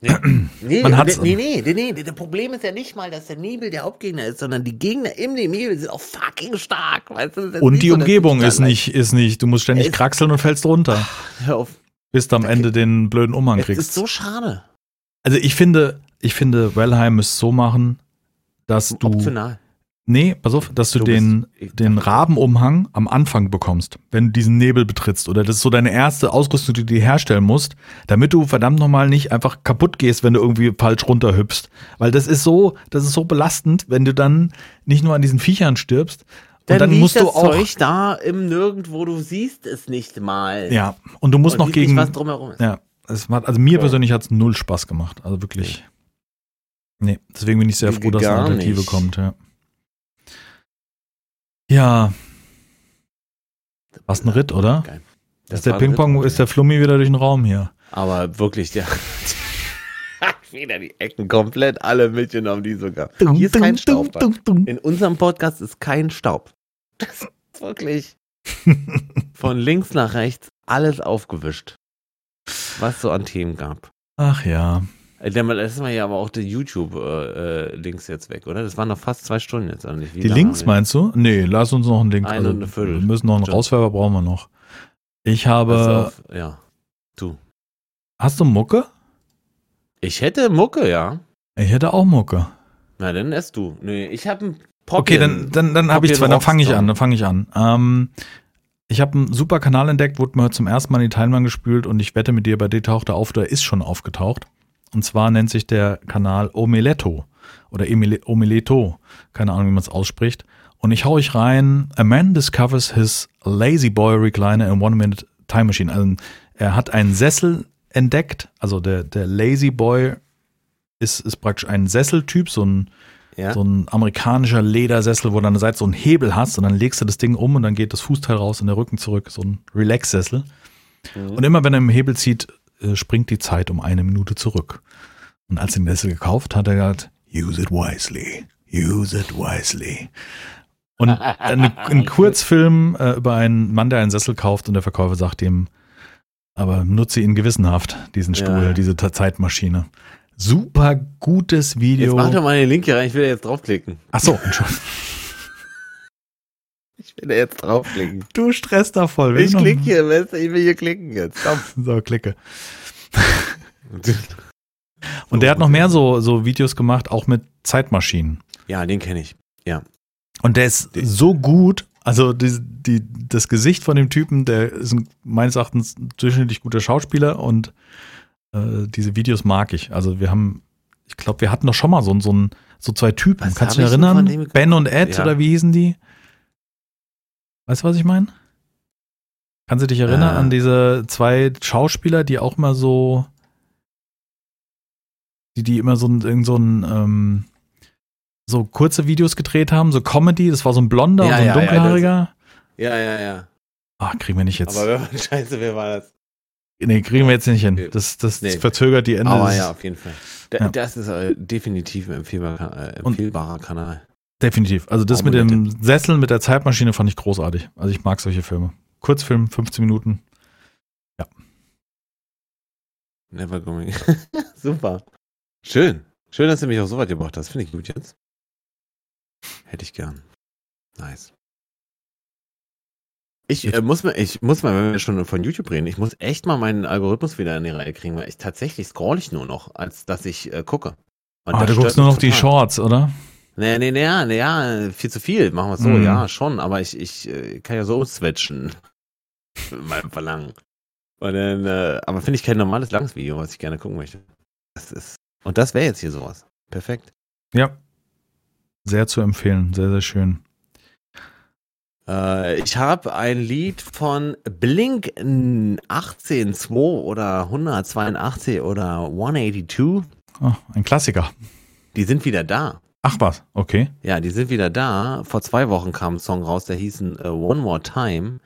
Nee, Man hat's- nee, nee, nee, nee, das Problem ist ja nicht mal, dass der Nebel der Hauptgegner ist, sondern die Gegner im Nebel sind auch fucking stark. Weißt du? Das Und die so, Umgebung ist nicht, ist nicht, du musst ständig kraxeln und fällst runter, Hör auf. bis du am Da- Ende den blöden Umhang kriegst. ist so schade. Also ich finde, ich finde, Wellheim müsste so machen, dass du, Optional. Nee, pass auf, dass du, Du den, den Rabenumhang am Anfang bekommst, wenn du diesen Nebel betrittst. Oder das ist so deine erste Ausrüstung, die du dir herstellen musst, damit du verdammt nochmal nicht einfach kaputt gehst, wenn du irgendwie falsch runterhüpfst. Weil das ist so, das ist so belastend, wenn du dann nicht nur an diesen Viechern stirbst, und dann liegt musst du das auch, Zeug da im Nirgendwo, du siehst es nicht mal. ja, und du musst Und noch gegen, Nicht, was drumherum ist. ja, es macht, also mir Ja. persönlich hat's null Spaß gemacht, also wirklich. Nee, deswegen bin ich sehr froh, dass eine Alternative nicht. kommt, ja. Ja, was ein Ritt, oder? Geil. Das Ist der Ping-Pong, Ritt, ist der Flummi wieder durch den Raum hier? Aber wirklich, der. Wieder die Ecken komplett alle mitgenommen, die sogar. Hier ist kein Staub. In unserem Podcast ist kein Staub. Das ist wirklich von links nach rechts alles aufgewischt. Was so an Themen gab. Ach ja. Äh, ist mal ja aber auch die YouTube-Links jetzt weg, oder? Das waren noch fast zwei Stunden jetzt eigentlich. Wie Die Links wir- meinst du? Nee, lass uns noch einen Link. Eine Also, und eine Viertel. wir müssen noch einen Stimmt. Rauswerfer brauchen wir noch. Ich habe. auf, ja. Du. Hast du Mucke? Ich hätte Mucke, ja. Ich hätte auch Mucke. Na, dann erst du. Nee, ich habe einen Okay, dann, dann, dann habe ich zwei, dann fange ich an, dann fange ich an. Ähm, ich habe einen super Kanal entdeckt, wurde mir zum ersten Mal in die Timeline gespült und ich wette mit dir, bei dir taucht er auf, der ist schon aufgetaucht. Und zwar nennt sich der Kanal Omeletto oder Emile- Omeleto, keine Ahnung, wie man es ausspricht. Und ich hau euch rein, a man discovers his lazy boy recliner in one minute time machine. Also er hat einen Sessel entdeckt, also der, der lazy boy ist, ist praktisch ein Sesseltyp, so ein Ja. so ein amerikanischer Ledersessel, wo du an der Seite so einen Hebel hast und dann legst du das Ding um und dann geht das Fußteil raus und der Rücken zurück, so ein Relax-Sessel. Mhm. Und immer wenn er im Hebel zieht, springt die Zeit um eine Minute zurück. Und als er den Sessel gekauft hat, hat er gesagt, use it wisely, use it wisely. Und ein, ein Kurzfilm äh, über einen Mann, der einen Sessel kauft und der Verkäufer sagt ihm, aber nutze ihn gewissenhaft, diesen Stuhl, Ja. diese Zeitmaschine. Super gutes Video. Jetzt mach doch mal den Link hier rein, ich will jetzt draufklicken. Ach so, Entschuldigung. Ich will jetzt draufklicken. Du stresst da voll. Ich klicke hier, weißt du, ich will hier klicken jetzt. Komm. So, klicke. Und der hat noch mehr so, so Videos gemacht, auch mit Zeitmaschinen. Ja, den kenne ich. Ja. Und der ist so gut. Also die, die, das Gesicht von dem Typen, der ist ein, meines Erachtens ein durchschnittlich guter Schauspieler und äh, diese Videos mag ich. Also wir haben, ich glaube, wir hatten doch schon mal so, so, ein, so zwei Typen. Was Kannst du dich erinnern? Ben und Ed Ja. oder wie hießen die? Weißt du, was ich meine? Kannst du dich erinnern Äh. an diese zwei Schauspieler, die auch immer so, die, die immer so ein, so ein, ähm, so kurze Videos gedreht haben, so Comedy, das war so ein blonder Ja, und so ein ja, ja, dunkelhaariger. Ja, ja, ja. Ah, kriegen wir nicht jetzt. Aber wer scheiße, wer war das? nee, kriegen wir jetzt nicht hin. Das, das Nee. verzögert die Ende. Aber ja, auf jeden Fall. Da, Ja. Das ist äh, definitiv ein empfehlbarer, äh, Und- empfehlbarer Kanal. Definitiv. Also das mit dem Sessel mit der Zeitmaschine fand ich großartig. Also ich mag solche Filme. Kurzfilm, 15 Minuten. Never going. Super. Schön. Schön, dass du mich auch so weit gebracht hast. Finde ich gut jetzt. Hätte ich gern. Nice. Ich äh, muss mal, ich muss mal, wenn wir schon von YouTube reden, ich muss echt mal meinen Algorithmus wieder in die Reihe kriegen, weil ich tatsächlich scroll ich nur noch, als dass ich äh, gucke. Und Ah, das du guckst nur noch die. Shorts, oder? Nee, nee, nee, ja, nee, ja, viel zu viel, machen wir es so, Mhm. ja, schon, aber ich, ich äh, kann ja so switchen. Mit meinem Verlangen. Und dann, äh, aber finde ich kein normales langes Video, was ich gerne gucken möchte. Das ist, und das wäre jetzt hier sowas. Perfekt. Ja. Sehr zu empfehlen. Sehr, sehr schön. Äh, ich habe ein Lied von Blink 182 oder 182 oder 182. Ah, ein Klassiker. Die sind wieder da. Ach was, okay. Ja, die sind wieder da. Vor zwei Wochen kam ein Song raus, der hieß äh, One More Time.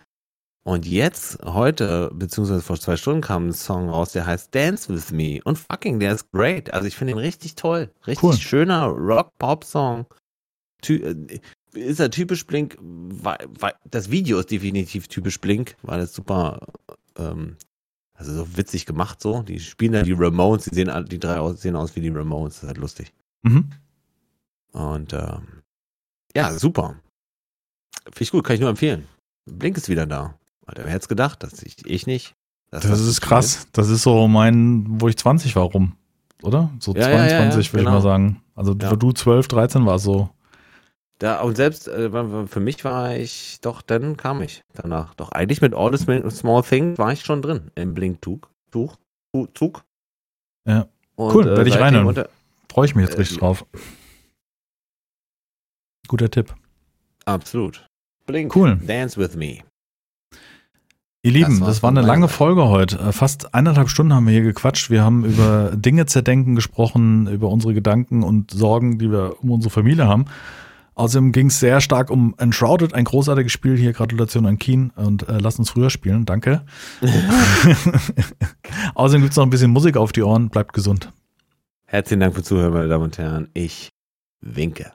Und jetzt, heute, beziehungsweise vor zwei Stunden kam ein Song raus, der heißt Dance With Me. Und fucking, der ist great. Also ich finde ihn richtig toll. Richtig Cool. schöner Rock-Pop-Song. Äh, ist er typisch Blink? Weil, weil, das Video ist definitiv typisch Blink, weil es super, ähm, also so witzig gemacht so. Die spielen da die Ramones, die sehen die drei aus, sehen aus wie die Ramones. Das ist halt lustig. Mhm. Und ähm, ja, super. Finde ich gut, kann ich nur empfehlen. Blink ist wieder da. Alter, wer hätte es gedacht? Das ich, ich nicht. dass Das ist krass. Das ist so mein, wo ich 20 war rum. Oder? So Ja, ja, ja, 22, ja, würde genau. ich mal sagen. Also wo du 12, 13 warst so. Da, und selbst äh, für mich war ich, doch, dann kam ich danach. Doch eigentlich mit All the Small- Things war ich schon drin im Blink-Tuch. Tuch, Tu- Zug. Ja. Und, Cool, werd ich seitdem reinhören. Freue ich mich jetzt Äh, richtig drauf. Guter Tipp. Absolut. Blink. Cool. Dance with me. Ihr Lieben, Das das, war eine lange. Folge heute. Äh, Fast eineinhalb Stunden haben wir hier gequatscht. Wir haben über Dinge zerdenken gesprochen, über unsere Gedanken und Sorgen, die wir um unsere Familie haben. Außerdem ging es sehr stark um Enshrouded, ein großartiges Spiel. Hier Gratulation an Keen und äh, lasst uns früher spielen. Danke. Außerdem gibt es noch ein bisschen Musik auf die Ohren. Bleibt gesund. Herzlichen Dank fürs Zuhören, meine Damen und Herren. Ich winke.